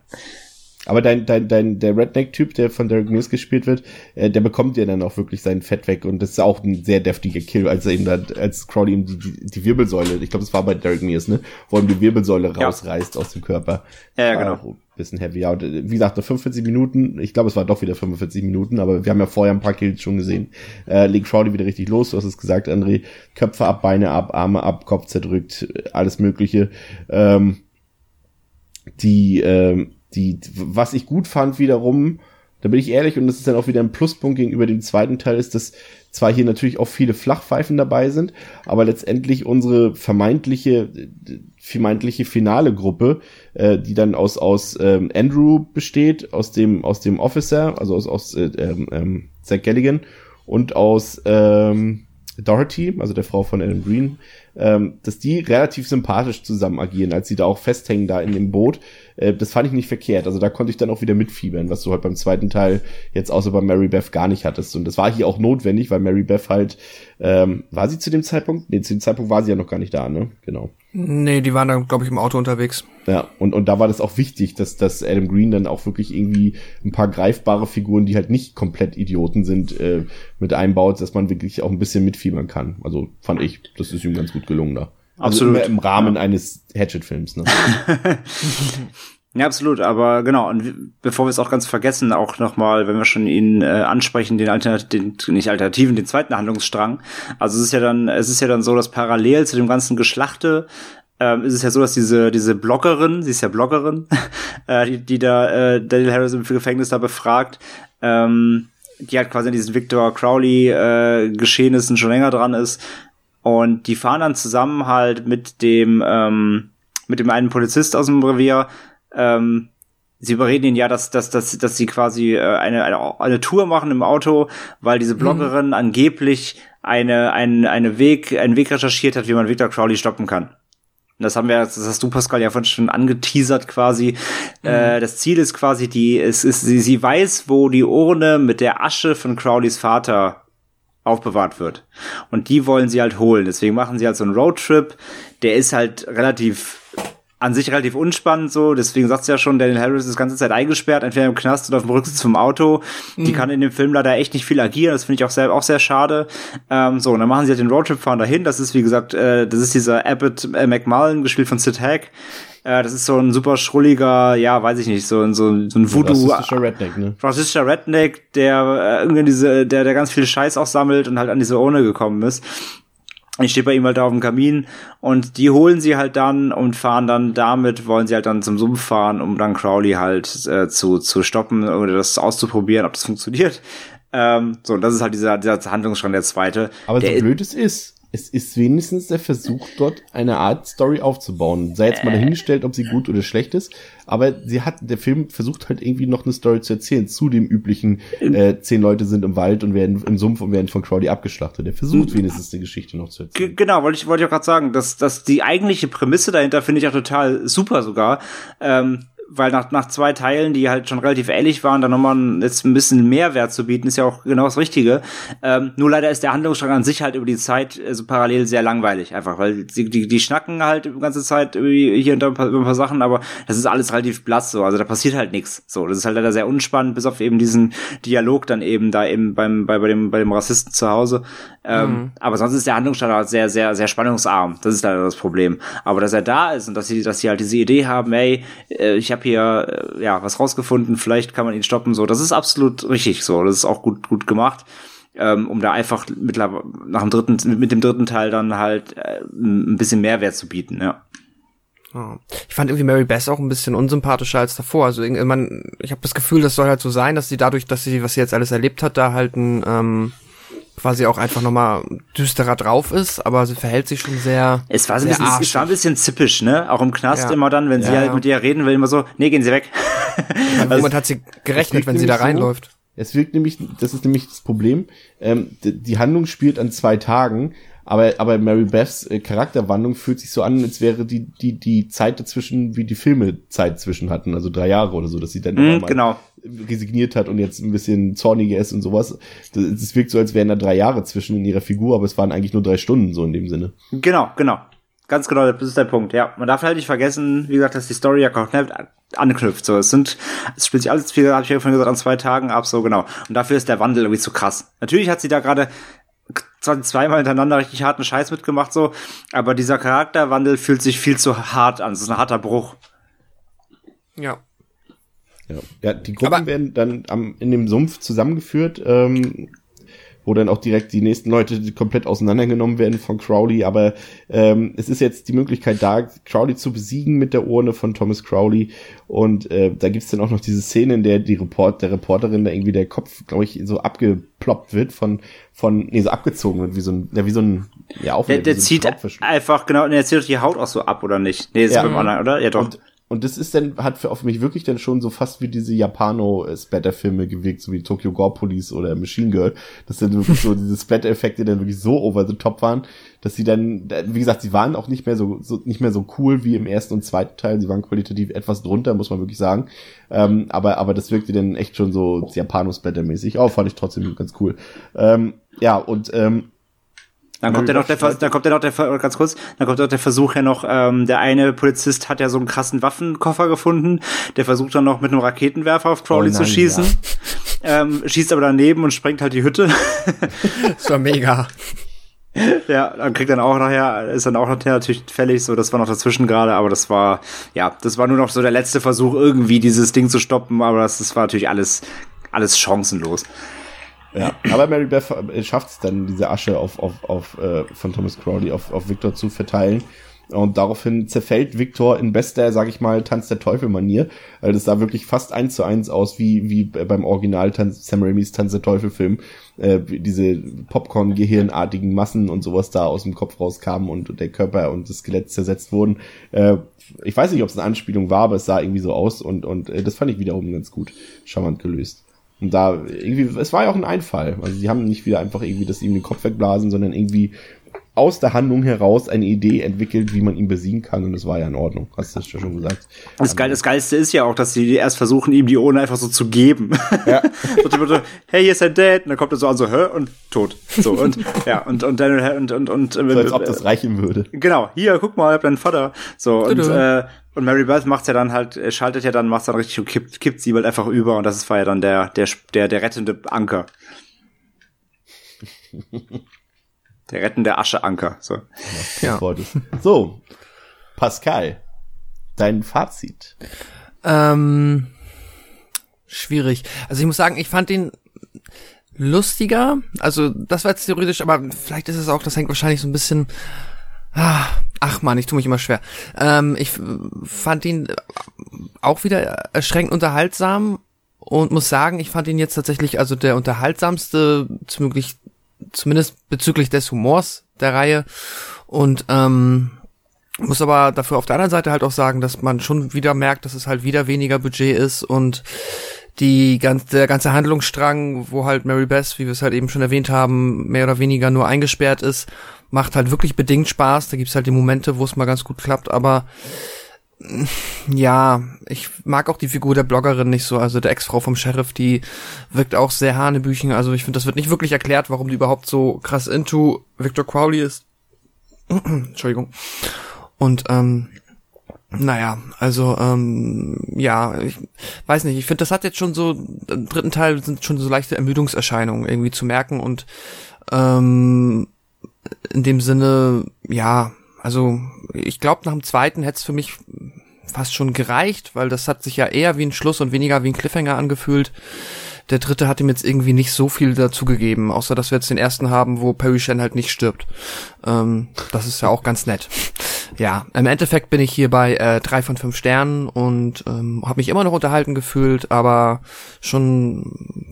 Aber dein, dein, dein, der Redneck-Typ, der von Derek Mills gespielt wird, äh, der bekommt ja dann auch wirklich sein Fett weg und das ist auch ein sehr deftiger Kill, als er ihm da, als Crowley ihm die, die, die Wirbelsäule, ich glaube, das war bei Derek Mills, ne, wo ihm die Wirbelsäule ja. rausreißt aus dem Körper. Ja, ja genau. Bisschen heavy. Ja, wie gesagt, 45 Minuten, ich glaube, es war doch wieder 45 Minuten, aber wir haben ja vorher ein paar Kills schon gesehen. Äh, legt Crowley wieder richtig los, du hast es gesagt, André. Köpfe ab, Beine ab, Arme ab, Kopf zerdrückt, alles mögliche. Ähm, die, ähm, die, was ich gut fand wiederum, da bin ich ehrlich, und das ist dann auch wieder ein Pluspunkt gegenüber dem zweiten Teil, ist, dass zwar hier natürlich auch viele Flachpfeifen dabei sind, aber letztendlich unsere vermeintliche, vermeintliche finale Gruppe, äh, die dann aus, aus ähm, Andrew besteht, aus dem, aus dem Officer, also aus, aus äh, ähm, ähm Zach Galligan und aus ähm, Dorothy, also der Frau von Alan Green, ähm, dass die relativ sympathisch zusammen agieren, als sie da auch festhängen da in dem Boot. Äh, das fand ich nicht verkehrt. Also da konnte ich dann auch wieder mitfiebern, was du halt beim zweiten Teil jetzt außer bei Mary Beth gar nicht hattest. Und das war hier auch notwendig, weil Mary Beth halt, ähm, war sie zu dem Zeitpunkt? Nee, zu dem Zeitpunkt war sie ja noch gar nicht da, ne? Genau. Nee, die waren dann, glaube ich, im Auto unterwegs. Ja, und, und da war das auch wichtig, dass, dass Adam Green dann auch wirklich irgendwie ein paar greifbare Figuren, die halt nicht komplett Idioten sind, äh, mit einbaut, dass man wirklich auch ein bisschen mitfiebern kann. Also fand ich, das ist ihm ganz gut gelungen da. Also Absolut. im Rahmen ja. eines Hatchet-Films, ne? Ja, absolut. Aber genau, und bevor wir es auch ganz vergessen, auch nochmal, wenn wir schon ihn äh, ansprechen, den Alternativen, nicht Alternativen, den zweiten Handlungsstrang. Also es ist ja dann, es ist ja dann so, dass parallel zu dem ganzen Geschlachte ähm, ist es ja so, dass diese diese Bloggerin, sie ist ja Bloggerin, äh, die, die da äh, Daniel Harris im Gefängnis da befragt, ähm, die halt quasi an diesen Victor Crowley äh, Geschehnissen schon länger dran ist und die fahren dann zusammen halt mit dem ähm, mit dem einen Polizist aus dem Revier ähm, sie überreden ihn ja, dass, dass, dass, dass sie quasi äh, eine, eine, eine Tour machen im Auto, weil diese mhm. Bloggerin mhm. angeblich eine, eine, eine Weg, einen Weg recherchiert hat, wie man Victor Crowley stoppen kann. Und das haben wir, das hast du, Pascal, ja von schon angeteasert quasi. Mhm. Äh, das Ziel ist quasi, die, es ist, sie, sie weiß, wo die Urne mit der Asche von Crowleys Vater aufbewahrt wird. Und die wollen sie halt holen. Deswegen machen sie halt so einen Roadtrip. Der ist halt relativ an sich relativ unspannend so, deswegen sagt sie ja schon, Daniel Harris ist die ganze Zeit eingesperrt, entweder im Knast oder auf dem Rücksitz vom Auto. Mhm. Die kann in dem Film leider echt nicht viel agieren, das finde ich auch sehr, auch sehr schade. Ähm, so, und dann machen sie halt den Roadtrip, fahren dahin, das ist wie gesagt, äh, das ist dieser Abbott äh, McMullen, gespielt von Sid Hack. Äh, das ist so ein super schrulliger, ja, weiß ich nicht, so, so, so ein Voodoo. Rassistischer Redneck, ne? Rassistischer Redneck, der äh, irgendwie diese, der, der ganz viel Scheiß auch sammelt und halt an diese Urne gekommen ist. Ich stehe bei ihm halt da auf dem Kamin und die holen sie halt dann und fahren dann damit, wollen sie halt dann zum Sumpf fahren, um dann Crowley halt äh, zu, zu stoppen oder das auszuprobieren, ob das funktioniert. Ähm, so, und das ist halt dieser, dieser Handlungsstrang der zweite. Aber der so blöd es ist, es ist wenigstens der Versuch, dort eine Art Story aufzubauen. Sei jetzt mal äh. dahingestellt, ob sie gut oder schlecht ist, aber sie hat, der Film versucht halt irgendwie noch eine Story zu erzählen, zu dem üblichen, äh, zehn Leute sind im Wald und werden im Sumpf und werden von Crowley abgeschlachtet. Der versucht wenigstens die Geschichte noch zu erzählen. Genau, wollte ich, wollte ich auch gerade sagen, dass, dass die eigentliche Prämisse dahinter finde ich auch total super sogar. Ähm, weil nach, nach zwei Teilen, die halt schon relativ ähnlich waren, dann nochmal jetzt ein bisschen Mehrwert zu bieten, ist ja auch genau das Richtige. Ähm, nur leider ist der Handlungsstrang an sich halt über die Zeit also parallel sehr langweilig, einfach, weil die, die, die schnacken halt die ganze Zeit hier und da ein paar, über ein paar Sachen, aber das ist alles relativ blass so, also da passiert halt nichts. So, das ist halt leider sehr unspannend, bis auf eben diesen Dialog dann eben da eben beim, bei, bei dem, bei dem Rassisten zu Hause. Ähm, mhm. Aber sonst ist der Handlungsstandard sehr, sehr, sehr spannungsarm. Das ist leider das Problem. Aber dass er da ist und dass sie, dass sie halt diese Idee haben, ey, äh, ich habe hier äh, ja was rausgefunden, vielleicht kann man ihn stoppen, so, das ist absolut richtig so. Das ist auch gut, gut gemacht ähm, um da einfach mittlerweile nach dem dritten, mit dem dritten Teil dann halt äh, ein bisschen Mehrwert zu bieten, ja. Ich fand irgendwie Mary Beth auch ein bisschen unsympathischer als davor. Also man, ich habe das Gefühl, das soll halt so sein, dass sie dadurch, dass sie, was sie jetzt alles erlebt hat, da halt ein ähm, quasi auch einfach nochmal düsterer drauf ist, aber sie verhält sich schon sehr. Es war, so ein bisschen, es war ein bisschen zippisch, ne? Auch im Knast ja. immer dann, wenn sie ja, halt mit ihr reden will, immer so, nee, gehen Sie weg. Ja, also, hat sie gerechnet, wenn sie da reinläuft. So, es wirkt nämlich, das ist nämlich das Problem, ähm, die, die Handlung spielt an zwei Tagen, aber, aber Mary Beths äh, Charakterwandlung fühlt sich so an, als wäre die, die, die Zeit dazwischen, wie die Filme Zeit zwischen hatten, also drei Jahre oder so, dass sie dann mm, genau. resigniert hat und jetzt ein bisschen zorniger ist und sowas. Es wirkt so, als wären da drei Jahre zwischen in ihrer Figur, aber es waren eigentlich nur drei Stunden, so in dem Sinne. Genau, genau. Ganz genau, das ist der Punkt, ja. Man darf halt nicht vergessen, wie gesagt, dass die Story ja komplett anknüpft. So, es sind, es spielt sich alles, wie habe ich ja vorhin gesagt, an zwei Tagen ab, so genau. Und dafür ist der Wandel irgendwie zu krass. Natürlich hat sie da gerade zwar zweimal hintereinander richtig harten Scheiß mitgemacht, so, aber dieser Charakterwandel fühlt sich viel zu hart an. Es ist ein harter Bruch. Ja. Ja, ja die Gruppen aber werden dann am, in dem Sumpf zusammengeführt. Ähm, wo dann auch direkt die nächsten Leute komplett auseinandergenommen werden von Crowley. Aber ähm, es ist jetzt die Möglichkeit da, Crowley zu besiegen mit der Urne von Thomas Crowley. Und äh, da gibt's dann auch noch diese Szene, in der die Report, der Reporterin da irgendwie der Kopf, glaube ich, so abgeploppt wird von, von, nee, so abgezogen wird, wie so ein, ja, wie so ein, ja, auch Der, der so zieht einfach, genau, der zieht die Haut auch so ab, oder nicht? Nee, das ja. ist beim anderen, oder? Ja, doch. Und, und das ist dann, hat für auf mich wirklich dann schon so fast wie diese Japano-Splatter-Filme gewirkt, so wie Tokyo Gore Police oder Machine Girl, dass dann wirklich so diese Splatter-Effekte dann wirklich so over the top waren, dass sie dann, wie gesagt, sie waren auch nicht mehr so, so nicht mehr so cool wie im ersten und zweiten Teil, sie waren qualitativ etwas drunter, muss man wirklich sagen, ähm, aber, aber das wirkte dann echt schon so Japano-Splatter-mäßig, auch oh, fand ich trotzdem ganz cool. Ähm, ja, und, ähm, dann kommt ja noch der, dann kommt ja noch der, ganz kurz, dann kommt auch der Versuch ja noch, ähm, der eine Polizist hat ja so einen krassen Waffenkoffer gefunden, der versucht dann noch mit einem Raketenwerfer auf Crowley oh nein, zu schießen, ja. ähm, schießt aber daneben und sprengt halt die Hütte. das war mega. Ja, dann kriegt dann auch nachher, ist dann auch nachher natürlich fällig, so, das war noch dazwischen gerade, aber das war, ja, das war nur noch so der letzte Versuch, irgendwie dieses Ding zu stoppen, aber das, das war natürlich alles, alles chancenlos. Ja, aber Mary Beth schafft es dann, diese Asche auf, auf, auf, äh, von Thomas Crowley auf, auf Victor zu verteilen. Und daraufhin zerfällt Victor in bester, sag ich mal, Tanz der Teufel-Manier. Weil das sah wirklich fast eins zu eins aus, wie, wie beim Original Tanz, Sam Raimis Tanz der Teufel-Film. Äh, diese Popcorn-Gehirnartigen Massen und sowas da aus dem Kopf rauskamen und der Körper und das Skelett zersetzt wurden. Äh, ich weiß nicht, ob es eine Anspielung war, aber es sah irgendwie so aus und, und äh, das fand ich wiederum ganz gut charmant gelöst. Und da irgendwie, es war ja auch ein Einfall. Also sie haben nicht wieder einfach irgendwie das ihm den Kopf wegblasen, sondern irgendwie aus der Handlung heraus eine Idee entwickelt, wie man ihn besiegen kann und das war ja in Ordnung. Hast du das schon gesagt? Das, Geil, das Geilste ist ja auch, dass sie erst versuchen, ihm die Ohne einfach so zu geben. Ja. so, hey, hier ist dein Dad. Und dann kommt er so an, so, hä? Und tot. So, und, ja, und, und dann, und, und, und, so, als ob das reichen würde. Genau. Hier, guck mal, ich hab deinen Vater. So, und, äh, und Mary Beth macht's ja dann halt, schaltet ja dann, macht's dann richtig und kippt, kippt sie halt einfach über und das war ja dann der, der, der, der rettende Anker. der rettende Ascheanker. So. Ja. So, Pascal, dein Fazit. Ähm, schwierig. Also ich muss sagen, ich fand den lustiger. Also das war jetzt theoretisch, aber vielleicht ist es auch, das hängt wahrscheinlich so ein bisschen Ah, ach man, ich tue mich immer schwer. Ähm, ich fand ihn auch wieder erschreckend unterhaltsam und muss sagen, ich fand ihn jetzt tatsächlich also der unterhaltsamste, zumindest, zumindest bezüglich des Humors der Reihe. Und ähm, muss aber dafür auf der anderen Seite halt auch sagen, dass man schon wieder merkt, dass es halt wieder weniger Budget ist und die ganze, der ganze Handlungsstrang, wo halt Mary Beth, wie wir es halt eben schon erwähnt haben, mehr oder weniger nur eingesperrt ist macht halt wirklich bedingt Spaß. Da gibt's halt die Momente, wo es mal ganz gut klappt, aber ja, ich mag auch die Figur der Bloggerin nicht so, also der Ex-Frau vom Sheriff, die wirkt auch sehr hanebüchen, also ich finde, das wird nicht wirklich erklärt, warum die überhaupt so krass into Victor Crowley ist. Entschuldigung. Und, ähm, naja, also, ähm, ja, ich weiß nicht, ich finde, das hat jetzt schon so, im dritten Teil sind schon so leichte Ermüdungserscheinungen irgendwie zu merken und Ähm, in dem Sinne, ja, also ich glaube, nach dem zweiten hätte es für mich fast schon gereicht, weil das hat sich ja eher wie ein Schluss und weniger wie ein Cliffhanger angefühlt. Der dritte hat ihm jetzt irgendwie nicht so viel dazugegeben, außer dass wir jetzt den ersten haben, wo Perry Shen halt nicht stirbt. Ähm, das ist ja auch ganz nett. Ja, im Endeffekt bin ich hier bei äh, drei von fünf Sternen und ähm, habe mich immer noch unterhalten gefühlt, aber schon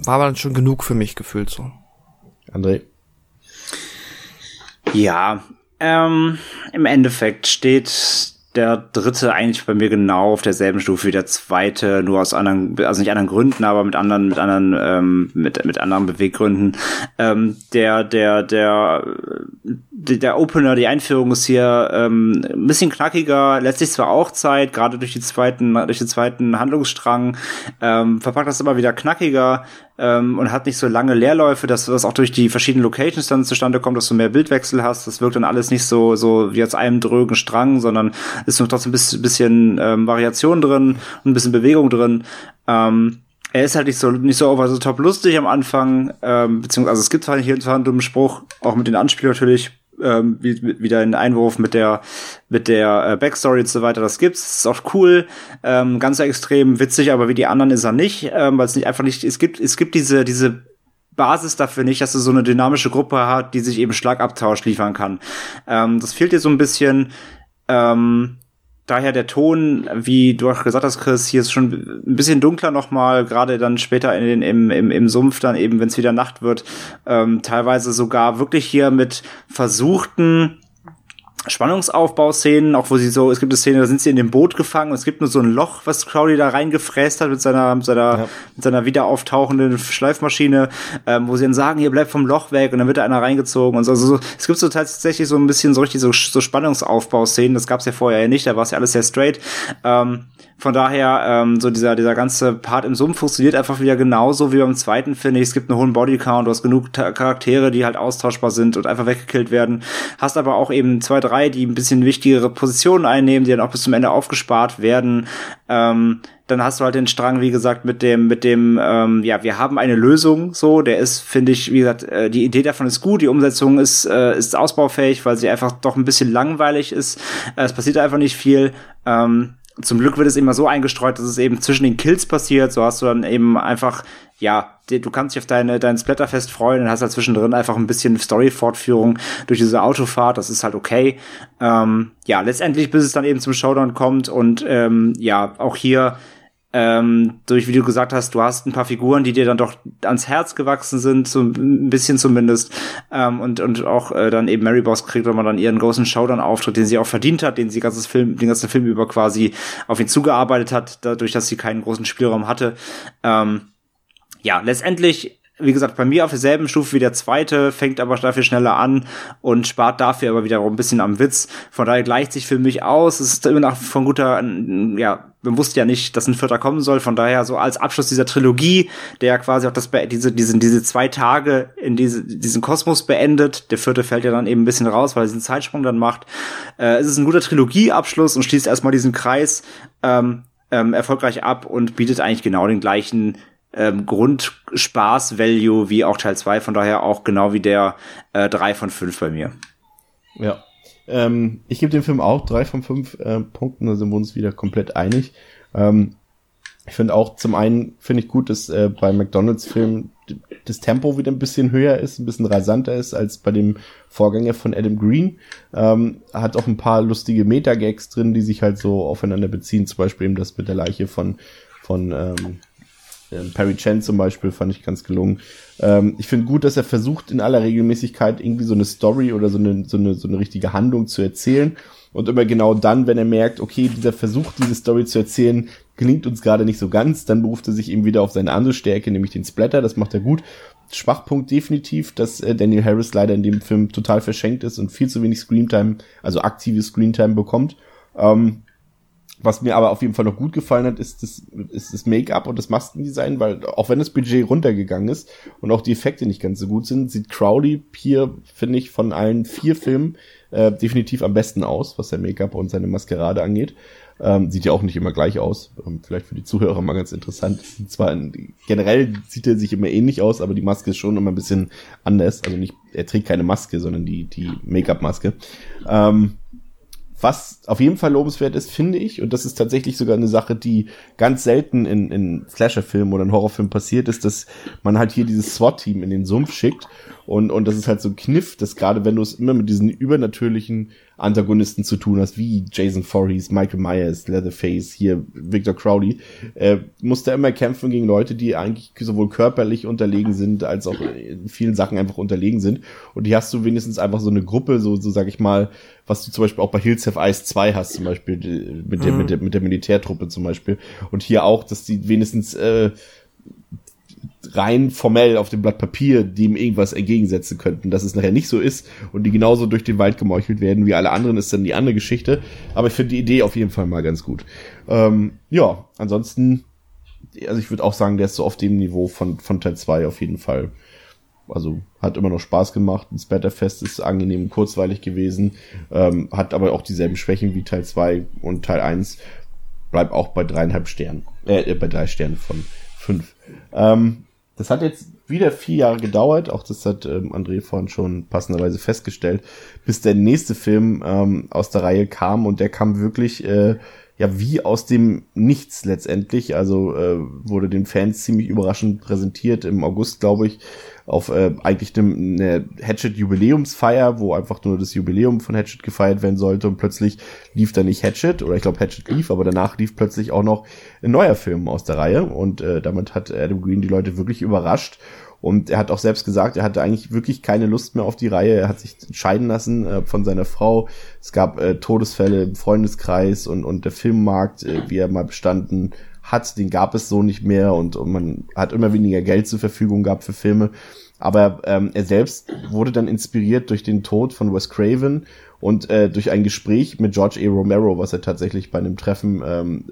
war dann schon genug für mich gefühlt so. André. Ja, ähm, im Endeffekt steht der dritte eigentlich bei mir genau auf derselben Stufe wie der zweite, nur aus anderen, also nicht anderen Gründen, aber mit anderen, mit anderen, ähm, mit, mit anderen Beweggründen. Ähm, der, der, der, der, der Opener, die Einführung ist hier ähm, ein bisschen knackiger, letztlich zwar auch Zeit, gerade durch die zweiten, durch den zweiten Handlungsstrang, ähm, verpackt das immer wieder knackiger, ähm, und hat nicht so lange Leerläufe, dass das auch durch die verschiedenen Locations dann zustande kommt, dass du mehr Bildwechsel hast. Das wirkt dann alles nicht so so wie aus einem drögen Strang, sondern ist noch trotzdem ein bisschen, bisschen ähm, Variation drin und ein bisschen Bewegung drin. Ähm, er ist halt nicht so nicht so over so top lustig am Anfang, ähm, beziehungsweise es gibt halt hier und einen dummen Spruch, auch mit den Anspielern natürlich, ähm, wie, wieder ein Einwurf mit der mit der äh, Backstory und so weiter. Das gibt's, das ist auch cool, ähm, ganz extrem witzig, aber wie die anderen ist er nicht, ähm, weil es nicht einfach nicht. Es gibt es gibt diese diese Basis dafür nicht, dass du so eine dynamische Gruppe hat, die sich eben Schlagabtausch liefern kann. Ähm, das fehlt dir so ein bisschen. Ähm, daher der Ton, wie du auch gesagt hast, Chris, hier ist schon ein bisschen dunkler nochmal, gerade dann später in den, im, im, im Sumpf, dann eben, wenn es wieder Nacht wird, ähm, teilweise sogar wirklich hier mit versuchten Spannungsaufbauszenen, auch wo sie so, es gibt eine Szene, da sind sie in dem Boot gefangen und es gibt nur so ein Loch, was Crowley da reingefräst hat mit seiner, mit seiner, ja. mit seiner wieder auftauchenden Schleifmaschine, ähm, wo sie dann sagen, hier bleibt vom Loch weg und dann wird da einer reingezogen und so. Also so, es gibt so tatsächlich so ein bisschen so richtig so, so Spannungsaufbauszenen, das gab's ja vorher ja nicht, da war es ja alles sehr straight. Ähm, von daher, ähm, so dieser, dieser ganze Part im Sumpf funktioniert einfach wieder genauso wie beim zweiten, finde ich. Es gibt einen hohen Bodycount, du hast genug Charaktere, die halt austauschbar sind und einfach weggekillt werden. Hast aber auch eben zwei, drei, die ein bisschen wichtigere Positionen einnehmen, die dann auch bis zum Ende aufgespart werden. Ähm, dann hast du halt den Strang, wie gesagt, mit dem, mit dem, ähm, ja, wir haben eine Lösung, so, der ist, finde ich, wie gesagt, äh, die Idee davon ist gut, die Umsetzung ist, äh, ist ausbaufähig, weil sie einfach doch ein bisschen langweilig ist. Äh, es passiert einfach nicht viel. Ähm, zum Glück wird es immer so eingestreut, dass es eben zwischen den Kills passiert. So hast du dann eben einfach, ja, du kannst dich auf deine, dein Splatterfest freuen und hast halt zwischendrin einfach ein bisschen Story-Fortführung durch diese Autofahrt. Das ist halt okay. Ähm, ja, letztendlich, bis es dann eben zum Showdown kommt und ähm, ja, auch hier ähm, durch, wie du gesagt hast, du hast ein paar Figuren, die dir dann doch ans Herz gewachsen sind, so ein bisschen zumindest, ähm, und, und auch äh, dann eben Mary Boss kriegt, wenn man dann ihren großen Showdown-Auftritt, den sie auch verdient hat, den sie ganzes Film, den ganzen Film über quasi auf ihn zugearbeitet hat, dadurch, dass sie keinen großen Spielraum hatte. Ähm, ja, letztendlich wie gesagt, bei mir auf derselben Stufe wie der zweite, fängt aber dafür schneller an und spart dafür aber wiederum ein bisschen am Witz. Von daher gleicht sich für mich aus. Es ist immer noch von guter, ja, man wusste ja nicht, dass ein vierter kommen soll. Von daher so als Abschluss dieser Trilogie, der quasi auch das, diese, diese, diese zwei Tage in diese, diesen Kosmos beendet. Der vierte fällt ja dann eben ein bisschen raus, weil er diesen Zeitsprung dann macht. Äh, es ist ein guter Trilogieabschluss und schließt erstmal diesen Kreis ähm, ähm, erfolgreich ab und bietet eigentlich genau den gleichen ähm, Grundspaß-Value wie auch Teil 2, von daher auch genau wie der äh, 3 von 5 bei mir. Ja. Ähm, ich gebe dem Film auch 3 von 5 äh, Punkten, da sind wir uns wieder komplett einig. Ähm, ich finde auch zum einen finde ich gut, dass äh, bei McDonalds Film das Tempo wieder ein bisschen höher ist, ein bisschen rasanter ist als bei dem Vorgänger von Adam Green. Ähm, hat auch ein paar lustige Meta-Gags drin, die sich halt so aufeinander beziehen. Zum Beispiel eben das mit der Leiche von von ähm, Perry Chen zum Beispiel fand ich ganz gelungen. Ähm, ich finde gut, dass er versucht, in aller Regelmäßigkeit irgendwie so eine Story oder so eine, so eine, so eine richtige Handlung zu erzählen. Und immer genau dann, wenn er merkt, okay, dieser Versuch, diese Story zu erzählen, gelingt uns gerade nicht so ganz, dann beruft er sich eben wieder auf seine andere Stärke, nämlich den Splatter. Das macht er gut. Schwachpunkt definitiv, dass äh, Daniel Harris leider in dem Film total verschenkt ist und viel zu wenig Screentime, also aktive Screentime bekommt. Ähm, was mir aber auf jeden Fall noch gut gefallen hat, ist das, ist das Make-up und das Maskendesign, weil auch wenn das Budget runtergegangen ist und auch die Effekte nicht ganz so gut sind, sieht Crowley hier, finde ich, von allen vier Filmen äh, definitiv am besten aus, was sein Make-up und seine Maskerade angeht. Ähm, sieht ja auch nicht immer gleich aus. Ähm, vielleicht für die Zuhörer mal ganz interessant. Zwar in, generell sieht er sich immer ähnlich aus, aber die Maske ist schon immer ein bisschen anders. Also nicht, er trägt keine Maske, sondern die, die Make-up-Maske. Ähm, was auf jeden Fall lobenswert ist, finde ich, und das ist tatsächlich sogar eine Sache, die ganz selten in, in Slasher-Filmen oder in Horrorfilmen passiert, ist, dass man halt hier dieses SWAT-Team in den Sumpf schickt und, und das ist halt so ein Kniff, dass gerade wenn du es immer mit diesen übernatürlichen Antagonisten zu tun hast, wie Jason Voorhees, Michael Myers, Leatherface, hier Victor Crowley, äh, musst du immer kämpfen gegen Leute, die eigentlich sowohl körperlich unterlegen sind, als auch in vielen Sachen einfach unterlegen sind. Und die hast du wenigstens einfach so eine Gruppe, so, so sag ich mal, was du zum Beispiel auch bei Hills Have Ice 2 hast, zum Beispiel, mit der, mhm. mit der, mit der Militärtruppe zum Beispiel. Und hier auch, dass die wenigstens, äh, rein formell auf dem Blatt Papier dem irgendwas entgegensetzen könnten. Dass es nachher nicht so ist und die genauso durch den Wald gemeuchelt werden wie alle anderen, ist dann die andere Geschichte. Aber ich finde die Idee auf jeden Fall mal ganz gut. Ähm, ja, ansonsten, also ich würde auch sagen, der ist so auf dem Niveau von, von Teil 2 auf jeden Fall. Also hat immer noch Spaß gemacht. Das Splatterfest ist angenehm kurzweilig gewesen, ähm, hat aber auch dieselben Schwächen wie Teil 2 und Teil 1. Bleibt auch bei dreieinhalb Sternen, äh, bei drei Sternen von fünf. Ähm, das hat jetzt wieder vier Jahre gedauert, auch das hat ähm, André vorhin schon passenderweise festgestellt, bis der nächste Film ähm, aus der Reihe kam. Und der kam wirklich äh, ja wie aus dem Nichts letztendlich. Also äh, wurde den Fans ziemlich überraschend präsentiert im August, glaube ich auf äh, eigentlich eine Hatchet-Jubiläumsfeier, wo einfach nur das Jubiläum von Hatchet gefeiert werden sollte. Und plötzlich lief da nicht Hatchet, oder ich glaube Hatchet lief, aber danach lief plötzlich auch noch ein neuer Film aus der Reihe. Und äh, damit hat Adam Green die Leute wirklich überrascht und er hat auch selbst gesagt, er hatte eigentlich wirklich keine Lust mehr auf die Reihe. Er hat sich scheiden lassen äh, von seiner Frau. Es gab äh, Todesfälle im Freundeskreis und, und der Filmmarkt, äh, wie er mal bestanden hat, den gab es so nicht mehr und, und man hat immer weniger Geld zur Verfügung gehabt für Filme. Aber ähm, er selbst wurde dann inspiriert durch den Tod von Wes Craven und äh, durch ein Gespräch mit George A. Romero, was er tatsächlich bei einem Treffen ähm,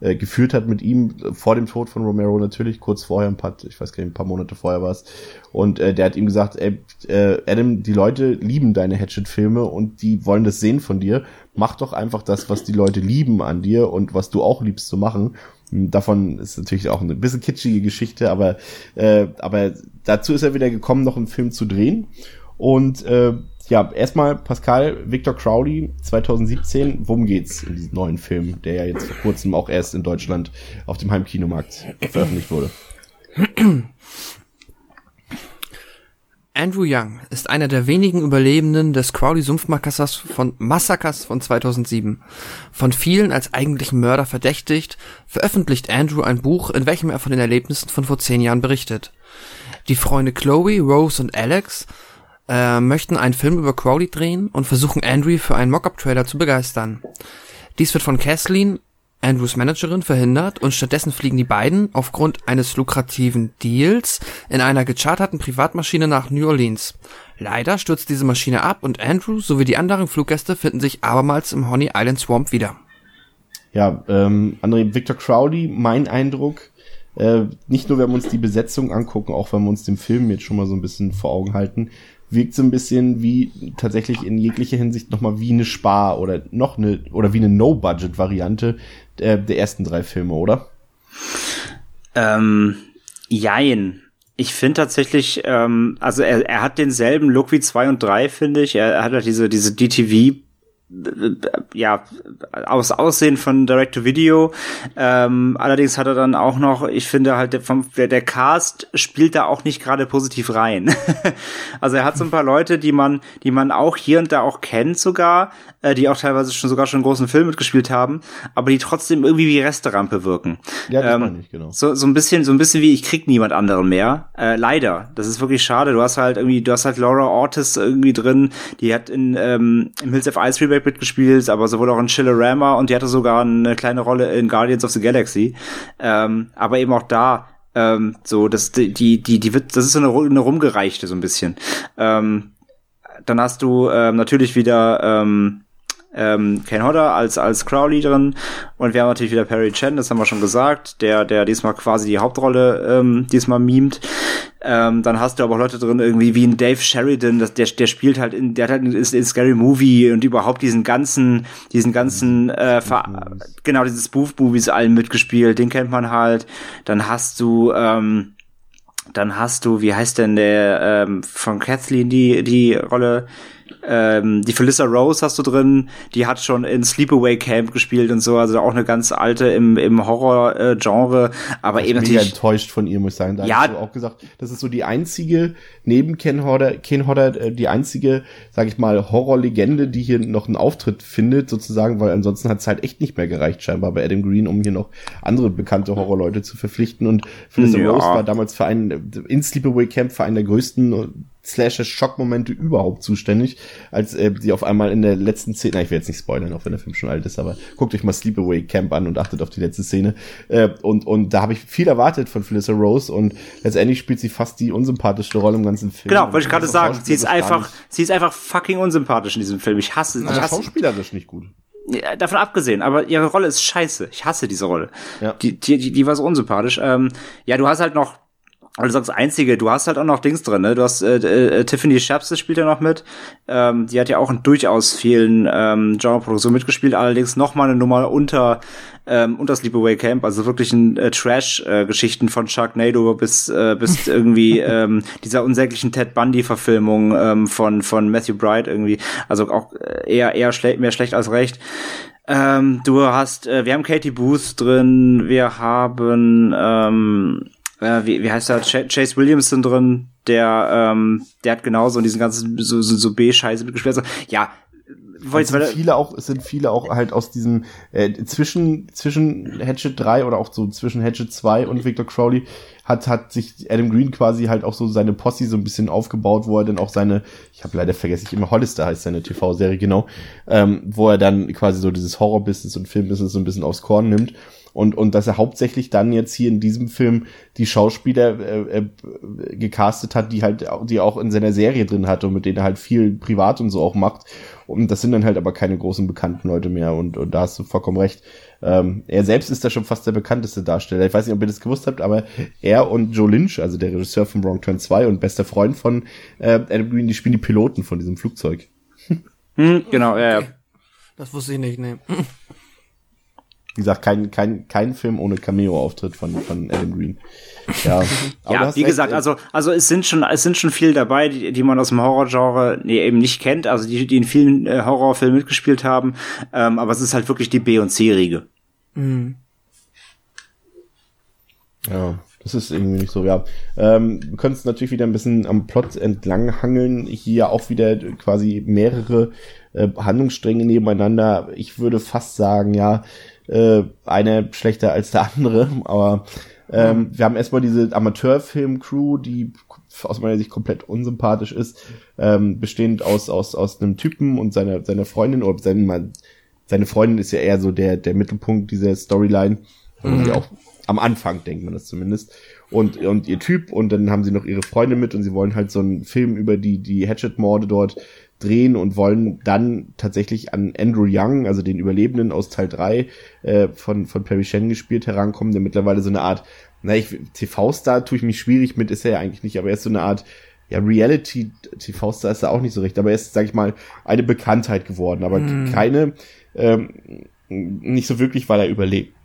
äh, geführt hat mit ihm vor dem Tod von Romero natürlich, kurz vorher, ein paar, ich weiß gar nicht, ein paar Monate vorher war es. Und äh, der hat ihm gesagt, ey, äh, Adam, die Leute lieben deine Hatchet-Filme und die wollen das sehen von dir. Mach doch einfach das, was die Leute lieben an dir und was du auch liebst zu machen. Davon ist natürlich auch eine bisschen kitschige Geschichte, aber, äh, aber dazu ist er wieder gekommen, noch einen Film zu drehen. Und äh, ja, erstmal Pascal, Victor Crowley, 2017. Worum geht's in diesem neuen Film, der ja jetzt vor kurzem auch erst in Deutschland auf dem Heimkinomarkt veröffentlicht wurde? Andrew Young ist einer der wenigen Überlebenden des Crowley-Sumpfmassakers von, Massakers von 2007. Von vielen als eigentlichen Mörder verdächtigt, veröffentlicht Andrew ein Buch, in welchem er von den Erlebnissen von vor zehn Jahren berichtet. Die Freunde Chloe, Rose und Alex äh, möchten einen Film über Crowley drehen und versuchen Andrew für einen Mock-up-Trailer zu begeistern. Dies wird von Kathleen, Andrews Managerin, verhindert und stattdessen fliegen die beiden aufgrund eines lukrativen Deals in einer gecharterten Privatmaschine nach New Orleans. Leider stürzt diese Maschine ab und Andrew sowie die anderen Fluggäste finden sich abermals im Honey Island Swamp wieder. Ja, ähm, André, Victor Crowley, mein Eindruck, äh, nicht nur wenn wir uns die Besetzung angucken, auch wenn wir uns den Film jetzt schon mal so ein bisschen vor Augen halten, wirkt so ein bisschen wie tatsächlich in jeglicher Hinsicht nochmal wie eine Spar oder noch eine oder wie eine No-Budget-Variante der, der ersten drei Filme, oder? Ähm, jein. Ich finde tatsächlich, ähm, also er, er hat denselben Look wie zwei und drei, finde ich. Er, er hat halt diese, diese DTV ja, aus Aussehen von Direct-to-Video. Ähm, allerdings hat er dann auch noch, ich finde halt, der, vom, der, der Cast spielt da auch nicht gerade positiv rein. also er hat so ein paar Leute, die man, die man auch hier und da auch kennt sogar, äh, die auch teilweise schon sogar schon einen großen Film mitgespielt haben, aber die trotzdem irgendwie wie Resterampe wirken. Ja, das ähm, meine ich, genau. So, so ein bisschen, so ein bisschen wie ich krieg niemand anderen mehr. Äh, leider. Das ist wirklich schade. Du hast halt irgendwie, du hast halt Laura Ortiz irgendwie drin, die hat in ähm, im Hills of Ice Remake mitgespielt, aber sowohl auch in Chillerama und die hatte sogar eine kleine Rolle in Guardians of the Galaxy. Ähm, aber eben auch da ähm, so, das, die, die, die wird, das ist so eine, eine rumgereichte so ein bisschen. Ähm, dann hast du ähm, natürlich wieder ähm, ähm, Ken Hodder als, als Crowley drin und wir haben natürlich wieder Perry Chen, das haben wir schon gesagt, der, der diesmal quasi die Hauptrolle ähm, diesmal mimt. Ähm, dann hast du aber auch Leute drin, irgendwie wie ein Dave Sheridan, das, der, der spielt halt in, der hat halt in, in Scary Movie und überhaupt diesen ganzen, diesen ganzen, äh, Ver genau, diese Spoof-Movies allen mitgespielt, den kennt man halt. Dann hast du, ähm, dann hast du, wie heißt denn der ähm, von Kathleen die die Rolle? Ähm, die Felissa Rose hast du drin, die hat schon in Sleepaway Camp gespielt und so, also auch eine ganz alte im, im Horror-Genre, aber ich eben bin mega natürlich. enttäuscht von ihr, muss ich sagen. Da Ja. hast du auch gesagt, das ist so die einzige, neben Ken Hodder, Ken Hodder, äh, die einzige, sag ich mal, Horrorlegende, die hier noch einen Auftritt findet, sozusagen, weil ansonsten hat es halt echt nicht mehr gereicht, scheinbar bei Adam Green, um hier noch andere bekannte Horrorleute zu verpflichten. Und Felissa Ja. Rose war damals für einen, in Sleepaway Camp für einen der größten äh, Slasher-Schockmomente überhaupt zuständig, als äh, sie auf einmal in der letzten Szene, na, ich will jetzt nicht spoilern, auch wenn der Film schon alt ist, aber guckt euch mal Sleepaway Camp an und achtet auf die letzte Szene. Äh, und, und da habe ich viel erwartet von Felissa Rose und letztendlich spielt sie fast die unsympathischste Rolle im ganzen Film. Genau, wollte ich gerade sagen. Sie ist einfach, sie ist einfach fucking unsympathisch in diesem Film. Ich hasse, ich Also hasse schauspielerisch nicht gut. Davon abgesehen, aber ihre Rolle ist scheiße. Ich hasse diese Rolle. Ja. Die, die, die, die war so unsympathisch. Ähm, ja, du hast halt noch, du sagst einzige, du hast halt auch noch Dings drin, ne? Du hast äh, äh, Tiffany Shapps spielt ja noch mit. Ähm, die hat ja auch in durchaus vielen ähm, Genreproduktionen mitgespielt, allerdings noch mal eine Nummer unter ähm, unter Sleepaway Camp, also wirklich ein äh, Trash-Geschichten von Sharknado bis äh, bis irgendwie ähm, dieser unsäglichen Ted Bundy-Verfilmung ähm, von von Matthew Bright irgendwie, also auch äh, eher eher schlecht mehr schlecht als recht. Ähm, du hast, äh, wir haben Katie Booth drin, wir haben, ähm, äh, wie, wie heißt der, Ch Chase Williamson drin, der, ähm, der hat genauso in diesen ganzen so, so, so B-Scheiße mitgespielt. Also, ja, wollte Es sind viele auch, es sind viele auch halt aus diesem äh, zwischen zwischen Hatchet 3 oder auch so zwischen Hatchet 2 und Victor Crowley hat hat sich Adam Green quasi halt auch so seine Posse so ein bisschen aufgebaut, wo er dann auch seine, ich habe leider vergessen, ich immer Hollister heißt seine TV-Serie genau, ähm, wo er dann quasi so dieses Horror-Business und Film-Business so ein bisschen aufs Korn nimmt und und dass er hauptsächlich dann jetzt hier in diesem Film die Schauspieler äh, äh, gecastet hat, die halt auch- die auch in seiner Serie drin hat und mit denen er halt viel privat und so auch macht und das sind dann halt aber keine großen bekannten Leute mehr und und da hast du vollkommen recht. Ähm, er selbst ist da schon fast der bekannteste Darsteller. Ich weiß nicht, ob ihr das gewusst habt, aber er und Joe Lynch, also der Regisseur von Wrong Turn 2 und bester Freund von äh, Adam Green, die spielen die Piloten von diesem Flugzeug. hm, genau, ja, ja. Das wusste ich nicht, ne. Wie gesagt, kein, kein, kein Film ohne Cameo-Auftritt von, von Adam Green. Ja, Ja, wie gesagt, äh, also, also es sind schon, es sind schon viel dabei, die, die man aus dem Horrorgenre nee, eben nicht kennt, also die, die in vielen äh, Horrorfilmen mitgespielt haben, ähm, aber es ist halt wirklich die B- und C-Riege. Ja, das ist irgendwie nicht so, ja. Ähm, wir können es natürlich wieder ein bisschen am Plot entlang hangeln. Hier auch wieder quasi mehrere äh, Handlungsstränge nebeneinander. Ich würde fast sagen, ja, äh, eine schlechter als der andere, aber ähm, wir haben erstmal diese Amateurfilm-Crew, die aus meiner Sicht komplett unsympathisch ist, ähm, bestehend aus, aus, aus einem Typen und seiner, seiner Freundin, oder seine, seine Freundin ist ja eher so der, der Mittelpunkt dieser Storyline. Sie auch am Anfang denkt man das zumindest. Und, und ihr Typ, und dann haben sie noch ihre Freunde mit und sie wollen halt so einen Film über die, die Hatchet-Morde dort drehen und wollen dann tatsächlich an Andrew Young, also den Überlebenden aus Teil 3 äh, von, von Perry Shen gespielt, herankommen, der mittlerweile so eine Art, na, ich, TV-Star tue ich mich schwierig mit, ist er ja eigentlich nicht, aber er ist so eine Art, ja, Reality-TV-Star ist er auch nicht so recht, aber er ist, sag ich mal, eine Bekanntheit geworden, aber keine, ähm, nicht so wirklich, weil er überlebt.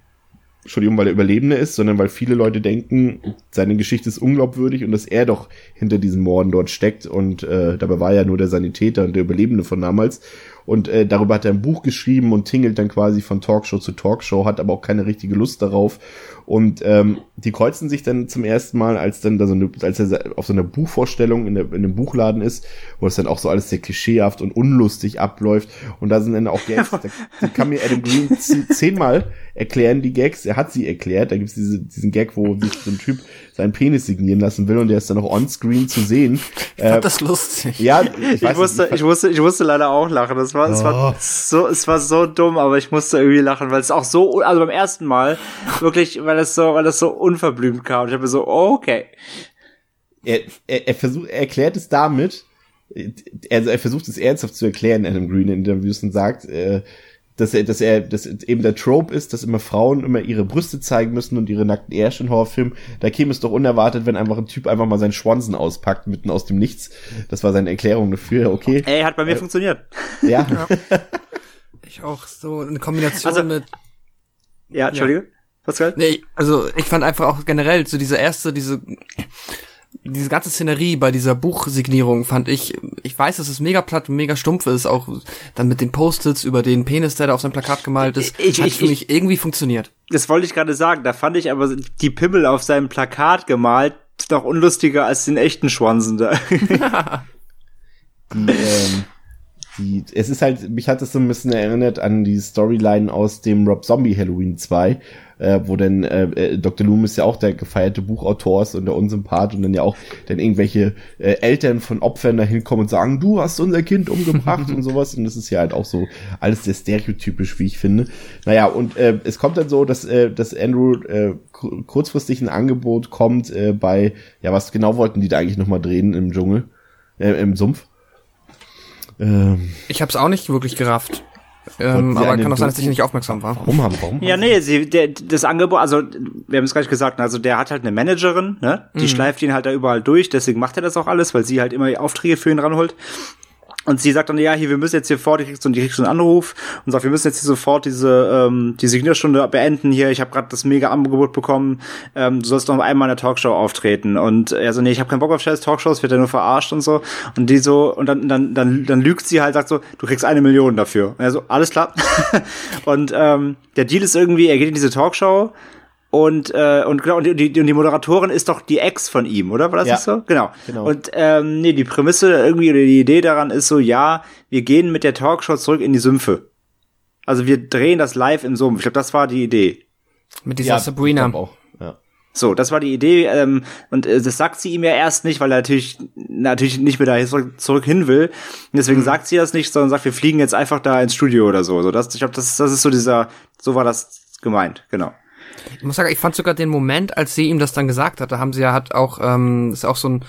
Entschuldigung, weil er Überlebende ist, sondern weil viele Leute denken, seine Geschichte ist unglaubwürdig und dass er doch hinter diesen Morden dort steckt. Und äh, dabei war er nur der Sanitäter und der Überlebende von damals. Und äh, darüber hat er ein Buch geschrieben und tingelt dann quasi von Talkshow zu Talkshow, hat aber auch keine richtige Lust darauf und ähm, die kreuzen sich dann zum ersten Mal, als dann da so eine, als er auf so einer Buchvorstellung in, der, in dem Buchladen ist, wo es dann auch so alles sehr klischeehaft und unlustig abläuft und da sind dann auch Gags, da, die kann mir Adam Green zehnmal erklären, die Gags, er hat sie erklärt, da gibt's diese, diesen Gag, wo sich so ein Typ seinen Penis signieren lassen will und der ist dann auch on-screen zu sehen. Ich Äh, fand das lustig. ja, ich, Ich weiß musste, nicht, ich musste, ich musste leider auch lachen. Das war, es war Oh. so, es war so dumm, aber ich musste irgendwie lachen, weil es auch so, also beim ersten Mal wirklich, weil es so, weil es so unverblümt kam. Ich habe mir so, oh, okay. er, er, er versucht, er erklärt es damit, also er versucht es ernsthaft zu erklären, Adam Green in Interviews und sagt, äh, dass er, dass er, dass eben der Trope ist, dass immer Frauen immer ihre Brüste zeigen müssen und ihre nackten Ärsche in Horrorfilmen. Da käme es doch unerwartet, wenn einfach ein Typ einfach mal seinen Schwanzen auspackt, mitten aus dem Nichts. Das war seine Erklärung dafür, okay. Ey, hat bei mir äh, funktioniert. Ja. ja. Ich auch so eine Kombination also, mit. Ja, Entschuldige. Ja. Was geil? Nee, also ich fand einfach auch generell so diese erste, diese diese ganze Szenerie bei dieser Buchsignierung fand ich, ich weiß, dass es mega platt und mega stumpf ist, auch dann mit den Post-its über den Penis, der da auf seinem Plakat gemalt ist, ich, hat ich, für mich irgendwie funktioniert. Das wollte ich gerade sagen, da fand ich aber die Pimmel auf seinem Plakat gemalt noch unlustiger als den echten Schwanzen da. die, ähm, die, es ist halt, mich hat es so ein bisschen erinnert an die Storyline aus dem Rob Zombie Halloween 2, äh, wo dann äh, äh Dr. Loomis ja auch der gefeierte Buchautor ist und der Unsympath und dann ja auch dann irgendwelche äh, Eltern von Opfern da hinkommen und sagen, du hast unser Kind umgebracht und sowas. Und das ist ja halt auch so alles sehr stereotypisch, wie ich finde. Naja, und äh, es kommt dann so, dass, äh, dass Andrew äh, kurzfristig ein Angebot kommt äh, bei, ja, was genau wollten die da eigentlich nochmal drehen im Dschungel, äh, im Sumpf? Ähm, ich habe es auch nicht wirklich gerafft. Ähm, aber kann auch sein, dass ich nicht aufmerksam war. Warum haben, warum? Ja, nee, sie, der, das Angebot, also wir haben es gleich gesagt, also der hat halt eine Managerin, ne? Die mhm. schleift ihn halt da überall durch, deswegen macht er das auch alles, weil sie halt immer Aufträge für ihn ranholt. Und sie sagt dann, ja, hier, wir müssen jetzt hier fort, die kriegst so, die kriegst so einen Anruf und sagt, wir müssen jetzt hier sofort diese ähm, die Signierstunde beenden hier. Ich habe gerade das mega Angebot bekommen. Ähm, du sollst noch einmal in der Talkshow auftreten. Und er so, nee, ich habe keinen Bock auf scheiß Talkshows, wird ja nur verarscht und so. Und die so, und dann, dann, dann, dann lügt sie halt, sagt so, du kriegst eine Million dafür. Und er so, alles klar. und ähm, der Deal ist irgendwie, er geht in diese Talkshow und äh, und genau und die, und die Moderatorin ist doch die Ex von ihm, oder war das ja. nicht so? Genau. genau. Und ähm, nee, die Prämisse irgendwie oder die Idee daran ist so, ja, wir gehen mit der Talkshow zurück in die Sümpfe. Also wir drehen das live im Sumpf. Ich glaube, das war die Idee. Mit dieser ja, Sabrina. Auch. Ja. So, das war die Idee ähm, und äh, das sagt sie ihm ja erst nicht, weil er natürlich natürlich nicht mehr da zurück, zurück hin will. Und deswegen mhm. sagt sie das nicht, sondern sagt, wir fliegen jetzt einfach da ins Studio oder so. So, das, ich glaube, das, das ist so dieser, so war das gemeint, genau. Ich muss sagen, ich fand sogar den Moment, als sie ihm das dann gesagt hat, da haben sie ja hat auch, ähm, ist auch so ein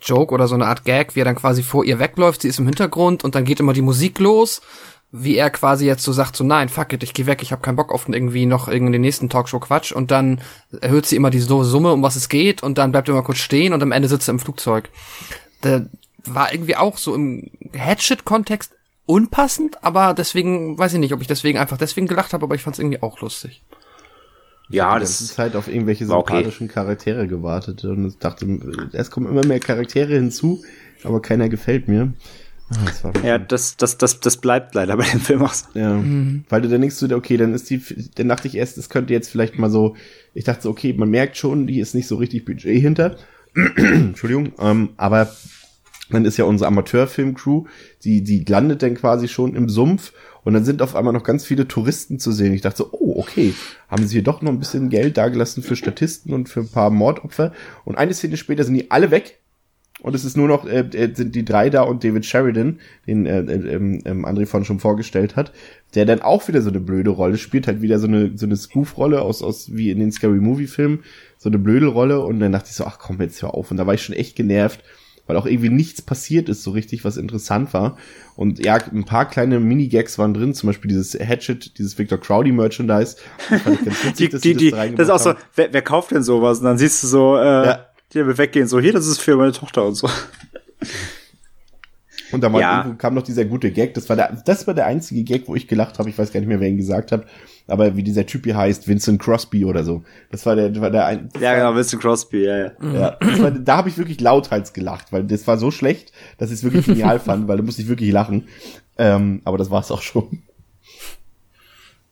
Joke oder so eine Art Gag, wie er dann quasi vor ihr wegläuft, sie ist im Hintergrund und dann geht immer die Musik los, wie er quasi jetzt so sagt, so nein, fuck it, ich geh weg, ich habe keinen Bock auf irgendwie noch irgendwie den nächsten Talkshow Quatsch und dann erhöht sie immer die Summe, um was es geht und dann bleibt er immer kurz stehen und am Ende sitzt er im Flugzeug. Der war irgendwie auch so im Hatchet-Kontext unpassend, aber deswegen, weiß ich nicht, ob ich deswegen einfach deswegen gelacht habe, aber ich fand es irgendwie auch lustig. Ja, das ist halt auf irgendwelche sympathischen okay. Charaktere gewartet und ich dachte, es kommen immer mehr Charaktere hinzu, aber keiner gefällt mir. Ah, das ja, das, das, das, das bleibt leider bei dem Film auch so. Ja, mhm. weil du dann denkst du, okay, dann ist die, dann dachte ich erst, es könnte jetzt vielleicht mal so, ich dachte so, okay, man merkt schon, die ist nicht so richtig Budget hinter. Entschuldigung, ähm, aber dann ist ja unsere Amateurfilm-Crew, die, die landet dann quasi schon im Sumpf und dann sind auf einmal noch ganz viele Touristen zu sehen. Ich dachte so, oh, okay, haben sie hier doch noch ein bisschen Geld dagelassen für Statisten und für ein paar Mordopfer. Und eine Szene später sind die alle weg. Und es ist nur noch, äh, äh sind die drei da und David Sheridan, den äh, äh, äh, André von schon vorgestellt hat, der dann auch wieder so eine blöde Rolle spielt, halt wieder so eine, so eine Spoof-Rolle aus, aus, wie in den Scary Movie-Filmen, so eine blöde Rolle. Und dann dachte ich so, ach komm, jetzt hör auf. Und da war ich schon echt genervt weil auch irgendwie nichts passiert ist so richtig, was interessant war. Und ja, ein paar kleine Mini-Gags waren drin, zum Beispiel dieses Hatchet, dieses Victor Crowley Merchandise. die, die, die, das, das ist auch so, wer, wer kauft denn sowas? Und dann siehst du so, äh, ja. die weggehen, so, hier, das ist für meine Tochter und so. Und da ja. kam noch dieser gute Gag. Das war der, das war der einzige Gag, wo ich gelacht habe. Ich weiß gar nicht mehr, wer ihn gesagt hat. Aber wie dieser Typ hier heißt, Vincent Crosby oder so. Das war der, das war der ein. Ja, genau, Vincent Crosby, ja, ja. ja war, da habe ich wirklich lauthals gelacht, weil das war so schlecht, dass ich es wirklich genial fand, weil da musste ich wirklich lachen. Ähm, aber das war's auch schon.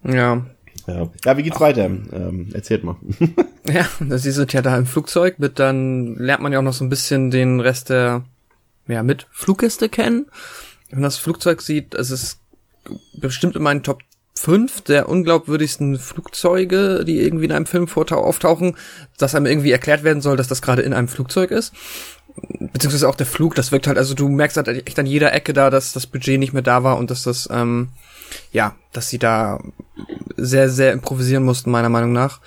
Ja. Ja, ja wie geht's Ach. weiter? Ähm, erzählt mal. ja, sie sind ja da im Flugzeug, mit dann lernt man ja auch noch so ein bisschen den Rest der ja, mit Fluggäste kennen. Wenn man das Flugzeug sieht, es ist bestimmt in meinen Top 5 der unglaubwürdigsten Flugzeuge, die irgendwie in einem Film auftauchen, dass einem irgendwie erklärt werden soll, dass das gerade in einem Flugzeug ist. Beziehungsweise auch der Flug, das wirkt halt, also du merkst halt echt an jeder Ecke da, dass das Budget nicht mehr da war und dass das, ähm, ja, dass sie da sehr, sehr improvisieren mussten, meiner Meinung nach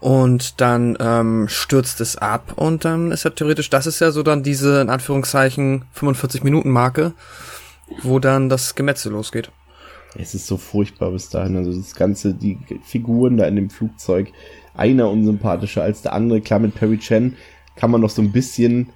und dann ähm, stürzt es ab und dann ist ja theoretisch, das ist ja so dann diese, in Anführungszeichen, 45 Minuten Marke, wo dann das Gemetzel losgeht. Es ist so furchtbar bis dahin. Also das Ganze, die Figuren da in dem Flugzeug, einer unsympathischer als der andere. Klar, mit Perry Chen kann man noch so ein bisschen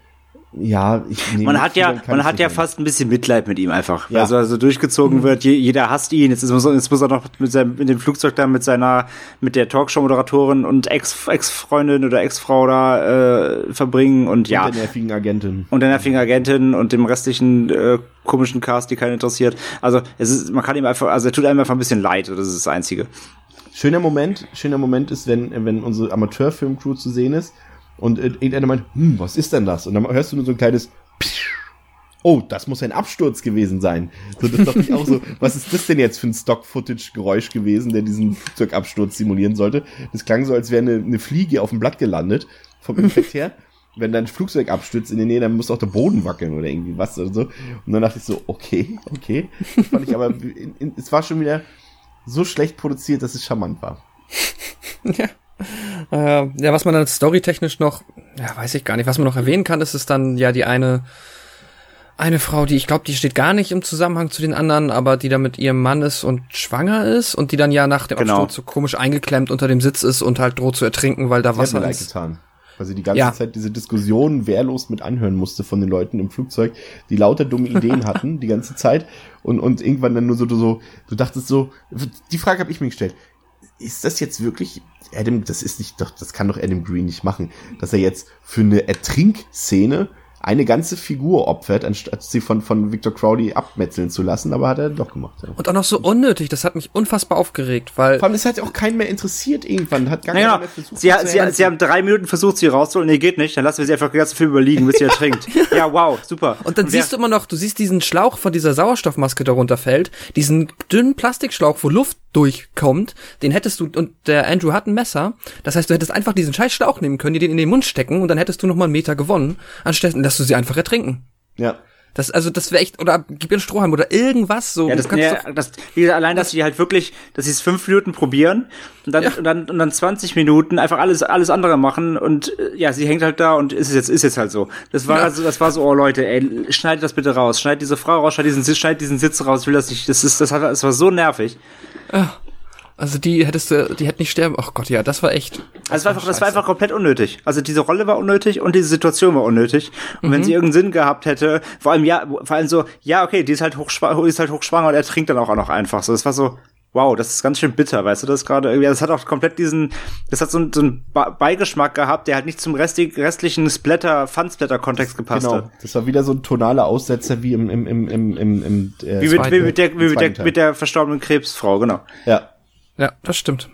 ja, ich nehme Man hat ja, man hat ja fast ein bisschen Mitleid mit ihm einfach. Ja. Also, also durchgezogen mhm. wird, jeder hasst ihn. Jetzt, muss, jetzt muss er noch mit seinem, mit dem Flugzeug da mit seiner, mit der Talkshow-Moderatorin und Ex, Ex-Freundin oder Ex-Frau da äh, verbringen und, und ja. Und der nervigen Agentin. Und der nervigen Agentin und dem restlichen äh, komischen Cast, die keinen interessiert. Also, es ist, man kann ihm einfach, also er tut einem einfach ein bisschen leid, das ist das Einzige. Schöner Moment, schöner Moment ist, wenn, wenn unsere Amateurfilmcrew zu sehen ist und äh, irgendeiner meint, hm, was ist denn das? Und dann hörst du nur so ein kleines Oh, das muss ein Absturz gewesen sein. So, das dachte ich auch so, was ist das denn jetzt für ein Stock-Footage-Geräusch gewesen, der diesen Flugzeugabsturz simulieren sollte? Das klang so, als wäre eine, eine Fliege auf dem Blatt gelandet, vom Effekt her. Wenn dein Flugzeug abstürzt in die Nähe, dann muss auch der Boden wackeln oder irgendwie was oder so. Und dann dachte ich so, okay, okay. Das fand ich aber, in, in, es war schon wieder so schlecht produziert, dass es charmant war. Ja. Äh, ja, was man dann storytechnisch noch, ja, weiß ich gar nicht, was man noch erwähnen kann, ist es dann ja die eine eine Frau, die ich glaube, die steht gar nicht im Zusammenhang zu den anderen, aber die da mit ihrem Mann ist und schwanger ist und die dann ja nach dem genau. Absturz so komisch eingeklemmt unter dem Sitz ist und halt droht zu ertrinken, weil da sie Wasser ist. getan. Weil sie die ganze ja. Zeit diese Diskussion wehrlos mit anhören musste von den Leuten im Flugzeug, die lauter dumme Ideen hatten die ganze Zeit und und irgendwann dann nur so so du dachtest so die Frage habe ich mir gestellt ist das jetzt wirklich Adam, das ist nicht doch, das kann doch Adam Green nicht machen, dass er jetzt für eine Ertrinkszene eine ganze Figur opfert, anstatt sie von, von Victor Crowley abmetzeln zu lassen, aber hat er doch gemacht. Ja. Und auch noch so unnötig, das hat mich unfassbar aufgeregt, weil. Vor allem, das hat auch keinen mehr interessiert irgendwann, hat gar naja, keiner mehr versucht. Sie, sie, sie, haben drei Minuten versucht, sie rauszuholen, nee, geht nicht, dann lassen wir sie einfach den ganzen Film überliegen, bis sie ertrinkt. ja, wow, super. Und dann Und siehst du immer noch, du siehst diesen Schlauch von dieser Sauerstoffmaske darunter fällt, diesen dünnen Plastikschlauch, wo Luft durchkommt, den hättest du, und der Andrew hat ein Messer, das heißt, du hättest einfach diesen scheiß Schlauch nehmen können, dir den in den Mund stecken und dann hättest du noch mal einen Meter gewonnen, anstatt dass du sie einfach ertrinken. Ja. Das, also, das wäre echt, oder gib ihr einen Strohhalm oder irgendwas so. Ja, das, ja, das, wie allein, dass sie halt wirklich, dass sie es fünf Minuten probieren und dann, ja. und dann, und dann 20 Minuten einfach alles, alles andere machen und, äh, ja, sie hängt halt da und ist jetzt, ist jetzt halt so. Das war, ja. also, das war so, oh Leute, ey, schneidet das bitte raus, schneidet diese Frau raus, schneidet diesen, schneidet diesen Sitz raus, ich will das nicht, das ist, das hat, das war so nervig. Ja. Also die hättest du, die hätte nicht sterben. Ach Gott, ja, das war echt. Das also war einfach, das war einfach komplett unnötig. Also diese Rolle war unnötig und diese Situation war unnötig. Und mhm. wenn sie irgendeinen Sinn gehabt hätte, vor allem ja, vor allem so, ja, okay, die ist halt hochschwanger, ist halt hochschwanger und er trinkt dann auch noch einfach. So, das war so, wow, das ist ganz schön bitter, weißt du, das gerade irgendwie, das hat auch komplett diesen, das hat so, so einen Beigeschmack gehabt, der halt nicht zum restlichen Splatter, Fun-Splatter-Kontext gepasst genau. hat. Das war wieder so ein tonaler Aussetzer wie im, im, im, im, im, im äh, wie, mit, wie mit der, wie mit der, mit der verstorbenen Krebsfrau, genau. Ja. Ja, das stimmt.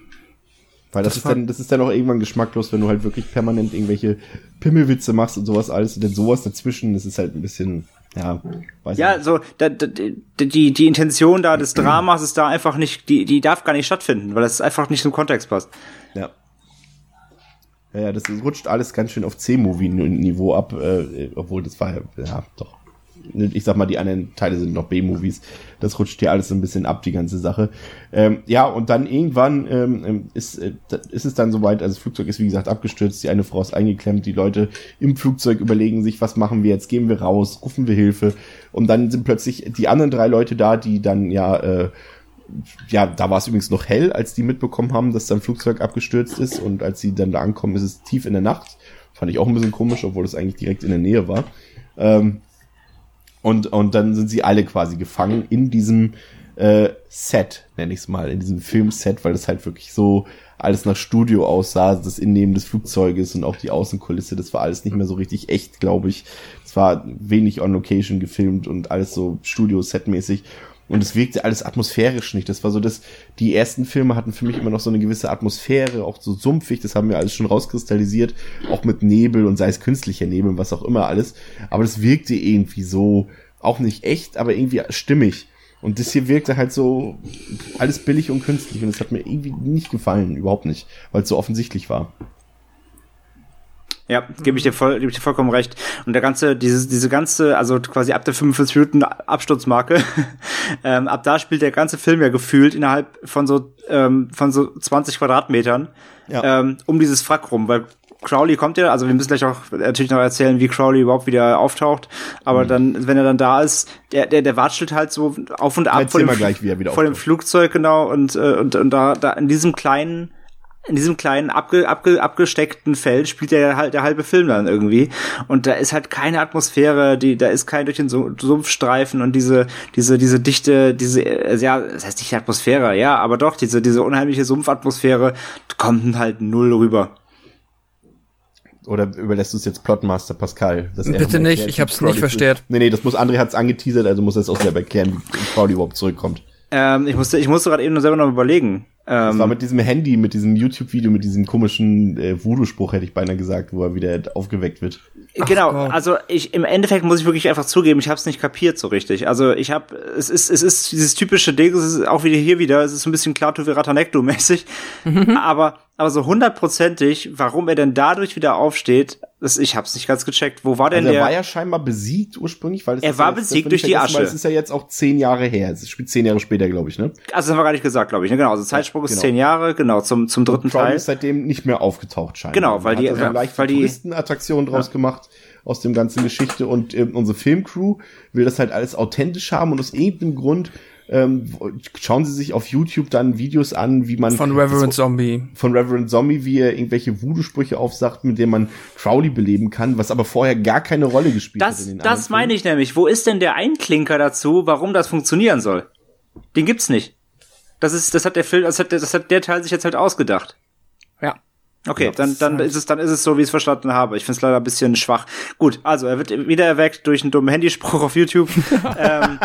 Weil das, das ist dann, das ist dann auch irgendwann geschmacklos, wenn du halt wirklich permanent irgendwelche Pimmelwitze machst und sowas alles und dann sowas dazwischen, das ist halt ein bisschen, ja, weiß Ja, nicht. so, da, da, die, die Intention da des Dramas ist da einfach nicht, die, die darf gar nicht stattfinden, weil das einfach nicht zum Kontext passt. Ja. Ja, ja, das rutscht alles ganz schön auf C-Movie-Niveau ab, äh, obwohl das war ja, ja, doch ich sag mal, die anderen Teile sind noch B-Movies. Das rutscht hier alles so ein bisschen ab, die ganze Sache. Ähm, ja, und dann irgendwann ähm, ähm ist, äh, ist es dann soweit, also das Flugzeug ist wie gesagt abgestürzt, die eine Frau ist eingeklemmt, die Leute im Flugzeug überlegen sich, was machen wir jetzt, gehen wir raus, rufen wir Hilfe. Und dann sind plötzlich die anderen drei Leute da, die dann ja, äh, ja, da war es übrigens noch hell, als die mitbekommen haben, dass dann Flugzeug abgestürzt ist und als sie dann da ankommen, ist es tief in der Nacht. Fand ich auch ein bisschen komisch, obwohl es eigentlich direkt in der Nähe war. Ähm, und, und dann sind sie alle quasi gefangen in diesem äh, Set, nenne ich es mal, in diesem Filmset, weil das halt wirklich so alles nach Studio aussah, das Innehmen des Flugzeuges und auch die Außenkulisse, das war alles nicht mehr so richtig echt, glaube ich. Es war wenig on Location gefilmt und alles so Studio-Set-mäßig. Und es wirkte alles atmosphärisch nicht. Das war so, dass die ersten Filme hatten für mich immer noch so eine gewisse Atmosphäre, auch so sumpfig, das haben wir alles schon rauskristallisiert, auch mit Nebel und sei es künstlicher Nebel, was auch immer alles. Aber das wirkte irgendwie so, auch nicht echt, aber irgendwie stimmig. Und das hier wirkte halt so alles billig und künstlich und das hat mir irgendwie nicht gefallen, überhaupt nicht, weil es so offensichtlich war. Ja, gebe ich dir voll, gebe ich dir vollkommen recht. Und der ganze, diese, diese ganze, also quasi ab der 45 Minuten Absturzmarke, ähm, ab da spielt der ganze Film ja gefühlt innerhalb von so, ähm, von so 20 Quadratmetern Ja. ähm, um dieses Wrack rum, weil Crowley kommt ja, also wir müssen gleich auch natürlich noch erzählen, wie Crowley überhaupt wieder auftaucht, aber dann, wenn er dann da ist, der, der, der watschelt halt so auf und ab Erzähl mal gleich, vor dem. Flugzeug, genau, und, äh, und, und da, da in diesem kleinen, in diesem kleinen abge, abge, abgesteckten Feld spielt der halt der halbe Film dann irgendwie und da ist halt keine Atmosphäre, die da ist kein durch den Su- Sumpfstreifen und diese diese diese dichte diese äh, ja das heißt nicht Atmosphäre ja aber doch diese diese unheimliche Sumpfatmosphäre kommt halt null rüber Oder überlässt du es jetzt Plotmaster Pascal? Bitte erklärt, nicht, ich hab's Crowley nicht versteht. Nee, nee, das muss, André hat's angeteasert, also muss er es auch selber erklären, wie Crowley überhaupt zurückkommt. ähm, ich musste ich musste gerade eben nur selber noch überlegen Das ähm, war mit diesem Handy, mit diesem YouTube-Video, mit diesem komischen äh, Voodoo-Spruch, hätte ich beinahe gesagt, wo er wieder aufgeweckt wird. genau, also ich im Endeffekt muss ich wirklich einfach zugeben, ich habe es nicht kapiert so richtig. Also ich habe, es ist, es ist dieses typische Ding, es ist auch wieder hier wieder, es ist ein bisschen Viratanekto mäßig, aber aber so hundertprozentig, warum er denn dadurch wieder aufsteht, das, ich habe es nicht ganz gecheckt. Wo war denn Also er der? war ja scheinbar besiegt ursprünglich, weil es Er ist war ja jetzt, besiegt durch die Asche. Es ist ja jetzt auch zehn Jahre her. Es spielt zehn Jahre später, glaube ich, ne? also das haben wir gar nicht gesagt, glaube ich. Ne? Genau, also Zeitsprung ist genau. zehn Jahre, genau zum zum dritten Crowley Teil. ist seitdem nicht mehr aufgetaucht, scheinbar. Genau, weil die- hat da so eine ja, leichte weil die- Touristenattraktion draus gemacht aus dem ganzen Geschichte und ähm, unsere Filmcrew will das halt alles authentisch haben und aus irgendeinem Grund ähm, schauen sie sich auf YouTube dann Videos an, wie man Von Reverend Zombie. von Reverend Zombie, wie er irgendwelche Voodoo-Sprüche aufsagt, mit denen man Crowley beleben kann, was aber vorher gar keine Rolle gespielt hat Das, in den das meine ich nämlich. Wo ist denn der Einklinker dazu, warum das funktionieren soll? Den gibt's nicht. Das ist, das hat der Film, das hat, der- das hat der Teil sich jetzt halt ausgedacht. Ja. Okay, dann, dann ist es, dann ist es so, wie ich es verstanden habe. Ich finde es leider ein bisschen schwach. Gut, also er wird wieder erweckt durch einen dummen Handyspruch auf YouTube. ähm,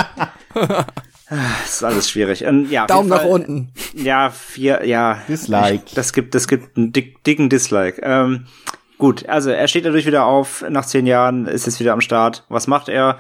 das ist alles schwierig. Und, ja, Daumen jeden nach Fall- unten. Ja, vier, ja. Dislike. Das gibt, das gibt einen dick, dicken Dislike. Ähm, gut, also er steht dadurch wieder auf, nach zehn Jahren ist jetzt wieder am Start. Was macht er?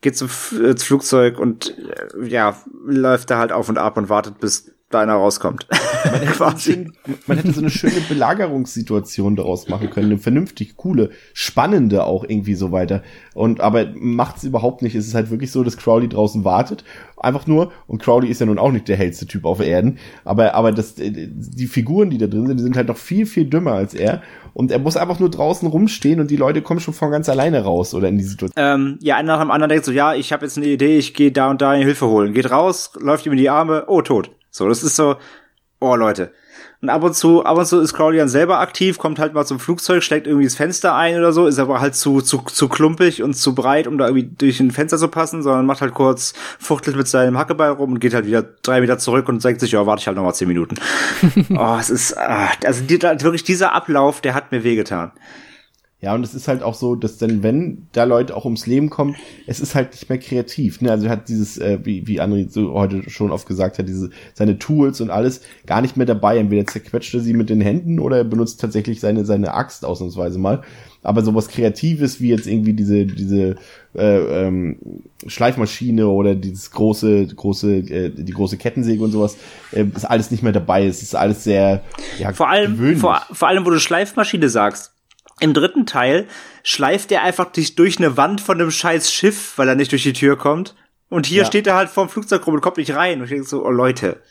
Geht zum F äh, ins Flugzeug und äh, ja, läuft da halt auf und ab und wartet, bis da einer rauskommt. Quasi. Man hätte so eine schöne Belagerungssituation daraus machen können, eine vernünftig coole, spannende auch irgendwie so weiter. Und aber macht's überhaupt nicht. Es ist halt wirklich so, dass Crowley draußen wartet, einfach nur. Und Crowley ist ja nun auch nicht der hellste Typ auf Erden, aber aber das äh, die Figuren, die da drin sind, die sind halt noch viel viel dümmer als er. Und er muss einfach nur draußen rumstehen und die Leute kommen schon von ganz alleine raus oder in die Situation. ähm, ja, einer nach dem anderen denkt so, ja, ich habe jetzt eine Idee, ich gehe da und da in Hilfe holen. Geht raus, läuft ihm in die Arme, oh, tot. So, das ist so, oh, Leute. Und ab und zu, ab und zu ist Crowley dann selber aktiv, kommt halt mal zum Flugzeug, schlägt irgendwie das Fenster ein oder so, ist aber halt zu, zu, zu klumpig und zu breit, um da irgendwie durch ein Fenster zu passen, sondern macht halt kurz, fuchtelt mit seinem Hackeball rum und geht halt wieder drei Meter zurück und sagt sich, ja, warte ich halt noch mal zehn Minuten. oh, es ist, ah, also die, wirklich dieser Ablauf, der hat mir wehgetan. Ja, und es ist halt auch so, dass dann, wenn da Leute auch ums Leben kommen, es ist halt nicht mehr kreativ. Ne? Also er hat dieses, äh, wie, wie André so heute schon oft gesagt hat, diese, seine Tools und alles gar nicht mehr dabei. Entweder zerquetscht er sie mit den Händen oder er benutzt tatsächlich seine, seine Axt ausnahmsweise mal. Aber sowas Kreatives wie jetzt irgendwie diese, diese äh, ähm, Schleifmaschine oder dieses große, große, äh, die große Kettensäge und sowas, äh, ist alles nicht mehr dabei. Es ist alles sehr, ja, Vor allem, gewöhnlich. vor, vor allem, wo du Schleifmaschine sagst. Im dritten Teil schleift er einfach durch, durch eine Wand von einem scheiß Schiff, weil er nicht durch die Tür kommt. Und hier Ja. steht er halt vorm Flugzeug rum und kommt nicht rein. Und ich denke so, oh Leute.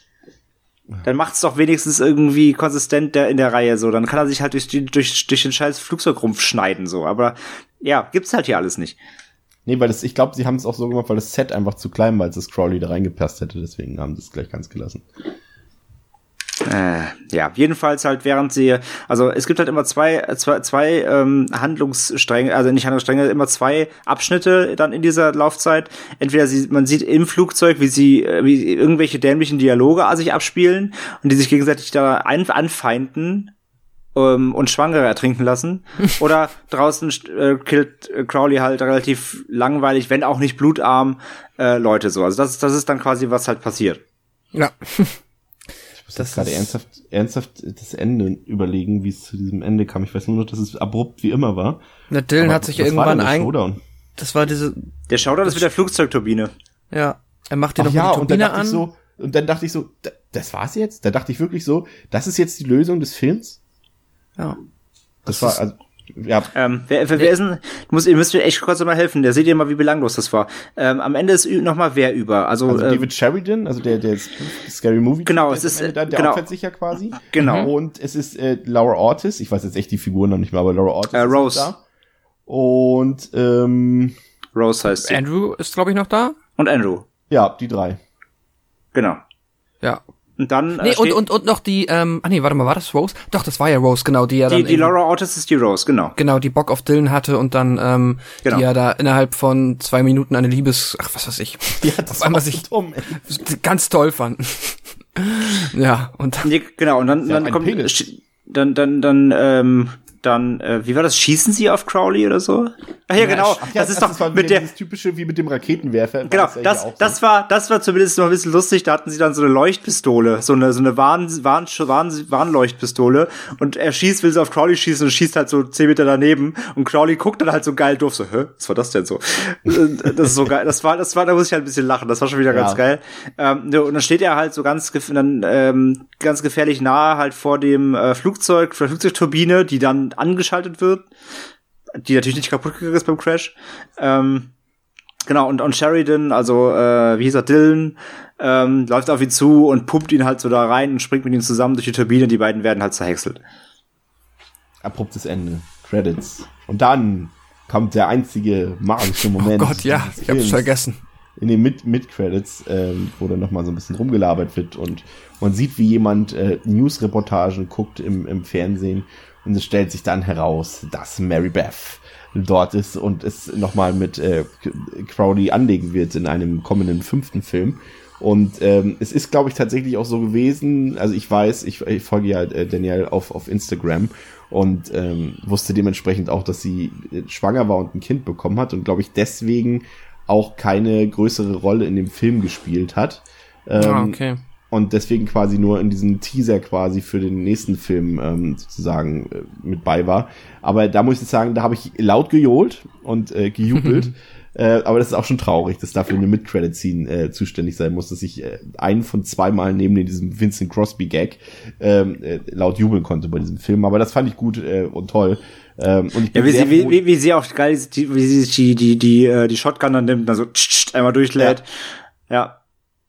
Dann macht's doch wenigstens irgendwie konsistent der, in der Reihe so. Dann kann er sich halt durch, durch, durch den scheiß Flugzeugrumpf schneiden so. Aber ja, gibt's halt hier alles nicht. Nee, weil das, ich glaube, sie haben es auch so gemacht, weil das Set einfach zu klein war, als das Crowley da reingepasst hätte. Deswegen haben sie es gleich ganz gelassen. Äh, ja, jedenfalls halt während sie, also es gibt halt immer zwei, zwei, zwei ähm, Handlungsstränge, also nicht Handlungsstränge, immer zwei Abschnitte dann in dieser Laufzeit. Entweder sie, man sieht im Flugzeug, wie sie, äh, wie irgendwelche dämlichen Dialoge sich abspielen und die sich gegenseitig da ein, anfeinden ähm, und Schwangere ertrinken lassen. Oder draußen äh, killt äh, Crowley halt relativ langweilig, wenn auch nicht blutarm, äh, Leute so. Also das, das ist dann quasi, was halt passiert. Ja. Ich muss Das gerade ernsthaft, ernsthaft das Ende überlegen, wie es zu diesem Ende kam. Ich weiß nur noch, dass es abrupt wie immer war. Der Dylan Aber hat sich irgendwann ein, Showdown? das war diese, Der Showdown ist mit der Flugzeugturbine. ja, er macht dir noch ja, die und dann Turbine dachte an. ich so, und dann dachte ich so, da- das war's jetzt? Da dachte ich wirklich so, das ist jetzt die Lösung des Films? ja. Das, Das war, also, Ja. Ähm, wer, wer, wer ist denn, muss, ihr müsst mir echt kurz mal helfen, der seht ihr mal, wie belanglos das war. Ähm, am Ende ist nochmal wer über. Also, Also äh, David Sheridan, also der, der Scary Movie. Genau, der es ist, Ende da, der genau. opfert sich ja quasi. Genau. Und es ist äh, Laura Ortiz, ich weiß jetzt echt die Figuren noch nicht mehr, aber Laura Ortiz Äh, ist Rose. da. Und ähm, Rose heißt sie. Andrew ist, glaube ich, noch da. Und Andrew. ja, die drei. Genau. Ja. Und dann äh, Nee, und, und, und noch die, ähm, ah nee, warte mal, war das Rose? Doch, das war ja Rose, genau, die ja dann die, die irgendwie- Laura Ortiz ist die Rose, genau. genau, die Bock auf Dylan hatte und dann, ähm, Genau. die ja da innerhalb von zwei Minuten eine Liebes, ach, was weiß ich, Ja, das auf einmal sich dumm, ey. ganz toll fand. ja, und dann, Nee, genau, und dann, dann kommt, Penis. dann, dann, dann, ähm, dann, äh, wie war das? Schießen sie auf Crowley oder so? Ach ja, genau. Ach ja, das ist doch war mit der, dieses typische wie mit dem Raketenwerfer. Genau, das, auch so. das war, das war zumindest noch ein bisschen lustig. Da hatten sie dann so eine Leuchtpistole, so eine, so eine Warn, Warn, Warn, Warnleuchtpistole. Und er schießt, will sie auf Crowley schießen und schießt halt so zehn Meter daneben. Und Crowley guckt dann halt so geil doof, so, hä, was war das denn so? das ist so geil. Das war, das war, da muss ich halt ein bisschen lachen. Das war schon wieder Ja. ganz geil. Ähm, und dann steht er halt so ganz, dann, ähm, ganz gefährlich nahe halt vor dem äh, Flugzeug, vor der Flugzeugturbine, die dann angeschaltet wird. Die natürlich nicht kaputt gegangen ist beim Crash. Ähm, Genau, und, und Sheridan, also äh, wie hieß er, Dylan, ähm, läuft auf ihn zu und pumpt ihn halt so da rein und springt mit ihm zusammen durch die Turbine. Die beiden werden halt zerhäckselt. Abruptes Ende. Credits. Und dann kommt der einzige magische oh Moment. Gott, ja, ich hab's vergessen. in den Mid- Mid-Credits, ähm, wo dann nochmal so ein bisschen rumgelabert wird und man sieht, wie jemand äh, News-Reportagen guckt im, im Fernsehen und es stellt sich dann heraus, dass Mary Beth dort ist und es nochmal mit äh, Crowley anlegen wird in einem kommenden fünften Film. Und ähm, es ist, glaube ich, tatsächlich auch so gewesen. Also ich weiß, ich, ich folge ja äh, Danielle auf, auf Instagram und ähm, wusste dementsprechend auch, dass sie äh, schwanger war und ein Kind bekommen hat und glaube ich deswegen auch keine größere Rolle in dem Film gespielt hat. Ähm, ah, okay. Und deswegen quasi nur in diesem Teaser quasi für den nächsten Film ähm, sozusagen äh, mit bei war. Aber da muss ich sagen, da habe ich laut gejohlt und äh, gejubelt. äh, aber das ist auch schon traurig, dass dafür eine Mid-Credit-Scene äh, zuständig sein muss, dass ich äh, einen von zweimal neben diesem Vincent Crosby-Gag ähm, äh, laut jubeln konnte bei diesem Film. Aber das fand ich gut äh, und toll. Ähm, und ich bin Ja, wie sie, wie, wie, wie sie auch geil, ist, die, wie sie sich die, die, die, äh, die Shotgun dann nimmt, dann so tsch, tsch, einmal durchlädt. Ja.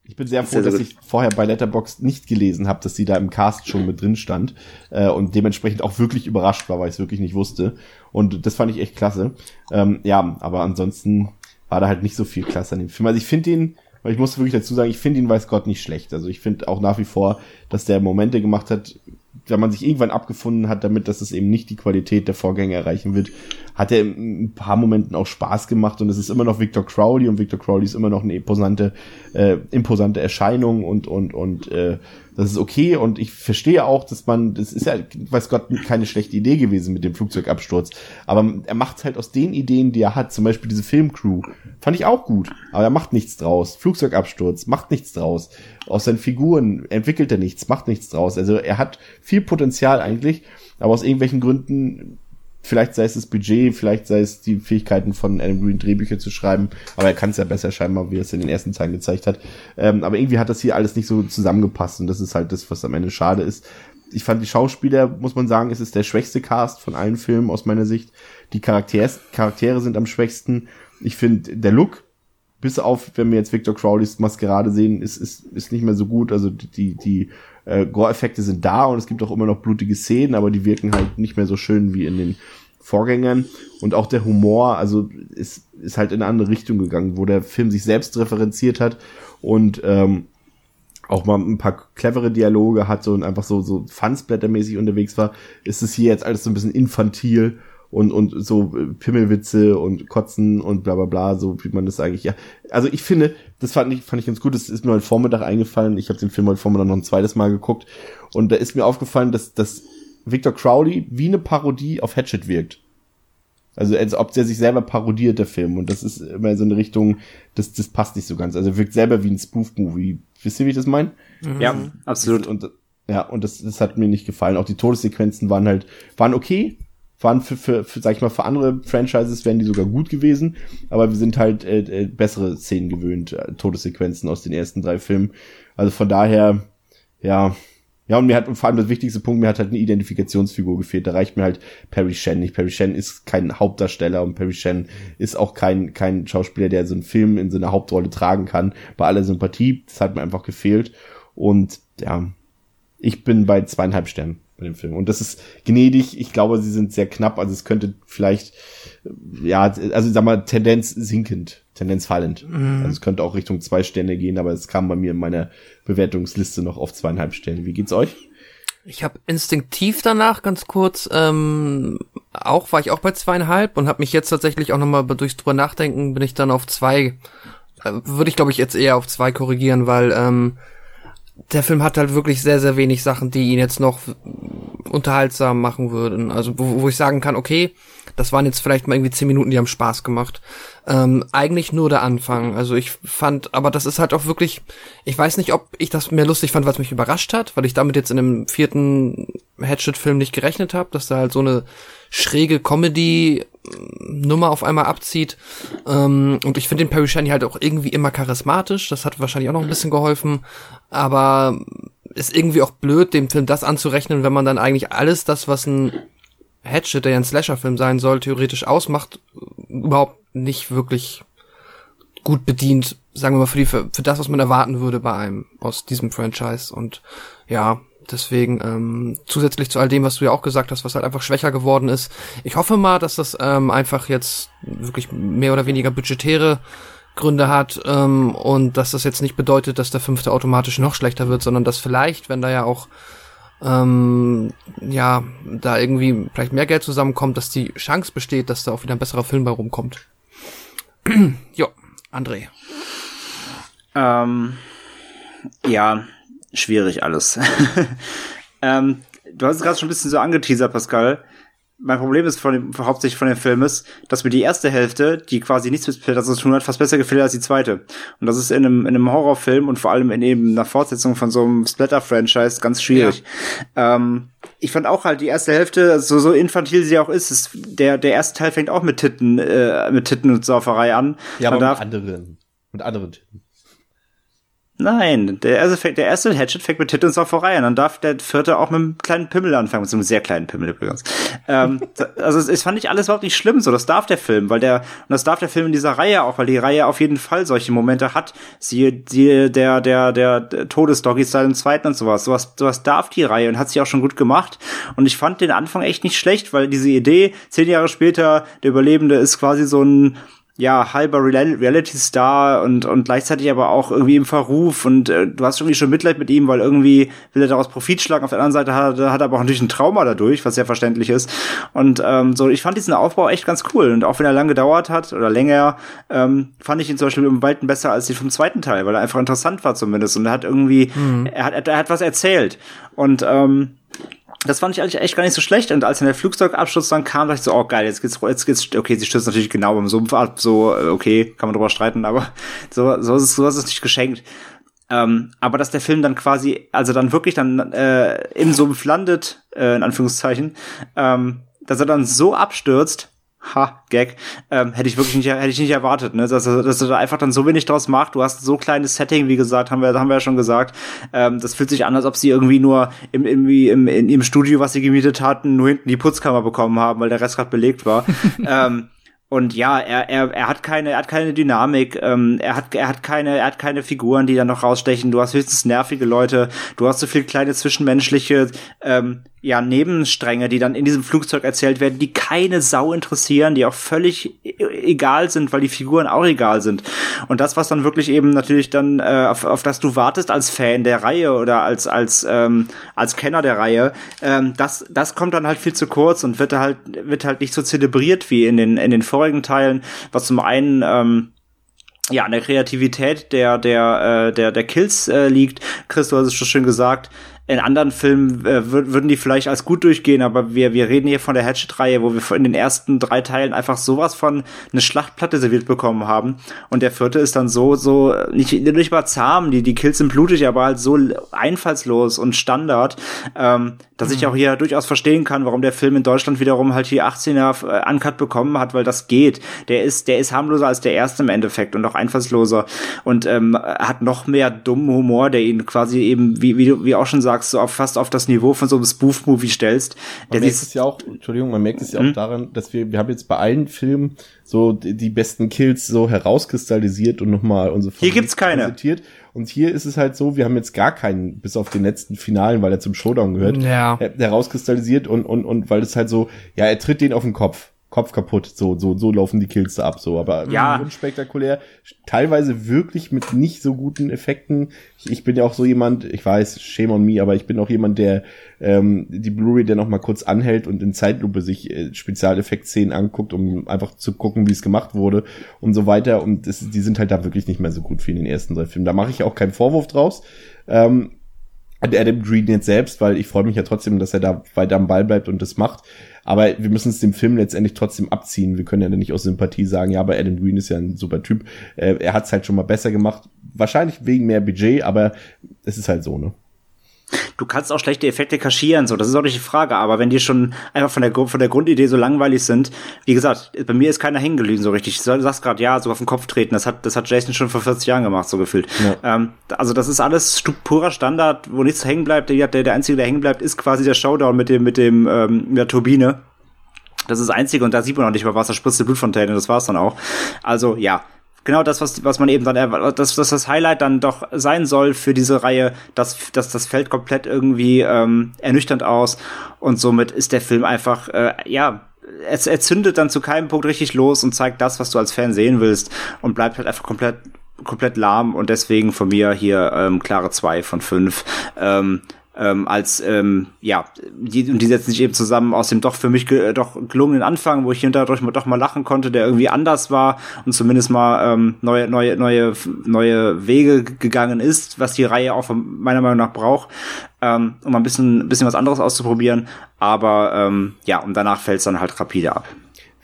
Ich bin sehr froh, Sehr, dass ich vorher bei Letterboxd nicht gelesen habe, dass sie da im Cast schon mit drin stand äh, und dementsprechend auch wirklich überrascht war, weil ich es wirklich nicht wusste. Und das fand ich echt klasse. Ähm, ja, aber ansonsten war da halt nicht so viel klasse an dem Film. Also ich finde ihn, weil ich muss wirklich dazu sagen, ich finde ihn weiß Gott nicht schlecht. Also ich finde auch nach wie vor, dass der Momente gemacht hat, wenn man sich irgendwann abgefunden hat damit, dass es eben nicht die Qualität der Vorgänger erreichen wird, hat er in ein paar Momenten auch Spaß gemacht und es ist immer noch Victor Crowley und Victor Crowley ist immer noch eine imposante, äh, imposante Erscheinung und und und äh, das ist okay und ich verstehe auch, dass man, das ist ja, weiß Gott, keine schlechte Idee gewesen mit dem Flugzeugabsturz, aber er macht halt aus den Ideen, die er hat, zum Beispiel diese Filmcrew, fand ich auch gut, aber er macht nichts draus. Flugzeugabsturz, macht nichts draus. Aus seinen Figuren entwickelt er nichts, macht nichts draus. Also er hat viel Potenzial eigentlich, aber aus irgendwelchen Gründen Vielleicht sei es das Budget, vielleicht sei es die Fähigkeiten von Adam Green Drehbücher zu schreiben, aber er kann es ja besser scheinbar, wie er es in den ersten Teilen gezeigt hat. Ähm, aber irgendwie hat das hier alles nicht so zusammengepasst und das ist halt das, was am Ende schade ist. Ich fand die Schauspieler, muss man sagen, es ist der schwächste Cast von allen Filmen aus meiner Sicht. Die Charakters, Charaktere sind am schwächsten. Ich finde, der Look, bis auf, wenn wir jetzt Victor Crowleys Maskerade sehen, ist, ist, ist nicht mehr so gut. Also die, die äh, Gore-Effekte sind da und es gibt auch immer noch blutige Szenen, aber die wirken halt nicht mehr so schön wie in den Vorgängern. Und auch der Humor, also ist, ist halt in eine andere Richtung gegangen, wo der Film sich selbst referenziert hat und ähm, auch mal ein paar clevere Dialoge hatte und einfach so, so Fansblättermäßig unterwegs war, ist es hier jetzt alles so ein bisschen infantil und, und so äh, Pimmelwitze und Kotzen und bla bla bla, so wie man das eigentlich, ja. Also ich finde, das fand ich, fand ich ganz gut, das ist mir heute Vormittag eingefallen, ich habe den Film heute Vormittag noch ein zweites Mal geguckt und da ist mir aufgefallen, dass, dass Victor Crowley wie eine Parodie auf Hatchet wirkt. Also als ob der sich selber parodiert, der Film. Und das ist immer so eine Richtung, das, das passt nicht so ganz. Also wirkt selber wie ein Spoof-Movie. Wisst ihr, wie ich das meine? Ja, absolut. Und ja, und das, das hat mir nicht gefallen. Auch die Todessequenzen waren halt, waren okay, waren für, für, für sag ich mal, für andere Franchises wären die sogar gut gewesen, aber wir sind halt äh, äh, bessere Szenen gewöhnt, äh, Todessequenzen aus den ersten drei Filmen. Also von daher, ja, Ja, und mir hat vor allem das wichtigste Punkt, mir hat halt eine Identifikationsfigur gefehlt. Da reicht mir halt Perry Shen nicht. Perry Shen ist kein Hauptdarsteller und Perry Shen ist auch kein, kein Schauspieler, der so einen Film in so einer Hauptrolle tragen kann. Bei aller Sympathie, das hat mir einfach gefehlt. Und ja, ich bin bei zweieinhalb Sternen bei dem Film. Und das ist gnädig. Ich glaube, sie sind sehr knapp. Also es könnte vielleicht, ja, also sag mal, Tendenz sinkend, Tendenz fallend. Mhm. Also es könnte auch Richtung zwei Sterne gehen, aber es kam bei mir in meiner Bewertungsliste noch auf zweieinhalb Sterne. Wie geht's euch? Ich habe instinktiv danach ganz kurz, ähm, auch war ich auch bei zweieinhalb und habe mich jetzt tatsächlich auch nochmal durchs drüber nachdenken, bin ich dann auf zwei, äh, würde ich glaube ich jetzt eher auf zwei korrigieren, weil ähm, der Film hat halt wirklich sehr, sehr wenig Sachen, die ihn jetzt noch unterhaltsam machen würden. Also wo, wo ich sagen kann, okay, das waren jetzt vielleicht mal irgendwie zehn Minuten, die haben Spaß gemacht. Ähm, eigentlich nur der Anfang. Also ich fand, aber das ist halt auch wirklich, ich weiß nicht, ob ich das mehr lustig fand, was mich überrascht hat, weil ich damit jetzt in dem vierten Hatchet-Film nicht gerechnet habe, dass da halt so eine schräge Comedy Nummer auf einmal abzieht. Ähm, und ich finde den Perry Shiny halt auch irgendwie immer charismatisch. Das hat wahrscheinlich auch noch ein bisschen geholfen. Aber ist irgendwie auch blöd, dem Film das anzurechnen, wenn man dann eigentlich alles das, was ein Hatchet, der ja ein Slasher-Film sein soll, theoretisch ausmacht, überhaupt nicht wirklich gut bedient, sagen wir mal, für, die, für, für das, was man erwarten würde bei einem aus diesem Franchise. Und ja, Deswegen ähm, zusätzlich zu all dem, was du ja auch gesagt hast, was halt einfach schwächer geworden ist. Ich hoffe mal, dass das ähm, einfach jetzt wirklich mehr oder weniger budgetäre Gründe hat ähm, und dass das jetzt nicht bedeutet, dass der fünfte automatisch noch schlechter wird, sondern dass vielleicht, wenn da ja auch ähm, ja da irgendwie vielleicht mehr Geld zusammenkommt, dass die Chance besteht, dass da auch wieder ein besserer Film bei rumkommt. jo, André. Ähm, ja, schwierig alles. ähm, du hast es gerade schon ein bisschen so angeteasert, Pascal. Mein Problem ist von dem, hauptsächlich von dem Film ist, dass mir die erste Hälfte, die quasi nichts mit Splitter zu tun hat, fast besser gefällt als die zweite. Und das ist in einem, in einem Horrorfilm und vor allem in eben einer Fortsetzung von so einem Splatter-Franchise ganz schwierig. Ja. Ähm, ich fand auch halt die erste Hälfte, so, so infantil sie auch ist, ist der, der erste Teil fängt auch mit Titten, äh, mit Titten und Sauferei an. Ja, aber mit anderen, mit anderen Titten. Nein, der erste, der erste Hatchet fängt mit Titten und vorbei und dann darf der vierte auch mit einem kleinen Pimmel anfangen, mit einem sehr kleinen Pimmel übrigens. ähm, also es fand ich alles überhaupt nicht schlimm, so das darf der Film, weil der, und das darf der Film in dieser Reihe auch, weil die Reihe auf jeden Fall solche Momente hat. Siehe, siehe der, der, der, der Todesdoggy-Style im zweiten und sowas. Sowas, sowas darf die Reihe und hat sie auch schon gut gemacht. Und ich fand den Anfang echt nicht schlecht, weil diese Idee, zehn Jahre später, der Überlebende ist quasi so ein, ja, halber Reality-Star und, und gleichzeitig aber auch irgendwie im Verruf und äh, du hast irgendwie schon Mitleid mit ihm, weil irgendwie will er daraus Profit schlagen. Auf der anderen Seite hat, er hat er aber auch natürlich ein Trauma dadurch, was sehr verständlich ist. Und ähm, so, ich fand diesen Aufbau echt ganz cool. Und auch wenn er lange gedauert hat oder länger, ähm, fand ich ihn zum Beispiel im Weiten besser als die vom zweiten Teil, weil er einfach interessant war zumindest. Und er hat irgendwie, mhm. er, hat, er hat was erzählt. Und ähm, das fand ich eigentlich echt gar nicht so schlecht. Und als dann der Flugzeugabschluss dann kam, dachte ich so, oh geil, jetzt geht's, jetzt geht's, okay, sie stürzt natürlich genau beim Sumpf ab, so, äh, okay, kann man drüber streiten, aber so, so ist es, so ist es nicht geschenkt. Ähm, aber dass der Film dann quasi, also dann wirklich dann äh, im Sumpf landet, äh, in Anführungszeichen, ähm, dass er dann so abstürzt, ha, Gag, ähm, hätte ich wirklich nicht, hätte ich nicht erwartet, ne? Dass, dass er da einfach dann so wenig draus macht. Du hast so kleines Setting, wie gesagt, haben wir, haben wir ja schon gesagt. Ähm, das fühlt sich an, als ob sie irgendwie nur im, im, im, in ihrem Studio, was sie gemietet hatten, nur hinten die Putzkammer bekommen haben, weil der Rest gerade belegt war. ähm, und ja, er, er, er hat keine, er hat keine Dynamik, ähm, er hat, er hat keine, er hat keine Figuren, die dann noch rausstechen. Du hast höchstens nervige Leute, du hast so viel kleine zwischenmenschliche ähm, ja, Nebenstränge, die dann in diesem Flugzeug erzählt werden, die keine Sau interessieren, die auch völlig e-, egal sind, weil die Figuren auch egal sind. Und das, was dann wirklich eben natürlich dann, äh, auf, auf das du wartest als Fan der Reihe oder als, als, ähm, als Kenner der Reihe, ähm, das, das kommt dann halt viel zu kurz und wird halt, wird halt nicht so zelebriert wie in den, in den vorigen Teilen, was zum einen, ähm, ja, an der Kreativität der, der, äh, der, der Kills äh, liegt. Chris, du hast es schon schön gesagt in anderen Filmen äh, würden die vielleicht als gut durchgehen, aber wir, wir reden hier von der Hatchet-Reihe, wo wir in den ersten drei Teilen einfach sowas von eine Schlachtplatte serviert bekommen haben. Und der vierte ist dann so, so, nicht, nicht mal zahm, die, die Kills sind blutig, aber halt so einfallslos und Standard, ähm, dass mhm. ich auch hier durchaus verstehen kann, warum der Film in Deutschland wiederum halt hier 18er äh, Uncut bekommen hat, weil das geht. Der ist, der ist harmloser als der erste im Endeffekt und auch einfallsloser und ähm, hat noch mehr dummen Humor, der ihn quasi eben, wie, wie, wie auch schon sagst, sagst, so auf, fast auf das Niveau von so einem Spoof-Movie stellst. Man merkt es ja auch, Entschuldigung, man merkt es ja auch mhm. daran, dass wir, wir haben jetzt bei allen Filmen so die, die besten Kills so herauskristallisiert und nochmal unsere Hier gibt's keine. Präsentiert. Und hier ist es halt so, wir haben jetzt gar keinen, bis auf den letzten Finalen, weil er zum Showdown gehört, ja. herauskristallisiert und, und, und weil es halt so, ja, er tritt den auf den Kopf. Kopf kaputt. So, so, so laufen die Kills ab, so. Aber ja. unspektakulär. Teilweise wirklich mit nicht so guten Effekten. Ich, ich, bin ja auch so jemand, ich weiß, shame on me, aber ich bin auch jemand, der ähm, die Blu-ray der noch mal kurz anhält und in Zeitlupe sich äh, Spezialeffektszenen anguckt, um einfach zu gucken, wie es gemacht wurde und so weiter. Und das, die sind halt da wirklich nicht mehr so gut wie in den ersten drei Filmen. Da mache ich auch keinen Vorwurf draus. Ähm, Adam Green jetzt selbst, weil ich freue mich ja trotzdem, dass er da weiter am Ball bleibt und das macht. Aber wir müssen es dem Film letztendlich trotzdem abziehen. Wir können ja nicht aus Sympathie sagen, ja, aber Adam Green ist ja ein super Typ. Äh, er hat es halt schon mal besser gemacht. Wahrscheinlich wegen mehr Budget, aber es ist halt so, ne? Du kannst auch schlechte Effekte kaschieren, so, das ist auch nicht die Frage, aber wenn die schon einfach von der, von der Grundidee so langweilig sind, wie gesagt, bei mir ist keiner hängen so richtig. Du sagst gerade, ja, so auf den Kopf treten, das hat, das hat Jason schon vor 40 Jahren gemacht, so gefühlt. Ja. Ähm, also das ist alles purer Standard, wo nichts hängen bleibt. Der, der, der Einzige, der hängen bleibt, ist quasi der Showdown mit dem, mit dem, ähm, der Turbine. Das ist das Einzige und da sieht man noch nicht mal was, da spritzt die Blutfontäne, das war's dann auch. Also, ja, genau das, was, was man eben dann, dass das, das Highlight dann doch sein soll für diese Reihe, dass, dass das fällt komplett irgendwie ähm, ernüchternd aus und somit ist der Film einfach, äh, ja, es, er zündet dann zu keinem Punkt richtig los und zeigt das, was du als Fan sehen willst und bleibt halt einfach komplett komplett lahm und deswegen von mir hier ähm, klare zwei von fünf. Ähm, ähm, als ähm, ja die und die setzen sich eben zusammen aus dem doch für mich ge doch gelungenen Anfang, wo ich hinterher doch mal lachen konnte, der irgendwie anders war und zumindest mal ähm, neue neue neue neue Wege gegangen ist, was die Reihe auch von meiner Meinung nach braucht, ähm, um ein bisschen bisschen was anderes auszuprobieren. Aber ähm, ja und danach fällt es dann halt rapide ab.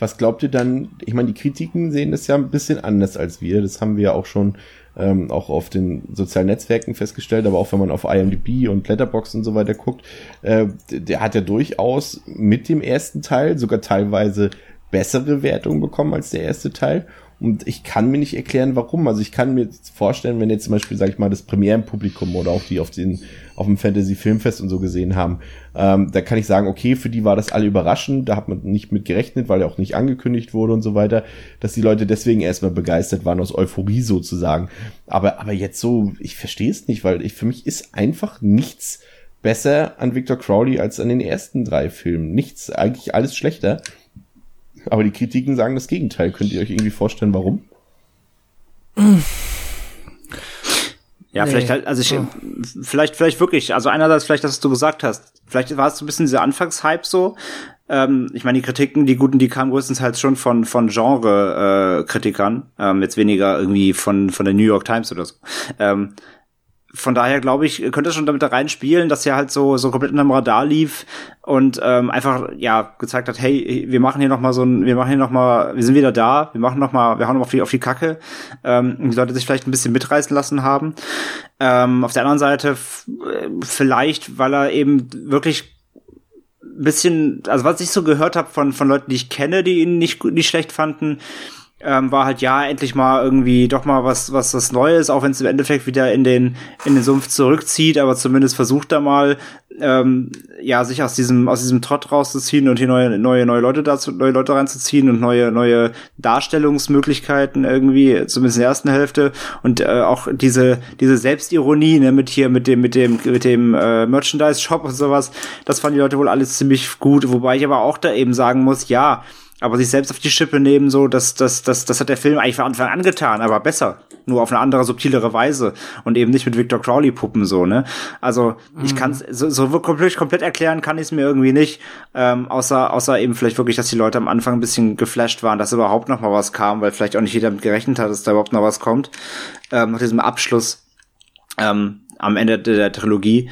Was glaubt ihr dann? Ich meine, die Kritiken sehen das ja ein bisschen anders als wir. Das haben wir ja auch schon ähm, auch auf den sozialen Netzwerken festgestellt, aber auch wenn man auf IMDb und Letterbox und so weiter guckt, äh, der hat ja durchaus mit dem ersten Teil sogar teilweise bessere Wertungen bekommen als der erste Teil. Und ich kann mir nicht erklären, warum. Also ich kann mir vorstellen, wenn jetzt zum Beispiel, sag ich mal, das Premierenpublikum oder auch die auf den auf dem Fantasy Filmfest und so gesehen haben, ähm, da kann ich sagen, okay, für die war das alle überraschend, da hat man nicht mit gerechnet, weil er auch nicht angekündigt wurde und so weiter, dass die Leute deswegen erstmal begeistert waren aus Euphorie sozusagen. Aber aber jetzt so, ich verstehe es nicht, weil ich für mich ist einfach nichts besser an Victor Crowley als an den ersten drei Filmen. Nichts, eigentlich alles schlechter. Aber die Kritiken sagen das Gegenteil. Könnt ihr euch irgendwie vorstellen, warum? Ja, nee. vielleicht halt, also ich, oh. vielleicht, vielleicht wirklich, also einerseits vielleicht, dass du gesagt hast, vielleicht war es so ein bisschen dieser Anfangshype so. Ähm, ich meine, die Kritiken, die guten, die kamen größtenteils schon von, von Genre-Kritikern, äh, ähm, jetzt weniger irgendwie von, von der New York Times oder so. Ähm, von daher glaube ich, könnte schon damit da reinspielen, dass er halt so so komplett unterm Radar lief und ähm, einfach ja gezeigt hat, hey, wir machen hier noch mal so ein, wir machen hier noch mal, wir sind wieder da, wir machen noch mal, wir hauen noch mal auf die auf die Kacke, ähm, die Leute sich vielleicht ein bisschen mitreißen lassen haben. Ähm, auf der anderen Seite vielleicht, weil er eben wirklich ein bisschen, also was ich so gehört habe von von Leuten, die ich kenne, die ihn nicht nicht schlecht fanden, ähm, war halt ja endlich mal irgendwie doch mal was was was Neues, auch wenn es im Endeffekt wieder in den in den Sumpf zurückzieht, aber zumindest versucht er mal ähm, ja sich aus diesem aus diesem Trott rauszuziehen und hier neue neue neue Leute dazu neue Leute reinzuziehen und neue neue Darstellungsmöglichkeiten irgendwie zumindest in der ersten Hälfte. Und äh, auch diese diese Selbstironie ne, mit hier mit dem mit dem mit dem äh, Merchandise Shop und sowas, das fanden die Leute wohl alles ziemlich gut, wobei ich aber auch da eben sagen muss, ja aber sich selbst auf die Schippe nehmen, so, das, das, das, das hat der Film eigentlich von Anfang an getan, aber besser. Nur auf eine andere, subtilere Weise. Und eben nicht mit Victor Crowley-Puppen, so, ne? Also, mhm. ich kann so, so komplett, komplett erklären kann ich es mir irgendwie nicht. Ähm, außer, außer eben vielleicht wirklich, dass die Leute am Anfang ein bisschen geflasht waren, dass überhaupt noch mal was kam, weil vielleicht auch nicht jeder damit gerechnet hat, dass da überhaupt noch was kommt. Ähm, nach diesem Abschluss, ähm, am Ende der Trilogie.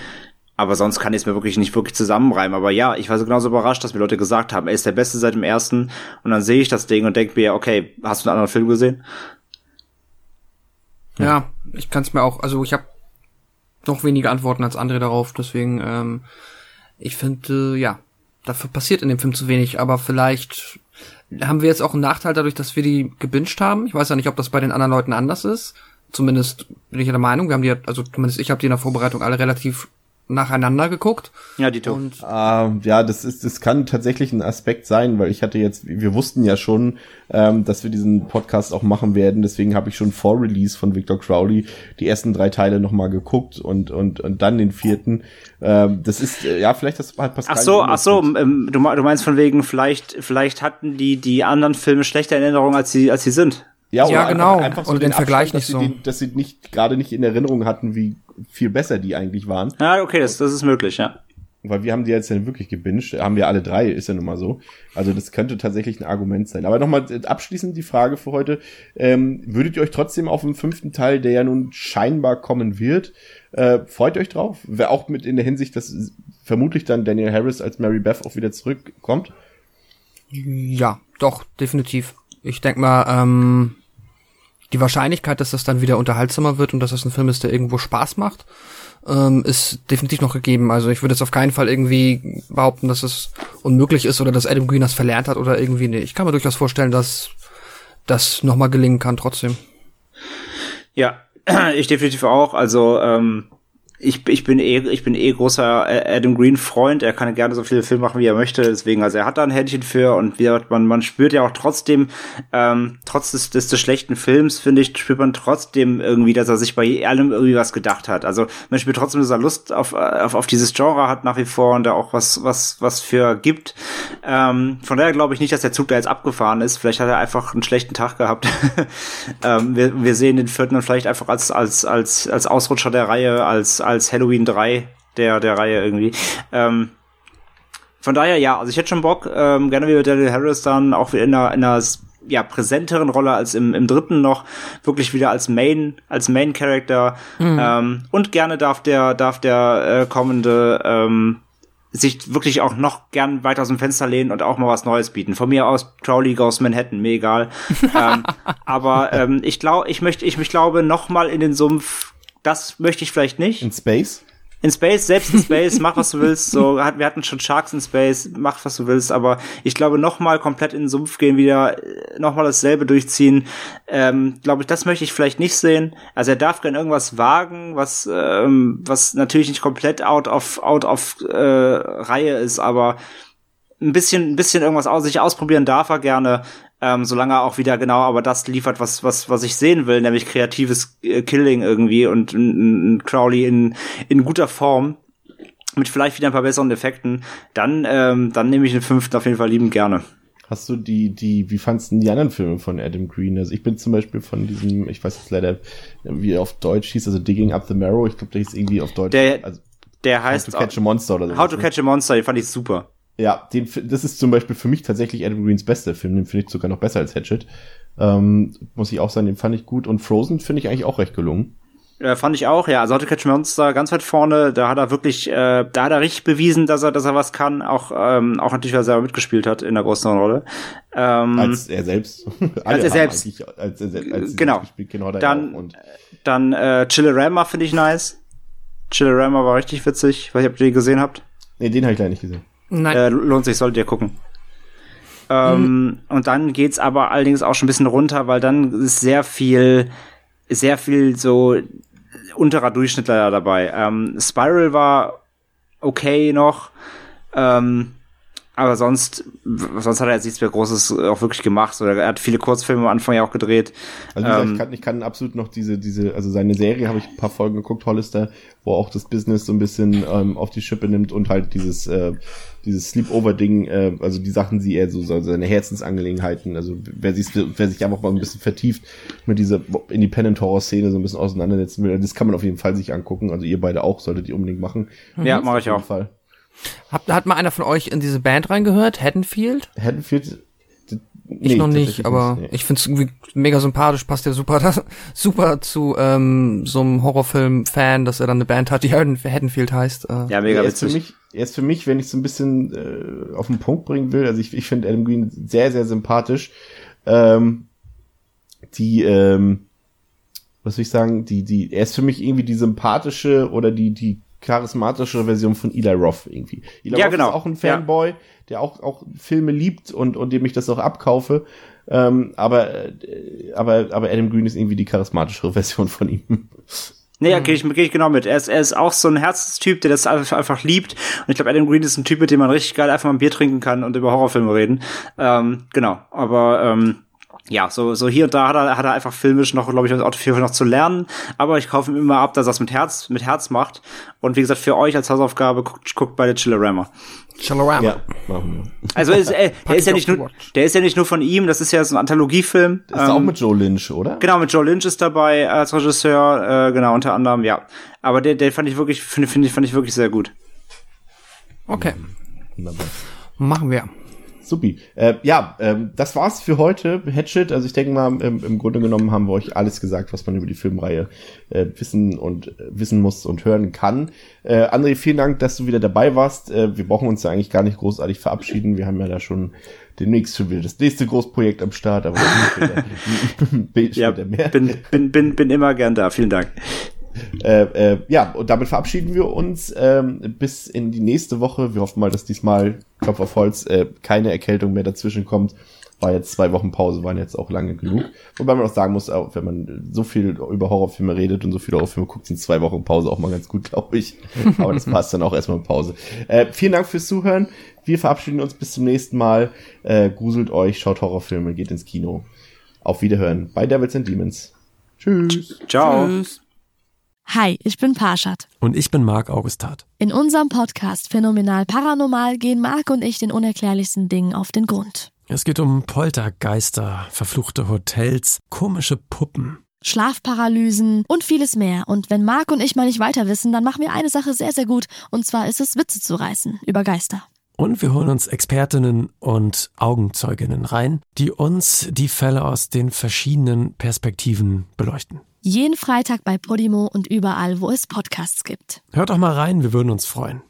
Aber sonst kann ich es mir wirklich nicht wirklich zusammenreimen. Aber ja, ich war so genauso überrascht, dass mir Leute gesagt haben, er ist der Beste seit dem ersten. Und dann sehe ich das Ding und denke mir, okay, hast du einen anderen Film gesehen? Ja, ich kann es mir auch, also ich habe noch weniger Antworten als andere darauf. Deswegen, ähm, ich finde, äh, ja, dafür passiert in dem Film zu wenig. Aber vielleicht haben wir jetzt auch einen Nachteil dadurch, dass wir die gebinged haben. Ich weiß ja nicht, ob das bei den anderen Leuten anders ist. Zumindest bin ich der Meinung, wir haben die, also zumindest ich habe die in der Vorbereitung alle relativ nacheinander geguckt. Ja, die Und Ähm, ja, das ist, das kann tatsächlich ein Aspekt sein, weil ich hatte jetzt, wir wussten ja schon, ähm, dass wir diesen Podcast auch machen werden. Deswegen habe ich schon vor Release von Victor Crowley die ersten drei Teile nochmal geguckt und und und dann den vierten. Ähm, das ist äh, ja vielleicht das hat Pascal. Ach so, ach so, ähm, du meinst von wegen, vielleicht, vielleicht hatten die die anderen Filme schlechte Erinnerungen, als sie, als sie sind. Ja, einfach- genau. Einfach so Und den den Vergleich Abstand, dass nicht sie so. Den, dass sie nicht gerade nicht in Erinnerung hatten, wie viel besser die eigentlich waren. Ja, okay, das, das ist möglich, ja. Weil wir haben die jetzt ja wirklich gebinged, haben wir alle drei, ist ja nun mal so. Also das könnte tatsächlich ein Argument sein. Aber nochmal äh, abschließend die Frage für heute. Ähm, würdet ihr euch trotzdem auf den fünften Teil, der ja nun scheinbar kommen wird, äh, freut euch drauf? Wer auch mit in der Hinsicht, dass vermutlich dann Daniel Harris als Mary Beth auch wieder zurückkommt? Ja, doch, definitiv. Ich denk mal, ähm, die Wahrscheinlichkeit, dass das dann wieder unterhaltsamer wird und dass das ein Film ist, der irgendwo Spaß macht, ähm, ist definitiv noch gegeben. Also ich würde jetzt auf keinen Fall irgendwie behaupten, dass es unmöglich ist oder dass Adam Green das verlernt hat oder irgendwie. Nee, ich kann mir durchaus vorstellen, dass das nochmal gelingen kann trotzdem. Ja, ich definitiv auch. Also ähm, ich, ich bin eh ich bin eh großer Adam Green Freund. Er kann gerne so viele Filme machen, wie er möchte. Deswegen, also er hat da ein Händchen für und wie gesagt, man man spürt ja auch trotzdem, ähm, trotz des, des, des schlechten Films finde ich spürt man trotzdem irgendwie, dass er sich bei allem irgendwie was gedacht hat. Also man spürt trotzdem, dass er Lust auf auf, auf dieses Genre hat nach wie vor und da auch was was was für gibt. Ähm, von daher glaube ich nicht, dass der Zug da jetzt abgefahren ist. Vielleicht hat er einfach einen schlechten Tag gehabt. ähm, wir, wir sehen den vierten dann vielleicht einfach als, als, als, als Ausrutscher der Reihe, als, als Halloween 3 der, der Reihe irgendwie. Ähm, von daher, ja, also ich hätte schon Bock, ähm, gerne wieder Daniel Harris dann auch wieder in einer, in einer ja, präsenteren Rolle als im, im dritten noch, wirklich wieder als Main, als Main Character. Ähm, und gerne darf der, darf der äh, kommende ähm, sich wirklich auch noch gern weiter aus dem Fenster lehnen und auch mal was Neues bieten. Von mir aus Crowley Goes Manhattan, mir egal. ähm, aber ähm, ich glaube, ich möchte, ich, ich glaube, noch mal in den Sumpf, das möchte ich vielleicht nicht. In Space? In Space, selbst in Space, mach was du willst. So, wir hatten schon Sharks in Space, mach was du willst. Aber ich glaube, noch mal komplett in den Sumpf gehen, wieder äh, noch mal dasselbe durchziehen. Ähm, glaube ich, das möchte ich vielleicht nicht sehen. Also er darf gern irgendwas wagen, was ähm, was natürlich nicht komplett out of out of äh, Reihe ist, aber ein bisschen ein bisschen irgendwas aus sich ausprobieren darf er gerne. Ähm, solange er auch wieder genau aber das liefert, was, was, was ich sehen will, nämlich kreatives äh, Killing irgendwie und ein Crowley in, in guter Form mit vielleicht wieder ein paar besseren Effekten, dann, ähm, dann nehme ich den fünften auf jeden Fall liebend gerne. Hast du die, die, wie fandst du die anderen Filme von Adam Green? Also ich bin zum Beispiel von diesem, ich weiß jetzt leider, wie er auf Deutsch hieß, also Digging Up the Marrow, ich glaube, der hieß irgendwie auf Deutsch. Der- also, Der How heißt to Catch a Monster oder so. How to Catch a Monster, den fand ich super. Ja, den, das ist zum Beispiel für mich tatsächlich Adam Greens bester Film. Den finde ich sogar noch besser als Hatchet. Ähm, muss ich auch sagen, den fand ich gut. Und Frozen finde ich eigentlich auch recht gelungen. Äh, fand ich auch, ja. Also to Catch Monster ganz weit vorne. Da hat er wirklich, äh, da hat er richtig bewiesen, dass er, dass er was kann. Auch, ähm, auch natürlich, weil er selber mitgespielt hat in der großen Rolle. Ähm, Als er selbst. Alle er selbst. Als er, se- als Genau. selbst genau, er Dann-. Und Dann äh, Chillerama finde ich nice. Chillerama war richtig witzig. Ich weiß nicht, ob ihr den gesehen habt. nee, den habe ich leider nicht gesehen. Nein. Äh, lohnt sich, solltet ihr gucken. Ähm, Und dann geht's aber allerdings auch schon ein bisschen runter, weil dann ist sehr viel, sehr viel so unterer Durchschnitt leider dabei. Ähm, Spiral war okay noch, ähm, aber sonst, sonst hat er jetzt nichts mehr Großes auch wirklich gemacht. Oder er hat viele Kurzfilme am Anfang ja auch gedreht. Also wie gesagt, Ähm, ich, kann, ich kann absolut noch diese, diese, also seine Serie habe ich ein paar Folgen geguckt, Hollister, wo auch das Business so ein bisschen ähm, auf die Schippe nimmt und halt dieses, äh, dieses Sleepover-Ding, äh, also die Sachen, die er so, so seine Herzensangelegenheiten, also wer sich, wer sich einfach mal ein bisschen vertieft mit dieser Independent-Horror-Szene so ein bisschen auseinandersetzen will, das kann man auf jeden Fall sich angucken. Also ihr beide auch, solltet ihr unbedingt machen. Ja, mache Auf ich jeden auch. Fall. Hat, hat mal einer von euch in diese Band reingehört? Haddonfield? Haddonfield, Ich nee, noch nicht, aber nee. ich find's irgendwie mega sympathisch, passt ja super, das, super zu ähm, so einem Horrorfilm-Fan, dass er dann eine Band hat, die Haddon- Haddonfield heißt. Äh. Ja, mega er ist für witzig. mich, er ist für mich, wenn ich so ein bisschen äh, auf den Punkt bringen will, also ich, ich finde Adam Green sehr, sehr sympathisch. Ähm, die, ähm, was soll ich sagen, die, die, er ist für mich irgendwie die sympathische oder die, die charismatische Version von Eli Roth irgendwie. Eli Ja, Roth genau. ist auch ein Fanboy, der auch, auch Filme liebt und, und dem ich das auch abkaufe. Ähm, aber, äh, aber, aber Adam Green ist irgendwie die charismatischere Version von ihm. Nee, ja, gehe ich, geh ich genau mit. Er ist, er ist auch so ein Herzenstyp, der das einfach, einfach liebt. Und ich glaube, Adam Green ist ein Typ, mit dem man richtig geil einfach mal ein Bier trinken kann und über Horrorfilme reden. Ähm, genau, aber ähm, ja, so, so hier und da hat er, hat er einfach filmisch noch, glaube ich, auch viel noch zu lernen. Aber ich kaufe ihm immer ab, dass er es mit Herz, mit Herz macht. Und wie gesagt, für euch als Hausaufgabe, guckt, guckt beide Chillerama. Chillerama. Ja. Also ist, äh, der ist ja ich nicht nur, der ist ja nicht nur von ihm, das ist ja so ein Anthologiefilm. Ist auch mit Joe Lynch, oder? Genau, mit Joe Lynch ist dabei als Regisseur, äh, genau, unter anderem, ja. Aber der, der fand ich wirklich, finde find ich, fand ich wirklich sehr gut. Okay, Wunderbar. machen wir. Supi. Äh, ja, ähm, das war's für heute. Hatchet. Also ich denke mal, im, im Grunde genommen haben wir euch alles gesagt, was man über die Filmreihe äh, wissen und äh, wissen muss und hören kann. Äh, André, vielen Dank, dass du wieder dabei warst. Äh, wir brauchen uns ja eigentlich gar nicht großartig verabschieden. Wir haben ja da schon demnächst schon wieder das nächste Großprojekt am Start, aber später, Ja, später mehr. bin, bin, bin, bin immer gern da. Vielen Dank. Äh, äh, ja, und damit verabschieden wir uns ähm, bis in die nächste Woche. Wir hoffen mal, dass diesmal, Klopf auf Holz, äh, keine Erkältung mehr dazwischen kommt. War jetzt zwei Wochen Pause, waren jetzt auch lange genug. Wobei man auch sagen muss, auch wenn man so viel über Horrorfilme redet und so viele Horrorfilme guckt, sind zwei Wochen Pause auch mal ganz gut, glaube ich. Aber das passt dann auch erstmal Pause. Äh, vielen Dank fürs Zuhören. Wir verabschieden uns bis zum nächsten Mal. Äh, gruselt euch, schaut Horrorfilme, geht ins Kino. Auf Wiederhören bei Devils and Demons. Tschüss. Ciao. Tschüss. Hi, ich bin Parshad. Und ich bin Marc Augustat. In unserem Podcast Phänomenal Paranormal gehen Marc und ich den unerklärlichsten Dingen auf den Grund. Es geht um Poltergeister, verfluchte Hotels, komische Puppen. Schlafparalysen und vieles mehr. Und wenn Marc und ich mal nicht weiter wissen, dann machen wir eine Sache sehr, sehr gut. Und zwar ist es, Witze zu reißen über Geister. Und wir holen uns Expertinnen und Augenzeuginnen rein, die uns die Fälle aus den verschiedenen Perspektiven beleuchten. Jeden Freitag bei Podimo und überall, wo es Podcasts gibt. Hört doch mal rein, wir würden uns freuen.